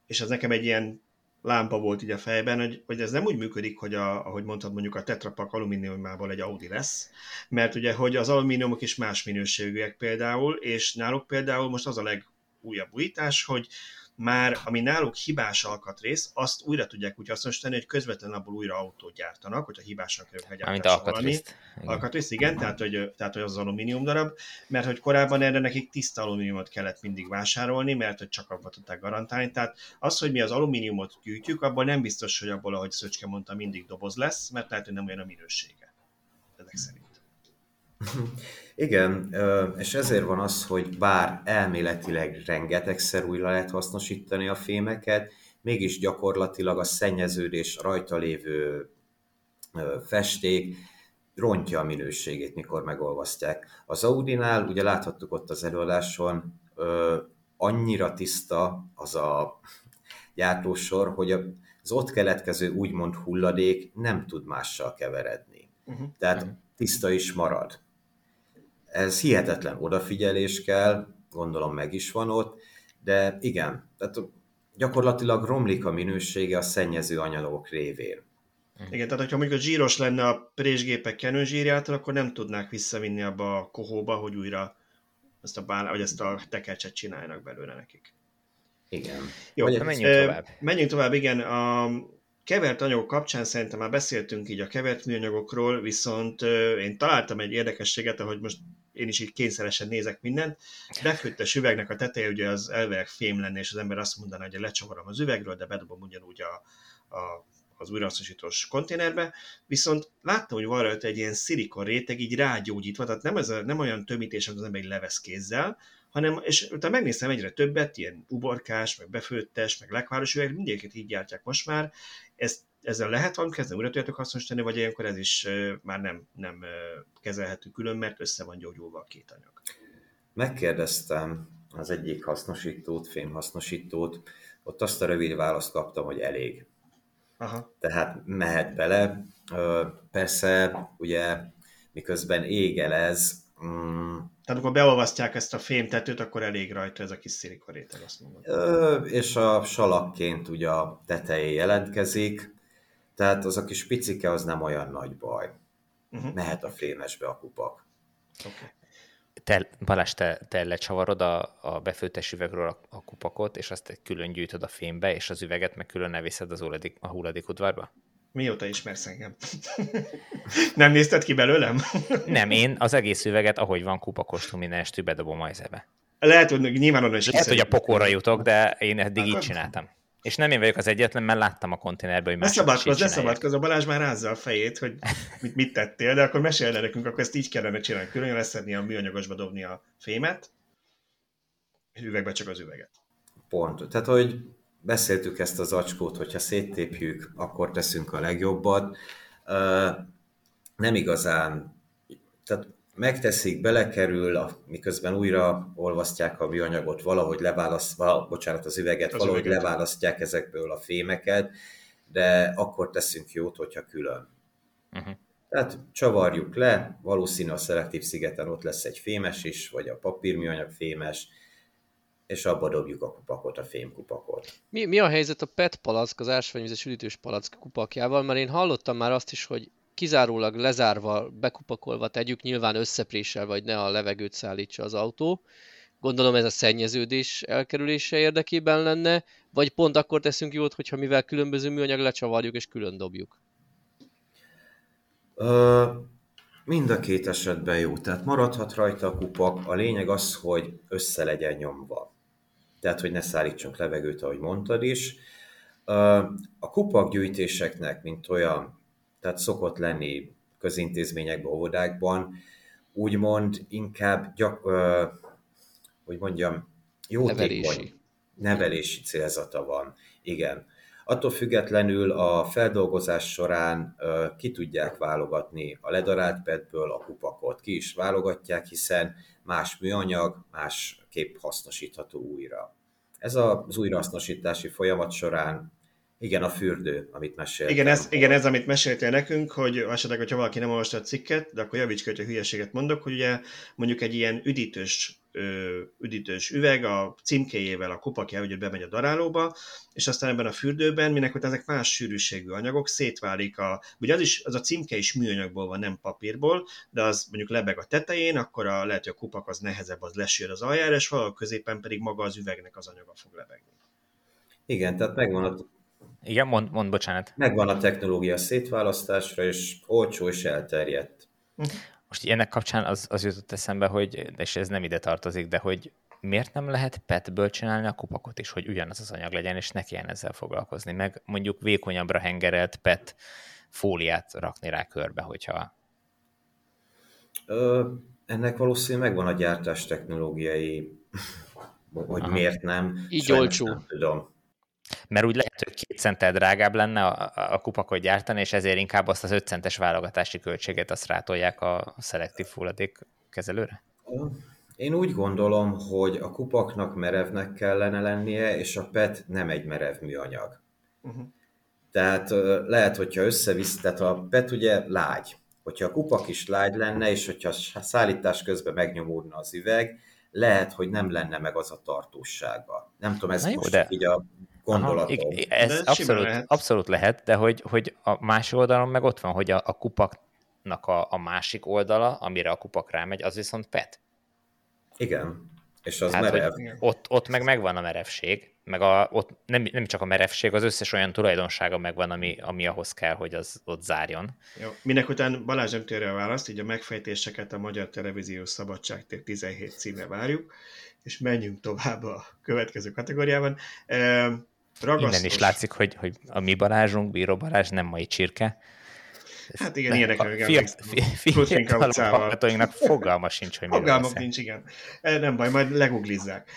és ez nekem egy ilyen lámpa volt így a fejben, hogy, hogy ez nem úgy működik, hogy a, ahogy mondtad, mondjuk a tetrapak alumíniumából egy Audi lesz, mert ugye, hogy az alumíniumok is más minőségűek például, és náluk például most az a legújabb újítás, hogy már ami náluk hibás alkatrész, azt újra tudják úgy hasznosítani, hogy közvetlenül abból újra autót gyártanak, hogyha hibásnak kerül
meggyártásra valami.
Alkatrész, igen, tehát hogy, tehát hogy az, az alumínium darab, mert hogy korábban erre nekik tiszta alumíniumot kellett mindig vásárolni, mert hogy csak abban tudták garantálni. Tehát az, hogy mi az alumíniumot gyűjtjük, abban nem biztos, hogy abból, ahogy Szöcske mondta, mindig doboz lesz, mert lehet, hogy nem olyan a minősége. Ezek szerint.
Igen, és ezért van az, hogy bár elméletileg rengetegszer újra lehet hasznosítani a fémeket, mégis gyakorlatilag a szennyeződés rajta lévő festék rontja a minőségét, mikor megolvasztják. Az Audinál, ugye láthattuk ott az előadáson, annyira tiszta az a gyártósor, hogy az ott keletkező úgymond hulladék nem tud mással keveredni. Uh-huh. Tehát uh-huh. tiszta is marad. Ez hihetetlen odafigyelés kell, gondolom meg is van ott, de igen, tehát gyakorlatilag romlik a minősége a szennyező anyagok révén.
Igen, tehát hogyha mondjuk a zsíros lenne a présgépek kenőzsírjától, akkor nem tudnák visszavinni abba a kohóba, hogy újra ezt a, bán, vagy ezt a tekercset csináljanak belőle nekik.
Igen.
Jó, menjünk tovább. Menjünk tovább, igen. A, kevert anyagok kapcsán szerintem már beszéltünk így a kevert műanyagokról, viszont én találtam egy érdekességet, ahogy most én is így kényszeresen nézek mindent. Befőttes üvegnek a teteje ugye az elvileg fém lenne, és az ember azt mondaná, hogy lecsavarom az üvegről, de bedobom ugyanúgy a, a az újrahasznosítós konténerbe, viszont láttam, hogy van rajta egy ilyen szilikon réteg így rágyógyítva, tehát nem, ez a, nem olyan tömítés, amit az ember levesz kézzel, hanem, és utána megnéztem egyre többet, ilyen uborkás, meg befőttes, meg lekváros üveg, mindegyiket így gyártják most már, ezt, ezzel lehet valamit kezdeni, újra tudjátok hasznosítani, vagy ilyenkor ez is már nem, nem kezelhető külön, mert össze van gyógyulva a két anyag.
Megkérdeztem az egyik hasznosítót, fémhasznosítót, ott azt a rövid választ kaptam, hogy elég. Aha. Tehát mehet bele. Persze, ugye, miközben égelez,
mm, tehát amikor beolvasztják ezt a fémtetőt, akkor elég rajta ez a kis szilikoréteg, azt mondom.
Ö, és a salakként ugye a tetején jelentkezik, tehát az a kis picike az nem olyan nagy baj. Uh-huh. Mehet a fémesbe a kupak.
Okay. Te, Balázs, te, te lecsavarod a, a befőttes üvegről a, a kupakot, és azt külön gyűjtöd a fémbe, és az üveget meg külön elviszed az hulladék, a hulladék udvarba?
Mióta ismersz engem? nem nézted ki belőlem?
nem, én az egész üveget, ahogy van kupakostul minden estő bedobom a ezebe.
Lehet, hogy nyilván onnan is
Lehet, hogy a pokorra jutok, de én eddig így csináltam. És nem én vagyok az egyetlen, mert láttam a konténerben, hogy
mások szabadkoz, ne szabadkoz, a Balázs már rázza a fejét, hogy mit, mit tettél, de akkor mesélj el nekünk, akkor ezt így kellene csinálni. Külön leszedni a műanyagosba dobni a fémet, és üvegbe csak az üveget.
Pont. Tehát, hogy beszéltük ezt az acskót, hogyha széttépjük, akkor teszünk a legjobbat. Nem igazán, tehát megteszik, belekerül, miközben újra olvasztják a műanyagot, valahogy leválaszt, val, bocsánat, az üveget, az valahogy üveget. leválasztják ezekből a fémeket, de akkor teszünk jót, hogyha külön. Uh-huh. Tehát csavarjuk le, valószínű a szelektív szigeten ott lesz egy fémes is, vagy a papírműanyag fémes, és abba dobjuk a kupakot, a fémkupakot.
Mi, mi a helyzet a PET palack, az ásványvizes üdítős palack kupakjával? Mert én hallottam már azt is, hogy kizárólag lezárva, bekupakolva tegyük, nyilván összepréssel, vagy ne a levegőt szállítsa az autó. Gondolom ez a szennyeződés elkerülése érdekében lenne, vagy pont akkor teszünk jót, hogyha mivel különböző műanyag lecsavarjuk és külön dobjuk?
Ö, mind a két esetben jó. Tehát maradhat rajta a kupak. A lényeg az, hogy össze legyen nyomva. Tehát, hogy ne szállítsunk levegőt, ahogy mondtad is. A kupakgyűjtéseknek, mint olyan, tehát szokott lenni közintézményekben, óvodákban, úgymond inkább gyak, hogy mondjam, jótékony nevelési. nevelési célzata van. Igen. Attól függetlenül a feldolgozás során ki tudják válogatni a ledarált petből a kupakot. Ki is válogatják, hiszen más műanyag, más kép hasznosítható újra. Ez az újrahasznosítási folyamat során igen, a fürdő, amit meséltél.
Igen, ez, igen, ez, amit meséltél nekünk, hogy esetleg, hogyha valaki nem olvasta a cikket, de akkor javíts ki, hogyha hülyeséget mondok, hogy ugye mondjuk egy ilyen üdítős, üdítős üveg a címkéjével a kupakja, hogy bemegy a darálóba, és aztán ebben a fürdőben, minek hogy ezek más sűrűségű anyagok, szétválik a, ugye az is, az a címke is műanyagból van, nem papírból, de az mondjuk lebeg a tetején, akkor a, lehet, hogy a kupak az nehezebb, az lesír az aljára, és valahol középen pedig maga az üvegnek az anyaga fog lebegni.
Igen, tehát megvan a
igen, mond, mond bocsánat.
Megvan a technológia szétválasztásra, és olcsó és elterjedt.
Most ennek kapcsán az, az jutott eszembe, hogy, és ez nem ide tartozik, de hogy miért nem lehet petből csinálni a kupakot is, hogy ugyanaz az anyag legyen, és ne kelljen ezzel foglalkozni, meg mondjuk vékonyabbra hengerelt pet fóliát rakni rá körbe, hogyha...
Ö, ennek valószínűleg megvan a gyártás technológiai, hogy Aha. miért nem.
Így olcsó.
Nem tudom.
Mert úgy lehet, hogy két centtel drágább lenne a, a kupakot gyártani, és ezért inkább azt az 5 centes válogatási költséget azt rátolják a szelektív hulladék kezelőre?
Én úgy gondolom, hogy a kupaknak merevnek kellene lennie, és a PET nem egy merev műanyag. Uh-huh. Tehát lehet, hogyha összevisz, tehát a PET ugye lágy. Hogyha a kupak is lágy lenne, és hogyha a szállítás közben megnyomódna az üveg, lehet, hogy nem lenne meg az a tartósága. Nem tudom, ez most de... így a gondolatom. Aha,
ez abszolút lehet. abszolút lehet, de hogy, hogy a másik oldalon meg ott van, hogy a, a kupaknak a, a másik oldala, amire a kupak rámegy, az viszont PET.
Igen, és az hát, merev.
Ott, ott meg megvan a merevség, meg a, ott nem, nem csak a merevség, az összes olyan tulajdonsága megvan, ami, ami ahhoz kell, hogy az ott zárjon.
Jó. Minek után Balázs nem térje a választ, így a megfejtéseket a Magyar Televíziós Szabadságtér 17 címre várjuk, és menjünk tovább a következő kategóriában.
Ragasztos. Innen is látszik, hogy, hogy a mi Balázsunk, Bíró Balázs nem mai csirke.
Hát igen, ilyenekre
Fiatal hallgatóinknak fogalma sincs, hogy
Fogalmak nincs, igen. Nem baj, majd leguglizzák.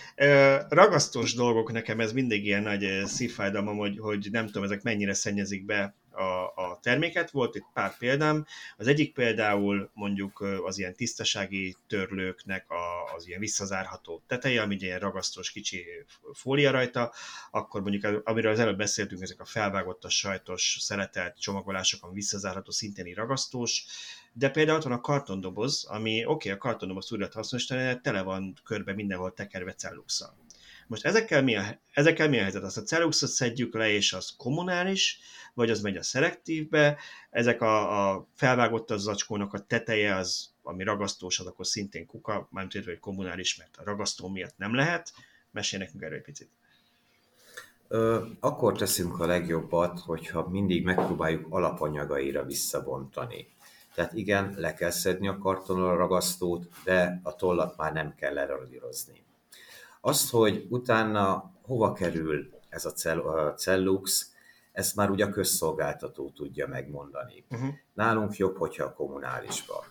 Ragasztós dolgok nekem ez mindig ilyen nagy szívfájdalmam, hogy, hogy nem tudom, ezek mennyire szennyezik be a, a terméket. Volt itt pár példám. Az egyik például mondjuk az ilyen tisztasági törlőknek a, az ilyen visszazárható teteje, ami ilyen ragasztós kicsi fólia rajta, akkor mondjuk amiről az előbb beszéltünk, ezek a felvágott a sajtos szeretelt csomagolások, ami visszazárható, szintén ragasztós, de például ott van a kartondoboz, ami oké, okay, a kartondoboz úgy lehet hasznosítani, de tele van körbe mindenhol tekerve celluxal. Most ezekkel mi, a, ezekkel mi a helyzet? Azt a celluxot szedjük le, és az kommunális, vagy az megy a szelektívbe, ezek a, a felvágott az zacskónak a teteje, az, ami ragasztós, az akkor szintén kuka, mármint értve, hogy kommunális, mert a ragasztó miatt nem lehet. Mesélj nekünk erről egy picit.
Ö, akkor teszünk a legjobbat, hogyha mindig megpróbáljuk alapanyagaira visszabontani. Tehát igen, le kell szedni a kartonról a ragasztót, de a tollat már nem kell leradírozni. Azt, hogy utána hova kerül ez a cellux, ezt már ugye a közszolgáltató tudja megmondani. Uh-huh. Nálunk jobb, hogyha a kommunálisban,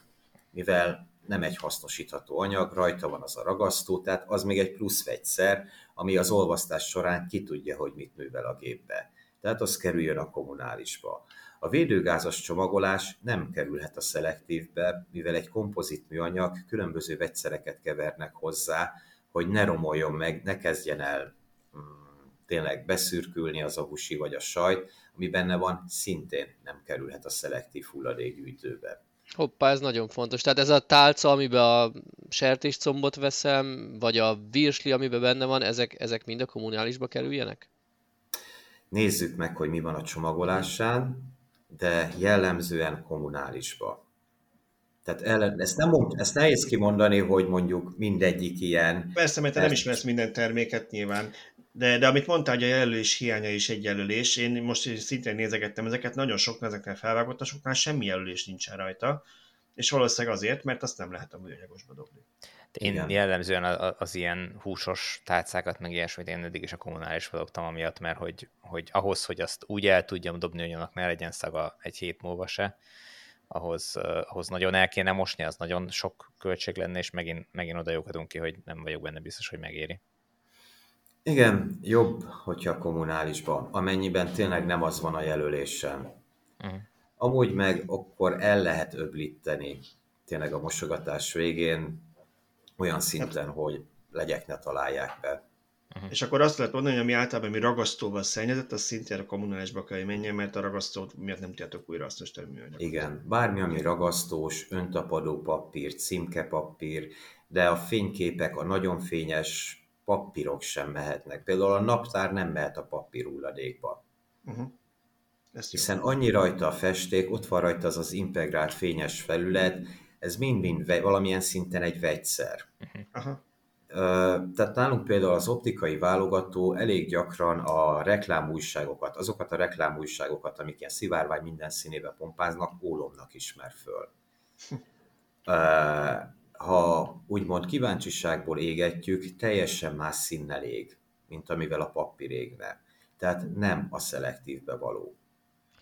mivel nem egy hasznosítható anyag, rajta van az a ragasztó, tehát az még egy plusz vegyszer, ami az olvasztás során ki tudja, hogy mit művel a gépbe. Tehát az kerüljön a kommunálisba. A védőgázas csomagolás nem kerülhet a szelektívbe, mivel egy kompozit műanyag különböző vegyszereket kevernek hozzá, hogy ne romoljon meg, ne kezdjen el tényleg beszürkülni az a husi vagy a sajt, ami benne van, szintén nem kerülhet a szelektív hulladékgyűjtőbe.
Hoppá, ez nagyon fontos. Tehát ez a tálca, amiben a sertéscombot veszem, vagy a virsli, amiben benne van, ezek, ezek mind a kommunálisba kerüljenek?
Nézzük meg, hogy mi van a csomagolásán, de jellemzően kommunálisba. Tehát ellen, ezt, nem ezt nehéz kimondani, hogy mondjuk mindegyik ilyen.
Persze, mert te nem ismersz minden terméket nyilván. De, de amit mondtál, hogy a jelölés hiánya is egy jelölés, én most szintén nézegettem ezeket, nagyon sok ezeknél felvágottasoknál semmi jelölés nincsen rajta, és valószínűleg azért, mert azt nem lehet a műanyagosba dobni.
Én Igen. jellemzően az, az ilyen húsos tálcákat, meg ilyesmit én eddig is a kommunális dobtam amiatt, mert hogy, hogy ahhoz, hogy azt úgy el tudjam dobni, hogy annak ne legyen szaga egy hét múlva se, ahhoz, ahhoz nagyon el kéne mosni, az nagyon sok költség lenne, és megint, megint oda ki, hogy nem vagyok benne biztos, hogy megéri.
Igen, jobb, hogyha kommunálisban, amennyiben tényleg nem az van a jelölésen. Uh-huh. Amúgy meg akkor el lehet öblíteni tényleg a mosogatás végén olyan szinten, hogy legyek ne találják be.
Uh-huh. És akkor azt lehet mondani, hogy ami általában mi ragasztóval szennyezett, az szintén a kommunálisba kell, hogy menjen, mert a ragasztót miatt nem tudjátok újra hasznos terműanyagot.
Igen, bármi, ami ragasztós, öntapadó papír, címkepapír, de a fényképek, a nagyon fényes papírok sem mehetnek. Például a naptár nem mehet a papír hulladékba. Uh-huh. Hiszen annyi rajta a festék, ott van rajta az az integrált fényes felület, ez mind-mind valamilyen szinten egy vegyszer. Uh-huh. Aha. Tehát nálunk például az optikai válogató elég gyakran a reklámújságokat, azokat a reklámújságokat, amik ilyen szivárvány minden színébe pompáznak, ólomnak ismer föl. Ha úgymond kíváncsiságból égetjük, teljesen más színnel ég, mint amivel a papír égne. Tehát nem a szelektívbe való.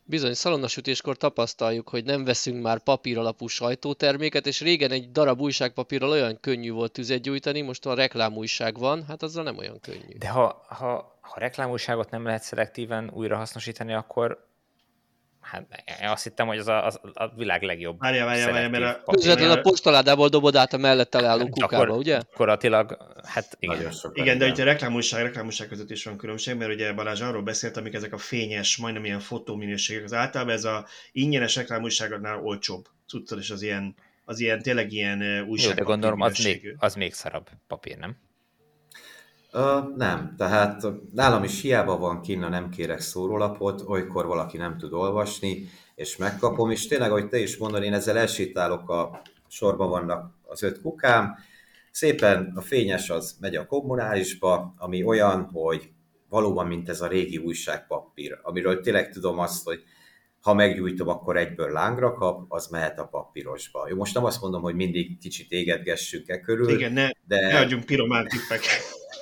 Bizony, szalonnasütéskor tapasztaljuk, hogy nem veszünk már papír alapú sajtóterméket, és régen egy darab újságpapírral olyan könnyű volt tüzet gyújtani, most a reklámújság van, hát azzal nem olyan könnyű.
De ha, ha, ha reklámújságot nem lehet szelektíven újra hasznosítani, akkor Hát én azt hittem, hogy az a, az a világ legjobb.
Várja, várja, várja, mert
a... Közvetlenül a postaládából dobod át a mellette álló kukába, akkor, ugye?
Gyakorlatilag, hát igen.
Nagyon igen, de ugye a reklámúság, reklámúság között is van különbség, mert ugye Balázs arról beszélt, amik ezek a fényes, majdnem ilyen fotóminőségek. Az általában ez a ingyenes reklámúságadnál olcsóbb cuccol, és az ilyen, az ilyen tényleg ilyen újság. Jó,
de gondolom, az még, az még szarabb papír, nem?
Uh, nem, tehát nálam is hiába van kinna, nem kérek szórólapot, olykor valaki nem tud olvasni, és megkapom, és tényleg, ahogy te is mondod, én ezzel elsétálok, a sorban vannak az öt kukám, szépen a fényes az megy a kommunálisba, ami olyan, hogy valóban, mint ez a régi újságpapír, amiről tényleg tudom azt, hogy ha meggyújtom, akkor egyből lángra kap, az mehet a papírosba. Jó, most nem azt mondom, hogy mindig kicsit égetgessünk e körül,
Igen, ne, de... ne adjunk piromán tippek.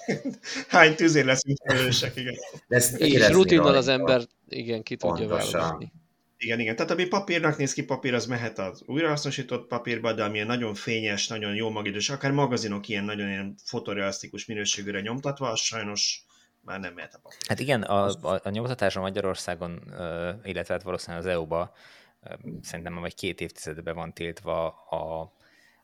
Hány tűzén leszünk felelősek, igen.
De ezt és rutinnal az ember, igen, ki tudja választani.
Igen, igen. Tehát ami papírnak néz ki, papír az mehet az újrahasznosított papírba, de amilyen nagyon fényes, nagyon jó magidős, akár magazinok ilyen nagyon ilyen fotorealisztikus minőségűre nyomtatva, az sajnos már nem mehet a papír.
Hát igen, a, a, a nyomtatás a Magyarországon, illetve hát valószínűleg az EU-ba szerintem már vagy két évtizedben van tiltva a,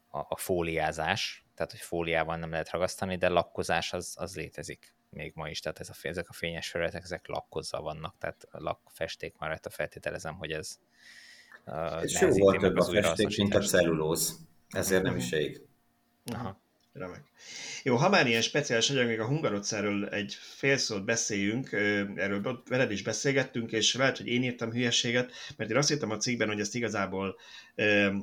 a, a fóliázás, tehát hogy fóliával nem lehet ragasztani, de lakkozás az, az létezik még ma is, tehát ez a, ezek a fényes felületek, ezek lakkozva vannak, tehát lakfesték már rajta feltételezem, hogy ez
uh, És jó volt több a festék, mint a cellulóz, ezért nem is ég.
Aha. Remek. Jó, ha már ilyen speciális anyag, még a hungarocáról egy fél szót beszéljünk, erről veled is beszélgettünk, és lehet, hogy én írtam hülyeséget, mert én azt írtam a cikkben, hogy ezt igazából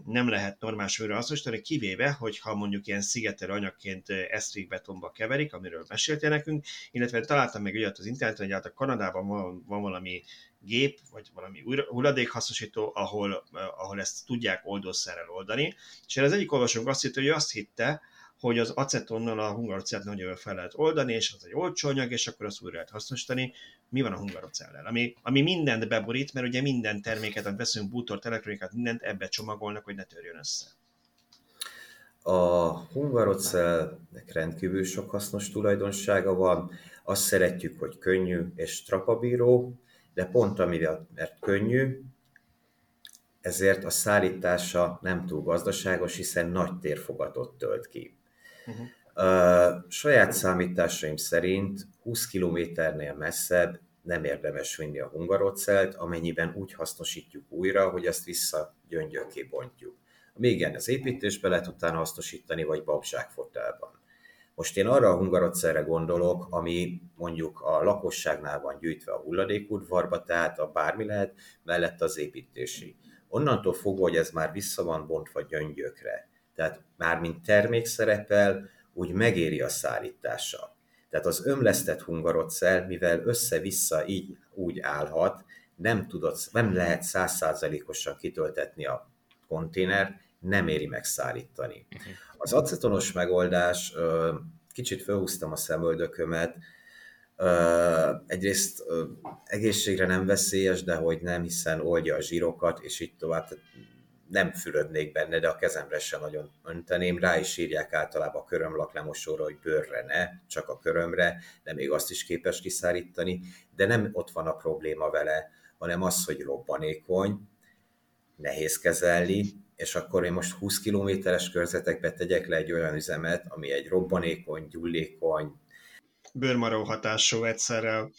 nem lehet normális újra hasznosítani, kivéve, hogyha mondjuk ilyen szigetelő anyagként esztrik betonba keverik, amiről meséltél nekünk, illetve találtam meg olyat az interneten, hogy hát a Kanadában van, van valami gép, vagy valami hulladékhasznosító, ahol, ahol ezt tudják oldószerrel oldani. És az egyik olvasónk azt hitte, hogy azt hitte, hogy az acetonnal a hungarocelt nagyon fel lehet oldani, és az egy olcsó anyag, és akkor azt újra lehet hasznosítani. Mi van a hungarocellel? Ami, ami mindent beborít, mert ugye minden terméket, amit veszünk, bútort, elektronikát, mindent ebbe csomagolnak, hogy ne törjön össze.
A hungarocellnek rendkívül sok hasznos tulajdonsága van. Azt szeretjük, hogy könnyű és trapabíró, de pont amivel, mert könnyű, ezért a szállítása nem túl gazdaságos, hiszen nagy térfogatot tölt ki. Uh-huh. Uh, saját számításaim szerint 20 kilométernél messzebb nem érdemes vinni a hungarocelt, amennyiben úgy hasznosítjuk újra, hogy ezt vissza gyöngyökké bontjuk. még igen, az építésbe lehet utána hasznosítani, vagy babzsákfotelban. Most én arra a hungarocszerre gondolok, ami mondjuk a lakosságnál van gyűjtve a hulladékudvarba, tehát a bármi lehet, mellett az építési. Onnantól fogva, hogy ez már vissza van bontva gyöngyökre, tehát már mint termék szerepel, úgy megéri a szállítása. Tehát az ömlesztett hungarocell, mivel össze-vissza így úgy állhat, nem, tudod, nem lehet százszázalékosan kitöltetni a konténert, nem éri megszállítani. Az acetonos megoldás, kicsit felhúztam a szemöldökömet, egyrészt egészségre nem veszélyes, de hogy nem, hiszen oldja a zsírokat, és így tovább nem fürödnék benne, de a kezemre sem nagyon önteném. Rá is írják általában a körömlak lemosóra, hogy bőrre ne, csak a körömre, de még azt is képes kiszárítani, de nem ott van a probléma vele, hanem az, hogy robbanékony, nehéz kezelni, és akkor én most 20 kilométeres körzetekbe tegyek le egy olyan üzemet, ami egy robbanékony, gyullékony,
bőrmaró hatású egyszerre,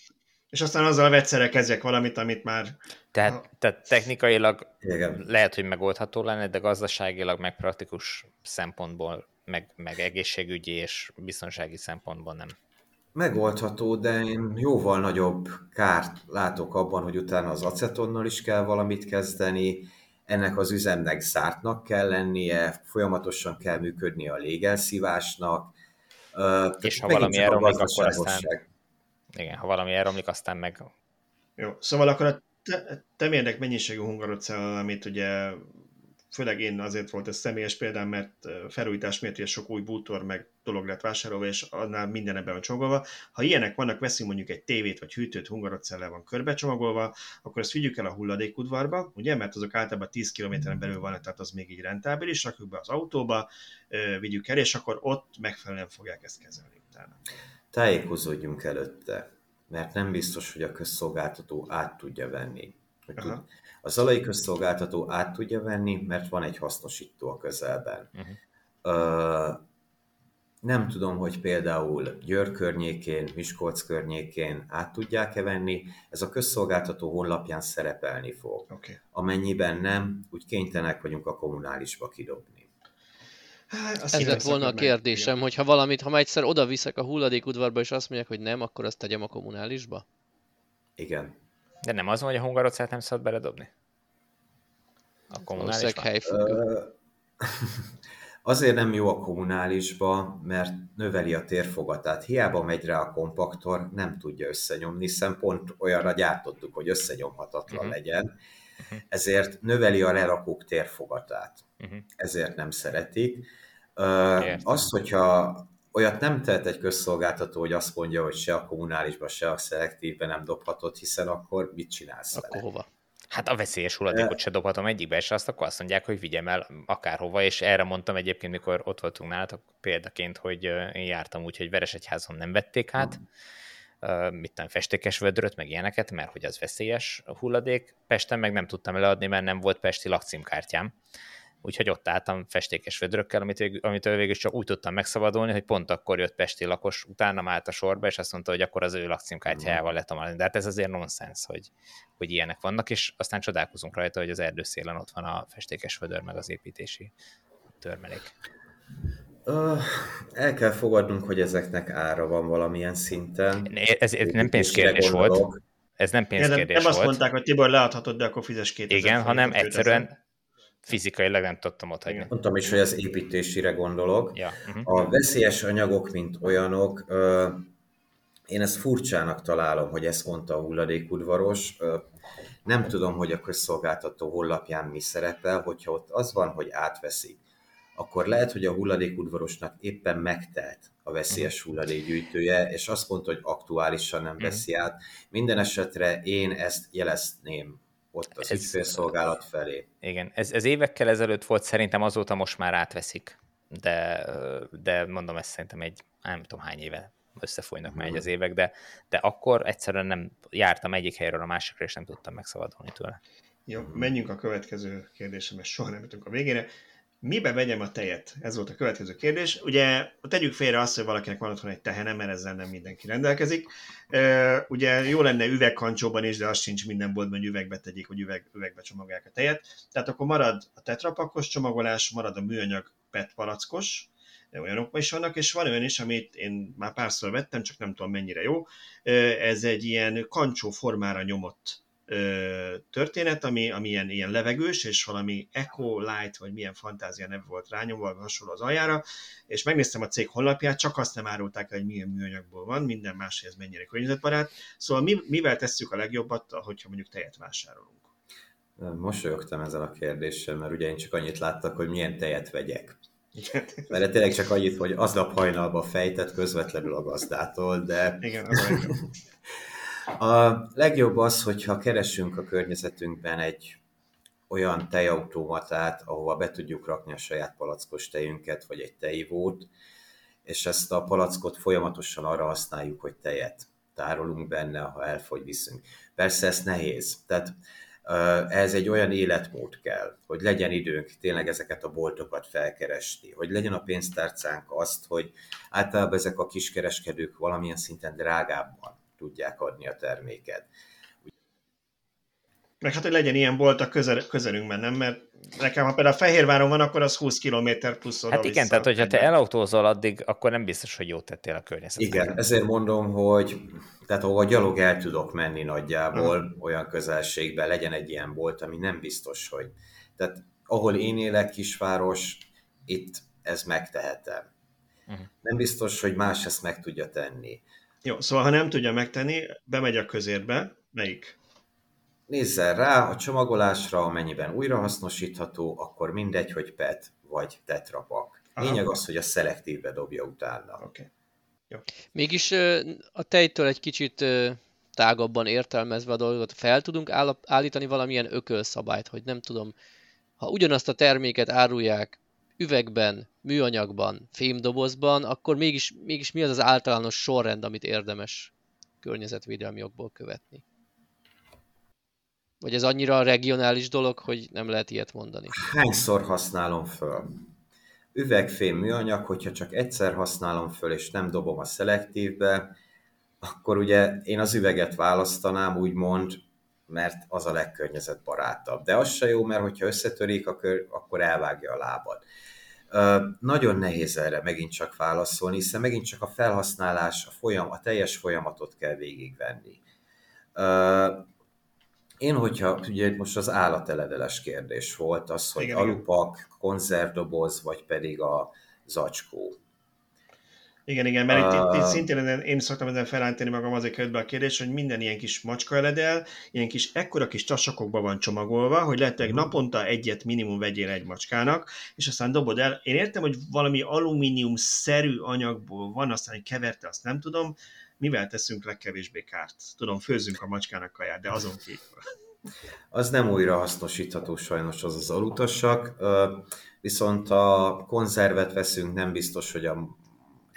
és aztán azzal a vegyszerre kezdjek valamit, amit már...
Tehát, tehát technikailag Igen. lehet, hogy megoldható lenne, de gazdaságilag, meg praktikus szempontból, meg, meg egészségügyi és biztonsági szempontból nem.
Megoldható, de én jóval nagyobb kárt látok abban, hogy utána az acetonnal is kell valamit kezdeni, ennek az üzemnek zártnak kell lennie, folyamatosan kell működni a légelszívásnak.
És ha valami elromlik, akkor aztán... Igen, ha valami elromlik, aztán meg...
Jó, szóval akkor a te, temérdek mennyiségű hungarocell, amit ugye főleg én azért volt ez személyes példám, mert felújítás miatt ugye sok új bútor meg dolog lett vásárolva, és annál minden ebben van csomagolva. Ha ilyenek vannak, veszünk mondjuk egy tévét vagy hűtőt hungarocellel van körbecsomagolva, akkor ezt vigyük el a hulladékudvarba, ugye, mert azok általában 10 kilométeren belül vannak, tehát az még így rentábilis, rakjuk be az autóba, vigyük el, és akkor ott megfelelően fogják ezt kezelni utána.
Tájékozódjunk előtte, mert nem biztos, hogy a közszolgáltató át tudja venni. Hogy tud, a zalai közszolgáltató át tudja venni, mert van egy hasznosító a közelben. Uh-huh. Uh, nem tudom, hogy például Győr környékén, Miskolc környékén át tudják-e venni, ez a közszolgáltató honlapján szerepelni fog. Okay. Amennyiben nem, úgy kénytelenek vagyunk a kommunálisba kidobni.
Hát, Ez lett volna a kérdésem, hogy ha valamit, ha egyszer oda viszek a hulladékudvarba, és azt mondják, hogy nem, akkor azt tegyem a kommunálisba?
Igen.
De nem az van, hogy a hungarocát nem szabad beledobni?
A kommunálisba?
Azért nem jó a kommunálisba, mert növeli a térfogatát. Hiába megy rá a kompaktor, nem tudja összenyomni, hiszen pont olyanra gyártottuk, hogy összenyomhatatlan uh-huh. legyen. Uh-huh. Ezért növeli a lerakók térfogatát. Uh-huh. Ezért nem szeretik. Uh, az, hogyha olyat nem tehet egy közszolgáltató, hogy azt mondja, hogy se a kommunálisban, se a szelektívben nem dobhatod, hiszen akkor mit csinálsz
Akkor vele? hova?
Hát a veszélyes hulladékot se dobhatom egyikbe, és azt akkor azt mondják, hogy vigyem el akárhova, és erre mondtam egyébként, mikor ott voltunk nálatok példaként, hogy én jártam úgy, hogy Veresegyházon nem vették át, uh, mit tudom, festékes vödröt, meg ilyeneket, mert hogy az veszélyes hulladék. Pesten meg nem tudtam leadni, mert nem volt pesti lakcímkártyám úgyhogy ott álltam festékes vödrökkel, amit, végül, amitől végül csak úgy tudtam megszabadulni, hogy pont akkor jött pesti lakos, utána állt a sorba, és azt mondta, hogy akkor az ő lakcímkártyájával letamalni. De hát ez azért nonsens, hogy, hogy ilyenek vannak, és aztán csodálkozunk rajta, hogy az erdőszélen ott van a festékes vödör, meg az építési törmelék.
El kell fogadnunk, hogy ezeknek ára van valamilyen szinten.
Ez, ez nem pénzkérdés volt. Ez nem pénzkérdés
nem, nem azt mondták, hogy Tibor leadhatod, de akkor fizes két
Igen, hanem egyszerűen fizikailag nem tudtam ott hagyni.
Mondtam is, hogy az építésére gondolok.
Ja.
Uh-huh. A veszélyes anyagok, mint olyanok, én ezt furcsának találom, hogy ezt mondta a hulladékudvaros. Nem tudom, hogy a közszolgáltató honlapján mi szerepel, hogyha ott az van, hogy átveszik, akkor lehet, hogy a hulladékudvarosnak éppen megtelt a veszélyes mhm. hulladékgyűjtője, és azt mondta, hogy aktuálisan nem mhm. veszi át. Minden esetre én ezt jelezném ott az ez, ügyfélszolgálat felé.
Igen, ez, ez évekkel ezelőtt volt, szerintem azóta most már átveszik, de, de mondom, ezt szerintem egy, nem tudom hány éve összefolynak már az évek, de, de akkor egyszerűen nem jártam egyik helyről a másikra, és nem tudtam megszabadulni tőle.
Jó, menjünk a következő kérdésre, mert soha nem jutunk a végére. Mibe vegyem a tejet? Ez volt a következő kérdés. Ugye tegyük félre azt, hogy valakinek van otthon egy tehene, mert ezzel nem mindenki rendelkezik. Ugye jó lenne üvegkancsóban is, de az sincs minden boltban, hogy üvegbe tegyék, hogy üveg, üvegbe csomagolják a tejet. Tehát akkor marad a tetrapakos csomagolás, marad a műanyag PET palackos, olyanok is vannak, és van olyan is, amit én már párszor vettem, csak nem tudom mennyire jó. Ez egy ilyen kancsó formára nyomott történet, ami, ami ilyen, ilyen levegős, és valami Eco Light, vagy milyen fantázia nev volt rányomva, hasonló az aljára, és megnéztem a cég honlapját, csak azt nem árulták el, hogy milyen műanyagból van, minden ez mennyire környezetbarát. Szóval mi, mivel tesszük a legjobbat, hogyha mondjuk tejet vásárolunk?
Mosolyogtam ezzel a kérdéssel, mert ugye én csak annyit láttak, hogy milyen tejet vegyek. Mert tényleg csak annyit, hogy aznap hajnalba fejtett közvetlenül a gazdától, de...
Igen, az
A legjobb az, hogyha keresünk a környezetünkben egy olyan tejautomatát, ahova be tudjuk rakni a saját palackos tejünket, vagy egy tejivót, és ezt a palackot folyamatosan arra használjuk, hogy tejet tárolunk benne, ha elfogy, viszünk. Persze ez nehéz. Tehát ez egy olyan életmód kell, hogy legyen időnk tényleg ezeket a boltokat felkeresni, hogy legyen a pénztárcánk azt, hogy általában ezek a kiskereskedők valamilyen szinten drágábban tudják adni a terméket.
Meg hát, hogy legyen ilyen bolt a közel, közelünkben, nem? Mert nekem, ha például Fehérváron van, akkor az 20 km plusz oda
Hát igen, tehát hogyha te elautózol addig, akkor nem biztos, hogy jót tettél a környezetnek.
Igen, ezért mondom, hogy tehát ahova gyalog el tudok menni nagyjából, uh-huh. olyan közelségben legyen egy ilyen bolt, ami nem biztos, hogy... Tehát ahol én élek, kisváros, itt ez megtehetem. Uh-huh. Nem biztos, hogy más ezt meg tudja tenni.
Jó, szóval ha nem tudja megtenni, bemegy a közérbe, melyik?
Nézzel rá a csomagolásra, amennyiben újrahasznosítható, akkor mindegy, hogy PET vagy tetrapak. Lényeg az, hogy a szelektívbe dobja utána.
Oké. Okay.
Jó. Mégis a tejtől egy kicsit tágabban értelmezve a dolgot, fel tudunk állítani valamilyen ökölszabályt, hogy nem tudom, ha ugyanazt a terméket árulják üvegben, műanyagban, fémdobozban, akkor mégis, mégis mi az az általános sorrend, amit érdemes környezetvédelmi jogból követni? Vagy ez annyira regionális dolog, hogy nem lehet ilyet mondani?
Hányszor használom föl? Üvegfém műanyag, hogyha csak egyszer használom föl, és nem dobom a szelektívbe, akkor ugye én az üveget választanám, úgymond, mert az a legkörnyezetbarátabb. De az se jó, mert hogyha összetörik, akkor elvágja a lábad. Nagyon nehéz erre megint csak válaszolni, hiszen megint csak a felhasználás, a, folyam, a teljes folyamatot kell végigvenni. Én, hogyha ugye most az állateledeles kérdés volt, az, hogy igen, alupak, konzervdoboz, vagy pedig a zacskó.
Igen, igen, mert uh, itt, itt, szintén én szoktam ezen felállítani magam azért jött be a kérdés, hogy minden ilyen kis macska eledel, ilyen kis ekkora kis tasakokba van csomagolva, hogy lehetőleg uh-huh. naponta egyet minimum vegyél egy macskának, és aztán dobod el. Én értem, hogy valami alumínium-szerű anyagból van, aztán egy keverte, azt nem tudom, mivel teszünk legkevésbé kárt? Tudom, főzünk a macskának kaját, de azon kívül.
Az nem újra hasznosítható sajnos az az alutasak, viszont a konzervet veszünk, nem biztos, hogy a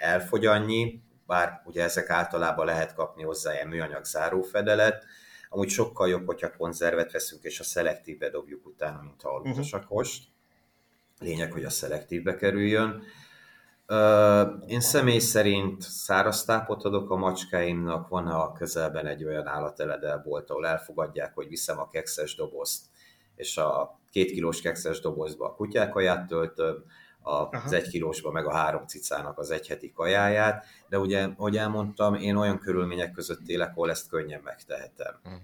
elfogy annyi, bár ugye ezek általában lehet kapni hozzá ilyen műanyag zárófedelet, amúgy sokkal jobb, hogyha konzervet veszünk, és a szelektívbe dobjuk utána, mint a alutasakost. Lényeg, hogy a szelektívbe kerüljön. Én személy szerint száraz tápot adok a macskáimnak, van a közelben egy olyan állateledelbolt, ahol elfogadják, hogy viszem a kekszes dobozt, és a két kilós kekszes dobozba a kutyákaját töltöm, az egy kilósba, meg a három cicának az egyheti kajáját, de ugye, ahogy elmondtam, én olyan körülmények között élek, ahol ezt könnyen megtehetem. Uh-huh.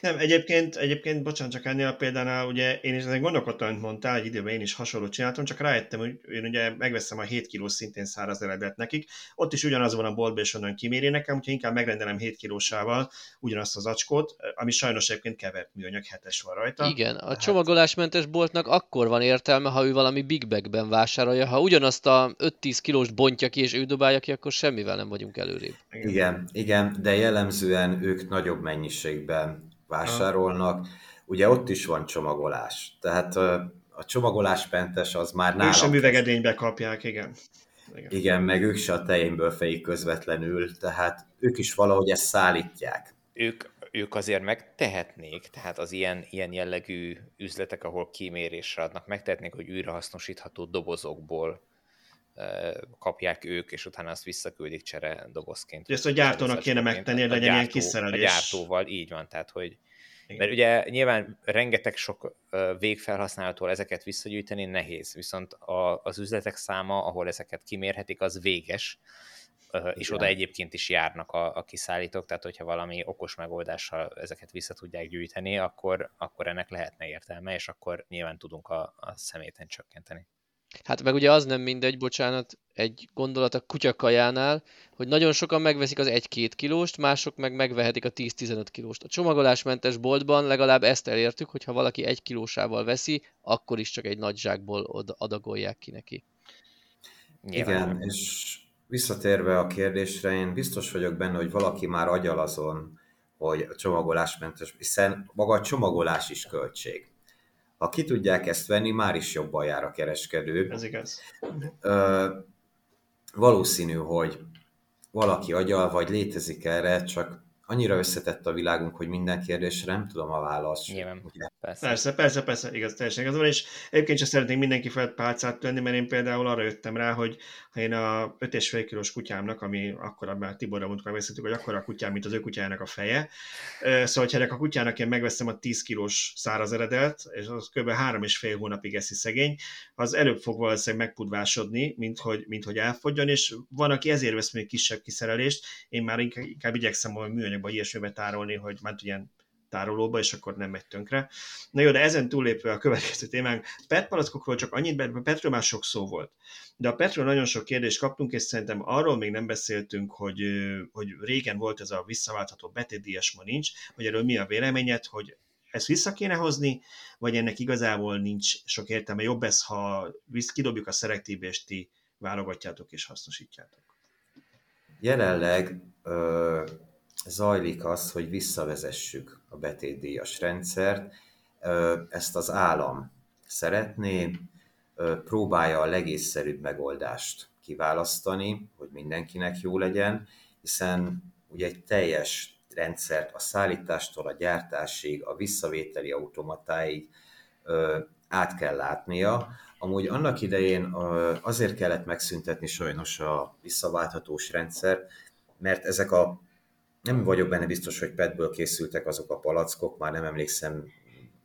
Nem, egyébként, egyébként, bocsánat, csak ennél a példánál, ugye én is ezen gondolkodtam, amit mondtál, egy időben én is hasonlót csináltam, csak rájöttem, hogy én ugye megveszem a 7 kilós szintén száraz eredet nekik, ott is ugyanaz van a boltban, és onnan kiméri nekem, úgyhogy inkább megrendelem 7 kilósával ugyanazt az acskót, ami sajnos egyébként kevert műanyag, hetes van rajta.
Igen, a Tehát... csomagolásmentes boltnak akkor van értelme, ha ő valami big bagben vásárolja, ha ugyanazt a 5-10 kilós bontja ki, és ő dobálja ki, akkor semmivel nem vagyunk előrébb.
Igen, igen, igen de jellemzően ők nagyobb mennyiségben vásárolnak. Ugye ott is van csomagolás, tehát a csomagolásmentes az már
nálam... Ők sem üvegedénybe kapják, igen.
igen. Igen, meg ők se a tejénből fejik közvetlenül, tehát ők is valahogy ezt szállítják.
Ők, ők azért megtehetnék, tehát az ilyen, ilyen jellegű üzletek, ahol kimérésre adnak, megtehetnék, hogy újrahasznosítható dobozokból kapják ők, és utána azt visszaküldik csere dobozként.
Ezt a gyártónak kéne megtenni, hogy legyen ilyen kiszerelés.
A gyártóval, így van, tehát hogy igen. Mert ugye nyilván rengeteg sok végfelhasználótól ezeket visszagyűjteni nehéz, viszont a, az üzletek száma, ahol ezeket kimérhetik, az véges, és oda egyébként is járnak a, a kiszállítók, tehát hogyha valami okos megoldással ezeket vissza tudják gyűjteni, akkor, akkor ennek lehetne értelme, és akkor nyilván tudunk a, a szeméten csökkenteni.
Hát meg ugye az nem mindegy, bocsánat, egy gondolat a kutyakajánál, hogy nagyon sokan megveszik az 1-2 kilóst, mások meg megvehetik a 10-15 kilóst. A csomagolásmentes boltban legalább ezt elértük, hogy ha valaki 1 kilósával veszi, akkor is csak egy nagy zsákból adagolják ki neki.
Nyilván. Igen, és visszatérve a kérdésre, én biztos vagyok benne, hogy valaki már agyal azon, hogy a csomagolásmentes, hiszen maga a csomagolás is költség. Ha ki tudják ezt venni, már is jobban jár a kereskedő.
Ez igaz.
Ö, valószínű, hogy valaki agyal, vagy létezik erre, csak annyira összetett a világunk, hogy minden kérdésre nem tudom a választ.
Nyilván,
persze. persze. Persze, persze, igaz, teljesen igaz van, és egyébként sem szeretnék mindenki felett pálcát tenni, mert én például arra jöttem rá, hogy ha én a 5,5 kilós kutyámnak, ami akkor abban Tiborra mondtuk, megbeszéltük, hogy akkor a kutyám, mint az ő kutyájának a feje, szóval, hogy a kutyának én megveszem a 10 kilós száraz eredet, és az kb. három és fél hónapig eszi szegény, az előbb fog valószínűleg megpudvásodni, mint hogy, mint hogy elfogjon, és van, aki ezért vesz még kisebb kiszerelést, én már inkább, inkább igyekszem hogy műanyagba ilyesmibe tárolni, hogy már ilyen tárolóba, és akkor nem megy tönkre. Na jó, de ezen túllépve a következő témánk, PET palackokról csak annyit, mert Petről már sok szó volt. De a Petről nagyon sok kérdést kaptunk, és szerintem arról még nem beszéltünk, hogy, hogy régen volt ez a visszaváltható betétdíjas, ma nincs, hogy erről mi a véleményed, hogy ezt vissza kéne hozni, vagy ennek igazából nincs sok értelme. Jobb ez, ha kidobjuk a szelektívbe, és ti válogatjátok és hasznosítjátok.
Jelenleg zajlik az, hogy visszavezessük a betétdíjas rendszert. Ezt az állam szeretné, próbálja a legészszerűbb megoldást kiválasztani, hogy mindenkinek jó legyen, hiszen ugye egy teljes rendszert a szállítástól a gyártásig, a visszavételi automatáig át kell látnia. Amúgy annak idején azért kellett megszüntetni sajnos a visszaválthatós rendszert, mert ezek a nem vagyok benne biztos, hogy petből készültek azok a palackok, már nem emlékszem,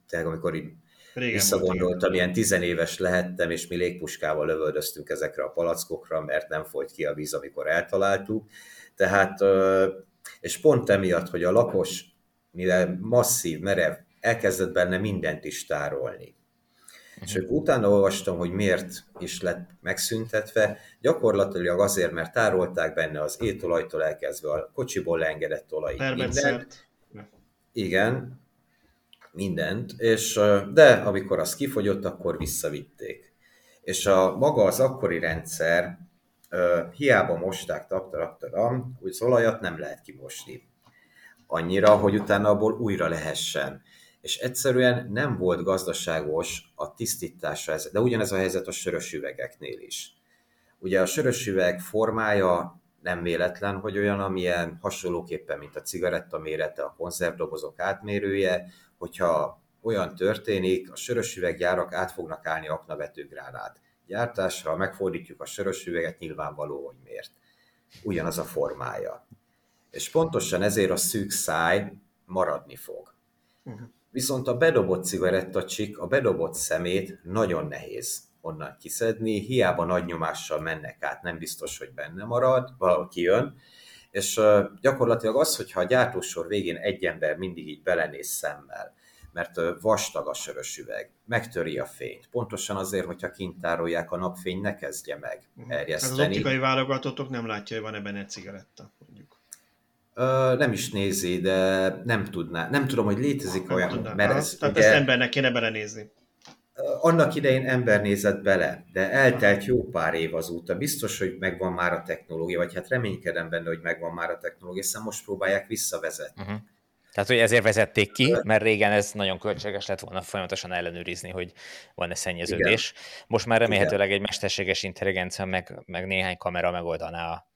tehát amikor így Régen visszagondoltam, ilyen tizenéves lehettem, és mi légpuskával lövöldöztünk ezekre a palackokra, mert nem folyt ki a víz, amikor eltaláltuk. Tehát, és pont emiatt, hogy a lakos, mivel masszív, merev, elkezdett benne mindent is tárolni. És akkor utána olvastam, hogy miért is lett megszüntetve. Gyakorlatilag azért, mert tárolták benne az étolajtól elkezdve a kocsiból leengedett olaj. Mindent. Igen, mindent. És, de amikor az kifogyott, akkor visszavitték. És a maga az akkori rendszer, hiába mosták taptaraktaram, úgy az olajat nem lehet kimosni. Annyira, hogy utána abból újra lehessen és egyszerűen nem volt gazdaságos a tisztítása, de ugyanez a helyzet a sörös üvegeknél is. Ugye a sörös üveg formája nem véletlen, hogy olyan, amilyen hasonlóképpen, mint a cigaretta mérete, a konzervdobozok átmérője, hogyha olyan történik, a sörös üveggyárak át fognak állni aknavetőgránát gyártásra, megfordítjuk a sörös üveget, nyilvánvaló, hogy miért. Ugyanaz a formája. És pontosan ezért a szűk száj maradni fog. Viszont a bedobott cigarettacsik, a bedobott szemét nagyon nehéz onnan kiszedni, hiába nagy nyomással mennek át, nem biztos, hogy benne marad, valaki jön, és gyakorlatilag az, hogyha a gyártósor végén egy ember mindig így belenéz szemmel, mert vastag a sörös üveg, megtöri a fényt. Pontosan azért, hogyha kint tárolják, a napfény ne kezdje meg erjeszteni. Hát
az optikai válogatótok nem látja, hogy van ebben egy cigaretta.
Ö, nem is nézi, de nem tudná. Nem tudom, hogy létezik nem olyan,
tudná. mert ez Tehát ugye, ezt embernek kéne belenézni.
Annak idején ember nézett bele, de eltelt jó pár év azóta. Biztos, hogy megvan már a technológia, vagy hát reménykedem benne, hogy megvan már a technológia, hiszen most próbálják visszavezetni. Uh-huh.
Tehát, hogy ezért vezették ki, mert régen ez nagyon költséges lett volna folyamatosan ellenőrizni, hogy van-e szennyeződés. Igen. Most már remélhetőleg egy mesterséges intelligencia, meg, meg néhány kamera megoldaná a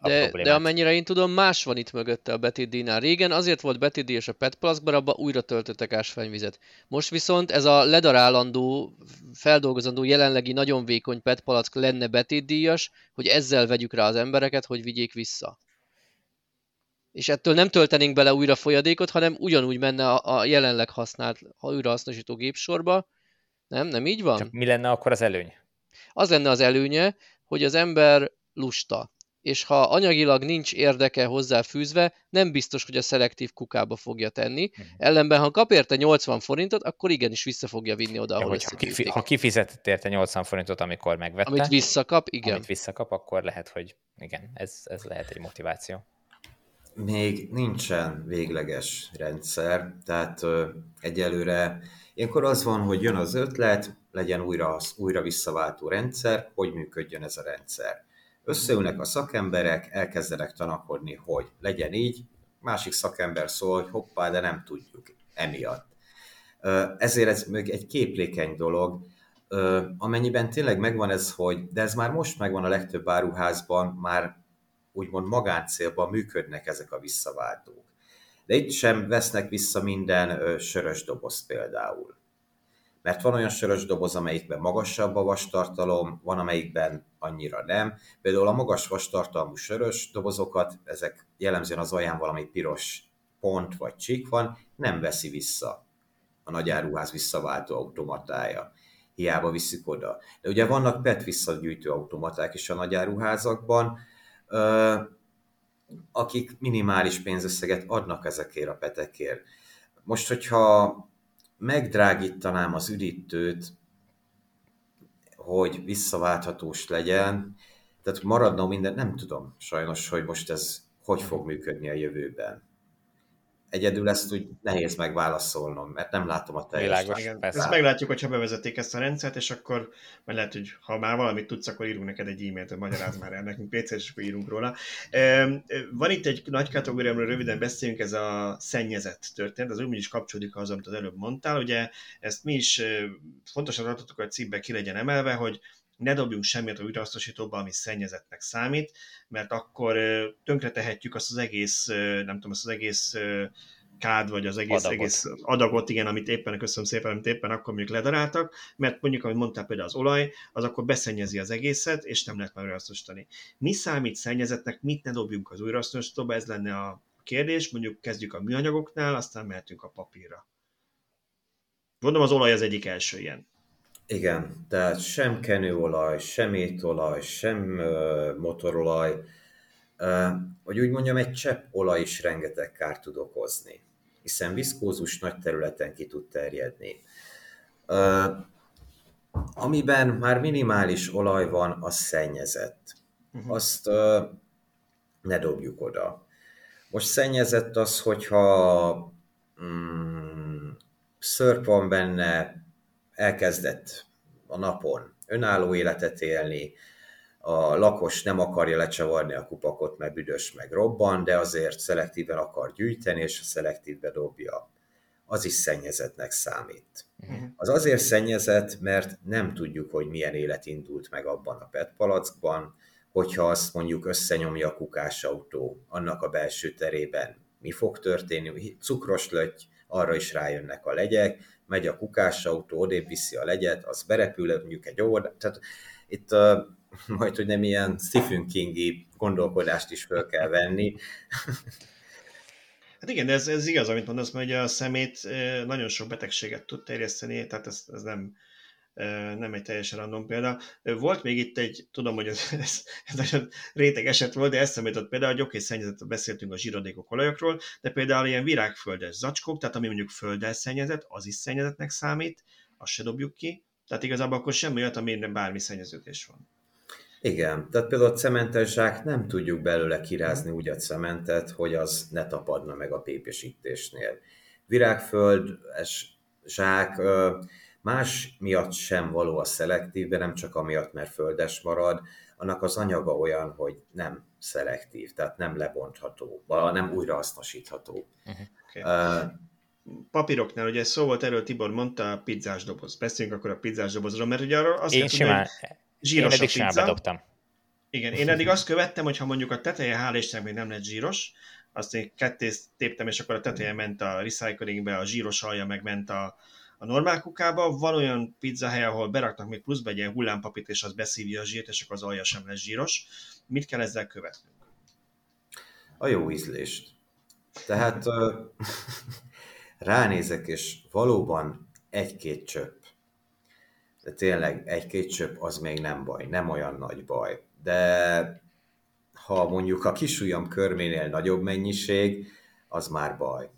a
de,
problémát.
de amennyire én tudom, más van itt mögötte a betidínál. Régen azért volt betidi és a petplask, mert abba újra töltöttek ásványvizet. Most viszont ez a ledarálandó, feldolgozandó, jelenlegi nagyon vékony petpalack lenne betidíjas, hogy ezzel vegyük rá az embereket, hogy vigyék vissza. És ettől nem töltenénk bele újra folyadékot, hanem ugyanúgy menne a, a jelenleg használt, ha újrahasznosító gépsorba. Nem? Nem így van?
Csak mi lenne akkor az előny?
Az lenne az előnye, hogy az ember lusta és ha anyagilag nincs érdeke hozzá fűzve, nem biztos, hogy a szelektív kukába fogja tenni. Uh-huh. Ellenben, ha kap érte 80 forintot, akkor igenis vissza fogja vinni oda, ahol
ja, ha, kifi- ha kifizetett érte 80 forintot, amikor megvette,
amit visszakap, igen.
Amit visszakap, akkor lehet, hogy igen, ez, ez lehet egy motiváció.
Még nincsen végleges rendszer, tehát ö, egyelőre ilyenkor az van, hogy jön az ötlet, legyen újra, újra visszaváltó rendszer, hogy működjön ez a rendszer Összeülnek a szakemberek, elkezdenek tanakodni, hogy legyen így, másik szakember szól, hogy hoppá, de nem tudjuk emiatt. Ezért ez még egy képlékeny dolog, amennyiben tényleg megvan ez, hogy, de ez már most megvan a legtöbb áruházban, már úgymond magáncélban működnek ezek a visszaváltók. De itt sem vesznek vissza minden sörös doboz például mert van olyan sörös doboz, amelyikben magasabb a vastartalom, van amelyikben annyira nem. Például a magas vastartalmú sörös dobozokat, ezek jellemzően az alján valami piros pont vagy csík van, nem veszi vissza a nagyáruház visszaváltó automatája. Hiába viszik oda. De ugye vannak PET visszagyűjtő automaták is a nagyáruházakban, akik minimális pénzösszeget adnak ezekért a petekért. Most, hogyha megdrágítanám az üdítőt, hogy visszaválthatós legyen, tehát maradna minden, nem tudom sajnos, hogy most ez hogy fog működni a jövőben egyedül ezt úgy nehéz megválaszolnom, mert nem látom a teljes.
Világos, Igen, ezt meglátjuk, hogyha bevezetik ezt a rendszert, és akkor majd lehet, hogy ha már valamit tudsz, akkor írunk neked egy e-mailt, hogy magyaráz már el nekünk pc és akkor írunk róla. Van itt egy nagy kategória, amiről röviden beszélünk, ez a szennyezett történet, az úgy is kapcsolódik az, amit az előbb mondtál, ugye ezt mi is fontosan tartottuk, hogy a cikkbe ki legyen emelve, hogy ne dobjunk semmit a újrahasznosítóba, ami szennyezettnek számít, mert akkor tönkretehetjük azt az egész, nem tudom, azt az egész kád, vagy az egész adagot. egész adagot, igen, amit éppen, köszönöm szépen, amit éppen akkor mondjuk ledaráltak, mert mondjuk, amit mondtál például az olaj, az akkor beszennyezi az egészet, és nem lehet már újrahasznosítani. Mi számít szennyezetnek, mit ne dobjunk az újrahasznosítóba, ez lenne a kérdés, mondjuk kezdjük a műanyagoknál, aztán mehetünk a papírra. Gondolom az olaj az egyik első ilyen.
Igen, tehát sem kenőolaj, sem étolaj, sem uh, motorolaj, uh, hogy úgy mondjam, egy csepp olaj is rengeteg kárt tud okozni, hiszen viszkózus nagy területen ki tud terjedni. Uh, amiben már minimális olaj van, az szennyezett. Uh-huh. Azt uh, ne dobjuk oda. Most szennyezett az, hogyha mm, szörp van benne, elkezdett a napon önálló életet élni, a lakos nem akarja lecsavarni a kupakot, mert büdös meg robban, de azért szelektíven akar gyűjteni, és a szelektívbe dobja. Az is szennyezetnek számít. Uh-huh. Az azért szennyezett, mert nem tudjuk, hogy milyen élet indult meg abban a PET palackban, hogyha azt mondjuk összenyomja a kukásautó annak a belső terében, mi fog történni, cukros löty, arra is rájönnek a legyek, megy a kukásautó, odébb viszi a legyet, az berepül mondjuk egy óvodá, tehát itt uh, majd, hogy nem ilyen Stephen Kingi gondolkodást is föl kell venni.
Hát igen, de ez, ez igaz, amit mondasz, mert ugye a szemét nagyon sok betegséget tud terjeszteni, tehát ez, ez nem, nem egy teljesen random példa. Volt még itt egy, tudom, hogy ez, ez, ez réteg eset volt, de eszembe jutott például, hogy oké, szennyezetről beszéltünk a zsíradékok olajokról, de például ilyen virágföldes zacskók, tehát ami mondjuk földdel szennyezett, az is szennyezetnek számít, azt se dobjuk ki, tehát igazából akkor semmi olyat, amire bármi szennyeződés van.
Igen, tehát például a cementes zsák nem tudjuk belőle kirázni úgy a cementet, hogy az ne tapadna meg a pépesítésnél. Virágföld, zsák, Más miatt sem való a szelektívbe, nem csak amiatt, mert földes marad, annak az anyaga olyan, hogy nem szelektív, tehát nem lebontható, nem újrahasznosítható. Uh-huh. Okay. Uh,
papíroknál, ugye szó volt erről, Tibor mondta, a pizzás doboz. Beszéljünk akkor a pizzás dobozról, mert ugye arra azt
Én simán, tudni, hogy zsíros én eddig a pizza. bedobtam.
Igen, én eddig azt követtem, hogy ha mondjuk a teteje hál' Istennek még nem lett zsíros, azt én ketté téptem, és akkor a teteje ment a recyclingbe, a zsíros alja meg ment a, a normál kukába. Van olyan pizzahely, ahol beraknak még pluszba egy ilyen hullámpapit, és az beszívja a zsírt, és akkor az alja sem lesz zsíros. Mit kell ezzel követnünk?
A jó ízlést. Tehát ránézek, és valóban egy-két csöpp. De tényleg egy-két csöpp az még nem baj, nem olyan nagy baj. De ha mondjuk a kisujjam körménél nagyobb mennyiség, az már baj.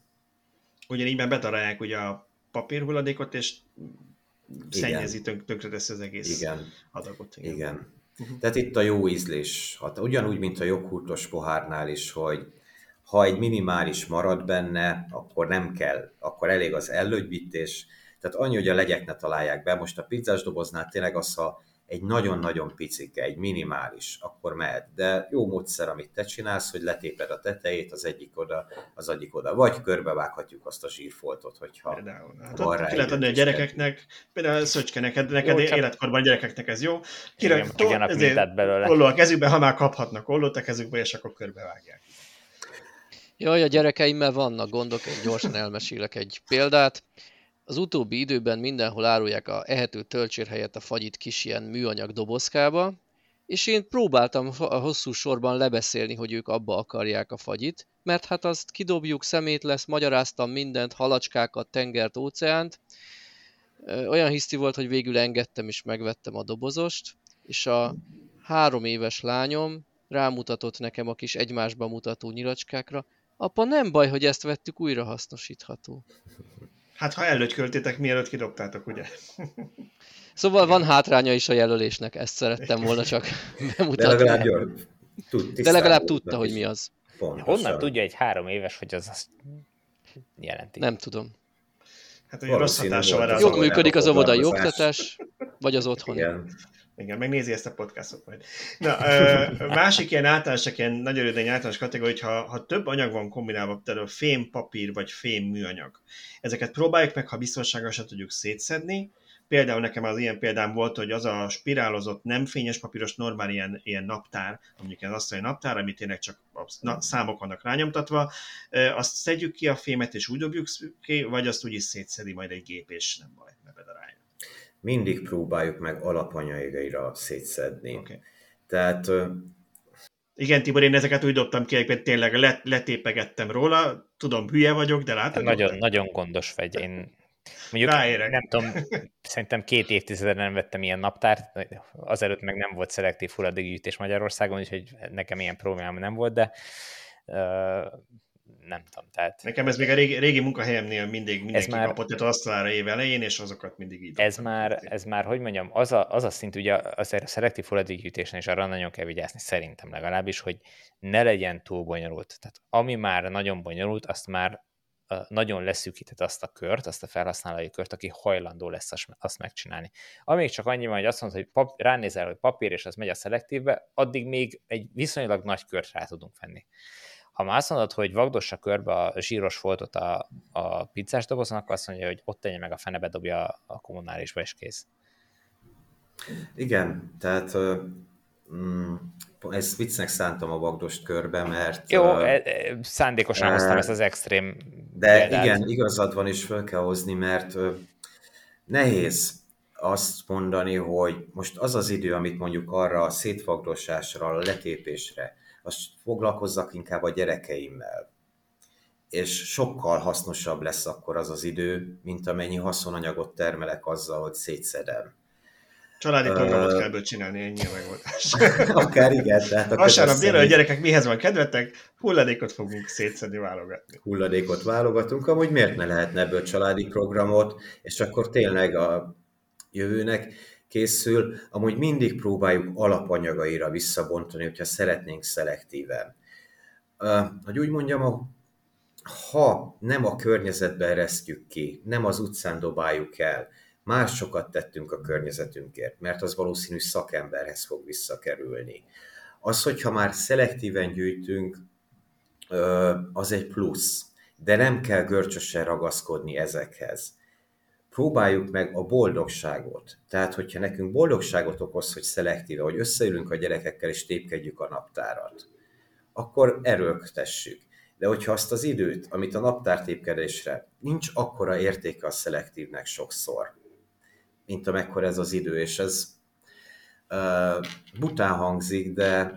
Ugyanígy már betarálják ugye a papírhulladékot, és szennyezi, tönk, tönkretesz az egész
igen.
adagot.
Igen. igen. Uh-huh. Tehát itt a jó ízlés, hát ugyanúgy, mint a joghurtos pohárnál is, hogy ha egy minimális marad benne, akkor nem kell, akkor elég az ellögyvítés, tehát annyi, hogy a legyek ne találják be. Most a pizzás doboznál tényleg az, ha egy nagyon-nagyon picike, egy minimális, akkor mehet. De jó módszer, amit te csinálsz, hogy letéped a tetejét, az egyik oda, az egyik oda. Vagy körbevághatjuk azt a zsírfoltot, hogyha
például. Hát van rá. Ki lehet adni a gyerekeknek, például Szöcske, neked, neked jó, életkorban gyerekeknek ez jó.
To, ezért, belőle. Olló
a kezükbe, ha már kaphatnak ollót a kezükbe, és akkor körbevágják.
Jaj, a gyerekeimmel vannak gondok, egy gyorsan elmesélek egy példát. Az utóbbi időben mindenhol árulják a ehető töltsér helyett a fagyit kis ilyen műanyag dobozkába, és én próbáltam a hosszú sorban lebeszélni, hogy ők abba akarják a fagyit, mert hát azt kidobjuk, szemét lesz, magyaráztam mindent, halacskákat, tengert, óceánt. Olyan hiszti volt, hogy végül engedtem és megvettem a dobozost, és a három éves lányom rámutatott nekem a kis egymásba mutató nyilacskákra, apa nem baj, hogy ezt vettük újra hasznosítható.
Hát ha előtt költétek, mielőtt kidobtátok, ugye?
Szóval van hátránya is a jelölésnek, ezt szerettem volna csak bemutatni. De
legalább, jól,
tud, De legalább tudta, hogy mi az.
Pontosan. Honnan tudja egy három éves, hogy az azt jelenti?
Nem tudom.
Hát, hogy rossz hatása van
az Jól működik az óvodai oktatás, vagy az otthon.
Igen. Igen, megnézi ezt a podcastot majd. Na, másik ilyen általános, ilyen nagyon röviden általános kategória, hogy ha, ha több anyag van kombinálva, például fém papír vagy fém műanyag, ezeket próbáljuk meg, ha biztonságosan tudjuk szétszedni, Például nekem az ilyen példám volt, hogy az a spirálozott, nem fényes papíros, normál ilyen, ilyen naptár, mondjuk ilyen asztali naptár, amit tényleg csak a számok vannak rányomtatva, azt szedjük ki a fémet és úgy dobjuk ki, vagy azt úgy is szétszedi majd egy gép, és nem baj, ne bedarálja.
Mindig próbáljuk meg alapanyagaira szétszedni. Okay. Tehát
igen, Tibor, én ezeket úgy dobtam ki, hogy tényleg let, letépegettem róla, tudom, hülye vagyok, de látod?
Nagyon, nagyon gondos vagy. Én Mondjuk Ráérek. nem tudom, szerintem két évtizeden nem vettem ilyen naptárt, azelőtt meg nem volt szelektív hulladékgyűjtés Magyarországon, úgyhogy nekem ilyen problémám nem volt, de uh, nem tudom. Tehát...
Nekem ez még a régi, régi munkahelyemnél mindig mindenki már, kapott egy asztalára év elején, és azokat mindig így.
Ez már, ez már, hogy mondjam, az a, az a szint, ugye azért a szelektív hulladékgyűjtésnél is arra nagyon kell vigyázni, szerintem legalábbis, hogy ne legyen túl bonyolult. Tehát ami már nagyon bonyolult, azt már nagyon leszűkített azt a kört, azt a felhasználói kört, aki hajlandó lesz azt megcsinálni. Amíg csak annyi van, hogy azt mondod, hogy pap, ránézel, hogy papír, és az megy a szelektívbe, addig még egy viszonylag nagy kört rá tudunk venni. Ha már azt mondod, hogy vagdossa körbe a zsíros foltot a, a pizzás dobozon, akkor azt mondja, hogy ott tegye meg a fenebe, dobja a kommunálisba, és kész.
Igen, tehát mm, ezt viccnek szántam a vagdost körbe, mert...
Jó, uh, szándékosan uh, hoztam ezt az extrém
De példát. igen, igazad van, és fel kell hozni, mert uh, nehéz azt mondani, hogy most az az idő, amit mondjuk arra a szétfagdosásra, a letépésre, azt foglalkozzak inkább a gyerekeimmel. És sokkal hasznosabb lesz akkor az az idő, mint amennyi haszonanyagot termelek azzal, hogy szétszedem.
Családi programot kell ebből csinálni, ennyi a megoldás.
Akár igen. Tehát
Vasárnap délre a gyerekek mihez van kedvetek, hulladékot fogunk szétszedni, válogatni.
Hulladékot válogatunk, amúgy miért ne lehetne ebből családi programot, és akkor tényleg a jövőnek készül. Amúgy mindig próbáljuk alapanyagaira visszabontani, hogyha szeretnénk szelektíven. Uh, hogy úgy mondjam, ha nem a környezetbe eresztjük ki, nem az utcán dobáljuk el, Más sokat tettünk a környezetünkért, mert az valószínű szakemberhez fog visszakerülni. Az, hogyha már szelektíven gyűjtünk, az egy plusz, de nem kell görcsösen ragaszkodni ezekhez. Próbáljuk meg a boldogságot. Tehát, hogyha nekünk boldogságot okoz, hogy szelektíve, hogy összeülünk a gyerekekkel és tépkedjük a naptárat, akkor erőltessük. De hogyha azt az időt, amit a naptártépkedésre nincs akkora értéke a szelektívnek sokszor, mint amekkor ez az idő, és ez uh, bután hangzik, de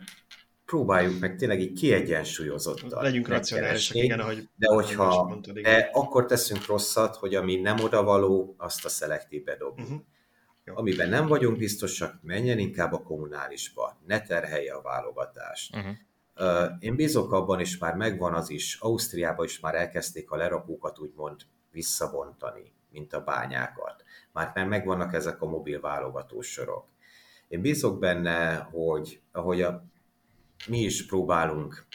próbáljuk meg tényleg így kiegyensúlyozottan.
Legyünk racionálisak, igen, ahogy
De hogyha mondtad, igen. de akkor teszünk rosszat, hogy ami nem odavaló, azt a szelektívbe dobjuk. Uh-huh. Jó. Amiben nem vagyunk biztosak, menjen inkább a kommunálisba, ne terhelje a válogatást. Uh-huh. Én bízok abban, és már megvan az is, Ausztriában is már elkezdték a lerakókat úgymond visszavontani, mint a bányákat. Már már megvannak ezek a mobil válogatósorok. Én bízok benne, hogy ahogy a mi is próbálunk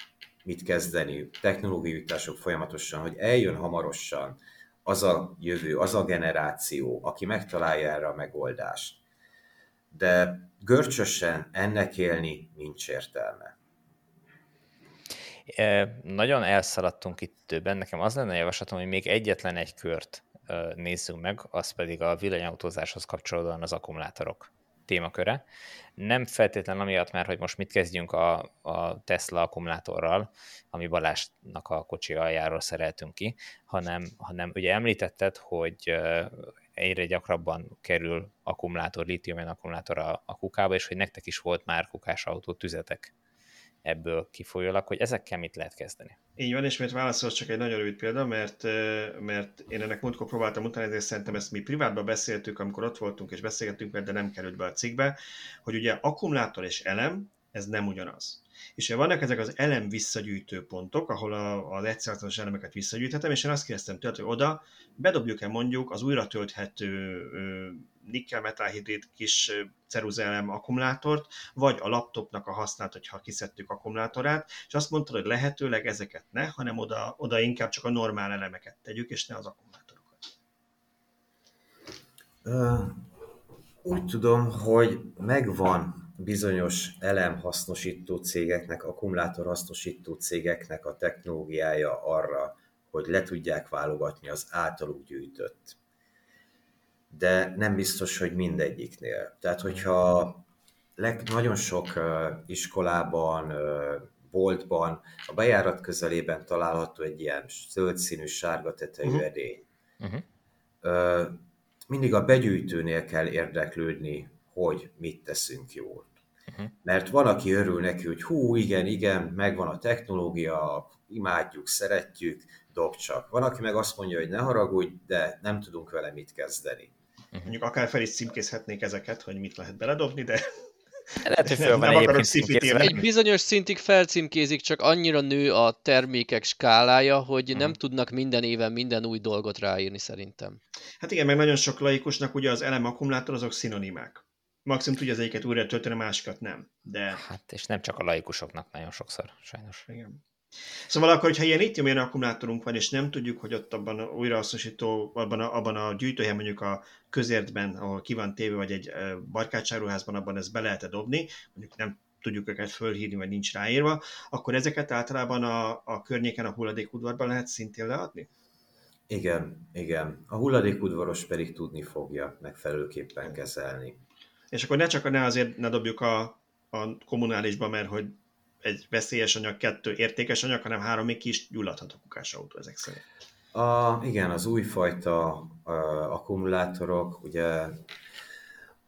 mit kezdeni, technológiai jutások folyamatosan, hogy eljön hamarosan az a jövő, az a generáció, aki megtalálja erre a megoldást. De görcsösen ennek élni nincs értelme.
E, nagyon elszaladtunk itt többen. Nekem az lenne a javaslatom, hogy még egyetlen egy kört nézzünk meg, az pedig a villanyautózáshoz kapcsolódóan az akkumulátorok témaköre. Nem feltétlenül amiatt már, hogy most mit kezdjünk a, a Tesla akkumulátorral, ami Balázsnak a kocsi aljáról szereltünk ki, hanem, hanem ugye említetted, hogy egyre gyakrabban kerül akkumulátor, litium akkumulátor a, a kukába, és hogy nektek is volt már kukás autó tüzetek ebből kifolyólag, hogy ezekkel mit lehet kezdeni.
Így van, és miért válaszolsz csak egy nagyon rövid példa, mert, mert én ennek múltkor próbáltam utána, ezért szerintem ezt mi privátban beszéltük, amikor ott voltunk és beszélgettünk, de nem került be a cikkbe, hogy ugye akkumulátor és elem, ez nem ugyanaz. És vannak ezek az elem visszagyűjtő pontok, ahol a, az egyszerűen elemeket visszagyűjthetem, és én azt kérdeztem tőle, hogy oda bedobjuk-e mondjuk az újra tölthető nikkel-metálhidrid kis ceruzelem akkumulátort, vagy a laptopnak a használat, hogyha kiszedtük akkumulátorát, és azt mondta, hogy lehetőleg ezeket ne, hanem oda, oda inkább csak a normál elemeket tegyük, és ne az akkumulátorokat.
Úgy tudom, hogy megvan bizonyos elemhasznosító cégeknek, akkumulátorhasznosító cégeknek a technológiája arra, hogy le tudják válogatni az általuk gyűjtött. De nem biztos, hogy mindegyiknél. Tehát, hogyha leg, nagyon sok iskolában, boltban, a bejárat közelében található egy ilyen zöld színű, sárga tetejű uh-huh. edény. Uh-huh. Mindig a begyűjtőnél kell érdeklődni, hogy mit teszünk jól. Uh-huh. Mert van, aki örül neki, hogy hú, igen, igen, megvan a technológia, imádjuk, szeretjük, dob csak. Van, aki meg azt mondja, hogy ne haragudj, de nem tudunk vele mit kezdeni.
Uh-huh. Mondjuk akár fel is címkézhetnék ezeket, hogy mit lehet beledobni, de
lehet, hogy föl van egyébként
Egy bizonyos szintig felcímkézik, csak annyira nő a termékek skálája, hogy hmm. nem tudnak minden éven minden új dolgot ráírni szerintem.
Hát igen, meg nagyon sok laikusnak ugye az elem akkumulátor azok szinonimák. Maximum tudja az egyiket újra tölteni, a másikat nem. De...
Hát, és nem csak a laikusoknak nagyon sokszor, sajnos.
Igen. Szóval akkor, hogyha ilyen litium akkumulátorunk van, és nem tudjuk, hogy ott abban a újrahasznosító, abban a, abban a gyűjtőhelyen, mondjuk a közértben, ahol ki van téve, vagy egy barkácsáruházban, abban ezt be lehet dobni, mondjuk nem tudjuk őket fölhívni, vagy nincs ráírva, akkor ezeket általában a, a környéken a hulladékudvarban lehet szintén leadni?
Igen, igen. A hulladékudvaros pedig tudni fogja megfelelőképpen kezelni.
És akkor ne csak ne azért ne dobjuk a, a kommunálisba, mert hogy egy veszélyes anyag, kettő értékes anyag, hanem három még kis gyulladhat a ezek szerint.
A, igen, az újfajta a, akkumulátorok, ugye,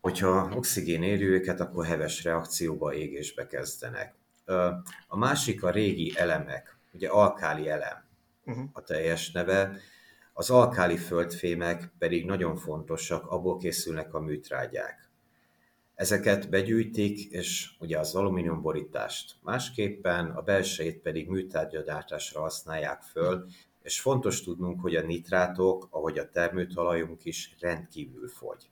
hogyha oxigén éri őket, akkor heves reakcióba, égésbe kezdenek. A másik a régi elemek, ugye alkáli elem uh-huh. a teljes neve, az alkáli földfémek pedig nagyon fontosak, abból készülnek a műtrágyák. Ezeket begyűjtik, és ugye az alumíniumborítást másképpen, a belsejét pedig műtárgyagyártásra használják föl, és fontos tudnunk, hogy a nitrátok, ahogy a termőtalajunk is rendkívül fogy.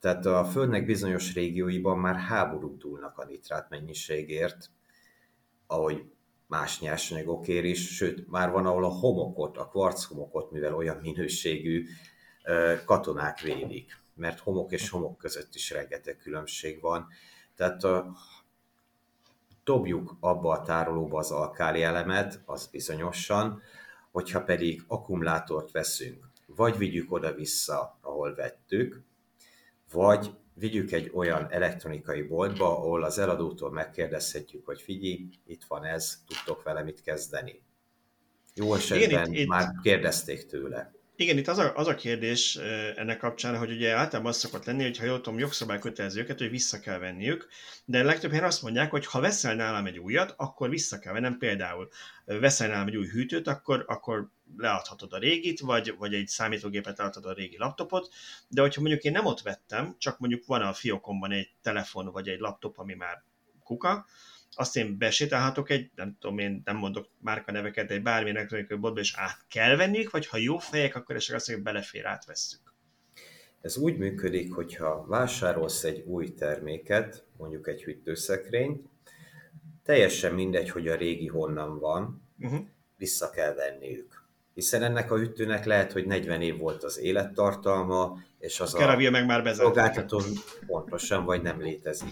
Tehát a Földnek bizonyos régióiban már háborúk dúlnak a nitrát mennyiségért, ahogy más nyersanyagokért is, sőt, már van, ahol a homokot, a kvarchomokot, mivel olyan minőségű, katonák védik mert homok és homok között is rengeteg különbség van. Tehát a, dobjuk abba a tárolóba az alkáli elemet, az bizonyosan, hogyha pedig akkumulátort veszünk, vagy vigyük oda-vissza, ahol vettük, vagy vigyük egy olyan elektronikai boltba, ahol az eladótól megkérdezhetjük, hogy figyelj, itt van ez, tudtok vele mit kezdeni. Jó esetben Igen, itt, már kérdezték tőle.
Igen, itt az a, az a kérdés ennek kapcsán, hogy ugye általában az szokott lenni, hogy ha jól tudom, jogszabály kötelező őket, hogy vissza kell venniük, de legtöbb helyen azt mondják, hogy ha veszel nálam egy újat, akkor vissza kell vennem. Például veszel nálam egy új hűtőt, akkor, akkor leadhatod a régit, vagy, vagy egy számítógépet leadhatod a régi laptopot, de hogyha mondjuk én nem ott vettem, csak mondjuk van a fiókomban egy telefon, vagy egy laptop, ami már kuka, azt én besétálhatok egy, nem tudom én, nem mondok márka neveket, egy bármilyen elektronikai boltba, és át kell venniük, vagy ha jó fejek, akkor esetleg azt mondjuk, belefér, átvesszük.
Ez úgy működik, hogyha vásárolsz egy új terméket, mondjuk egy hűtőszekrényt, teljesen mindegy, hogy a régi honnan van, uh-huh. vissza kell venniük. Hiszen ennek a hűtőnek lehet, hogy 40 év volt az élettartalma, és az
a, a meg már
szolgáltató pontosan vagy nem létezik.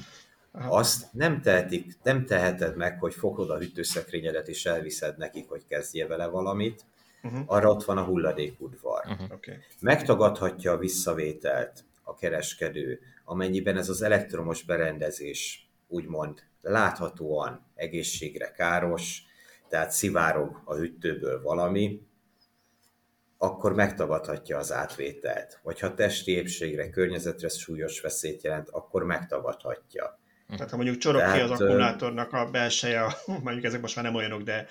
Aha. Azt nem tehetik, nem teheted meg, hogy fogod a hűtőszekrényedet és elviszed nekik, hogy kezdje vele valamit. Uh-huh. Arra ott van a hulladékudvar. Uh-huh. Okay. Megtagadhatja a visszavételt a kereskedő, amennyiben ez az elektromos berendezés úgymond láthatóan egészségre káros, tehát szivárog a hűtőből valami, akkor megtagadhatja az átvételt. Vagy ha testi épségre, környezetre súlyos veszélyt jelent, akkor megtagadhatja.
Tehát ha mondjuk csorog Tehát, ki az akkumulátornak a belseje, mondjuk ezek most már nem olyanok, de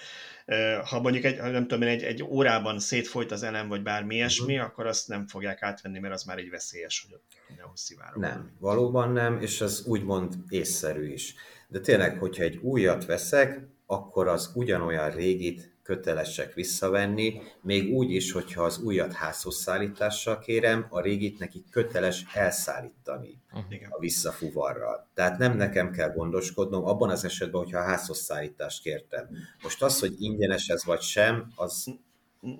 ha mondjuk egy, nem tudom, egy, egy órában szétfolyt az elem, vagy bármi ilyesmi, uh-huh. akkor azt nem fogják átvenni, mert az már egy veszélyes, hogy ott mindenhol szivárog.
Nem, valóban nem, és ez úgymond észszerű is. De tényleg, hogyha egy újat veszek, akkor az ugyanolyan régit kötelesek visszavenni, még úgy is, hogyha az újat házhoz szállítással kérem, a régit neki köteles elszállítani uh-huh. a visszafuvarral. Tehát nem nekem kell gondoskodnom, abban az esetben, hogyha a házhoz szállítást kértem. Most az, hogy ingyenes ez vagy sem, az...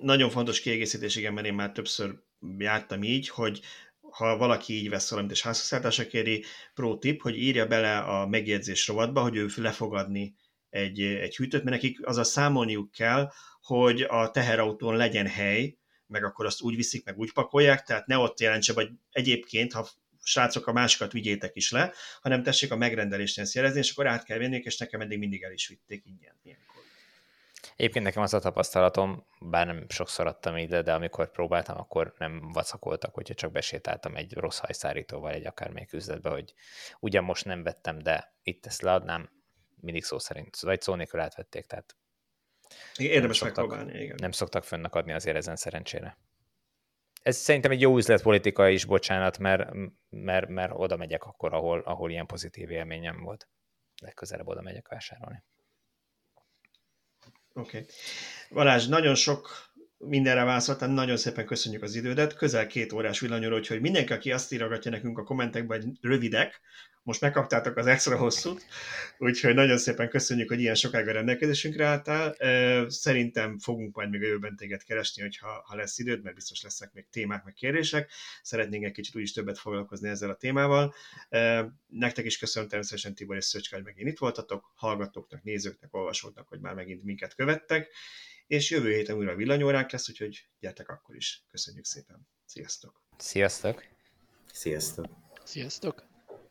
Nagyon fontos kiegészítés, igen, mert én már többször jártam így, hogy ha valaki így vesz valamit és házhozszállításra kéri, pro tip, hogy írja bele a megjegyzés rovatba, hogy ő le fog adni egy, egy hűtőt, mert nekik az a számolniuk kell, hogy a teherautón legyen hely, meg akkor azt úgy viszik, meg úgy pakolják, tehát ne ott jelentse, vagy egyébként, ha srácok, a másikat vigyétek is le, hanem tessék a megrendelést ezt jelezni, és akkor át kell venni, és nekem eddig mindig el is vitték ingyen ilyenkor.
Egyébként nekem az a tapasztalatom, bár nem sokszor adtam ide, de amikor próbáltam, akkor nem vacakoltak, hogyha csak besétáltam egy rossz hajszárítóval egy akármelyik üzletbe, hogy ugyan most nem vettem, de itt ezt leadnám, mindig szó szerint, vagy szó nélkül átvették, tehát
Érdemes nem szoktak, megpróbálni, igen.
Nem szoktak fönnek adni azért ezen szerencsére. Ez szerintem egy jó üzletpolitika is, bocsánat, mert, mert, mert oda megyek akkor, ahol, ahol ilyen pozitív élményem volt. Legközelebb oda megyek vásárolni.
Oké. Okay. Balázs, nagyon sok mindenre válaszoltam, nagyon szépen köszönjük az idődet. Közel két órás villanyról, úgyhogy mindenki, aki azt írogatja nekünk a kommentekben, hogy rövidek, most megkaptátok az extra hosszút, úgyhogy nagyon szépen köszönjük, hogy ilyen sokáig a rendelkezésünkre álltál. Szerintem fogunk majd még a jövőben téged keresni, hogyha ha lesz időd, mert biztos lesznek még témák, meg kérdések. Szeretnénk egy kicsit úgyis többet foglalkozni ezzel a témával. Nektek is köszönöm természetesen Tibor és Szöcske, hogy megint itt voltatok, hallgatóknak, nézőknek, olvasóknak, hogy már megint minket követtek, és jövő héten újra villanyóránk lesz, úgyhogy gyertek akkor is. Köszönjük szépen. Sziasztok!
Sziasztok!
Sziasztok!
Sziasztok!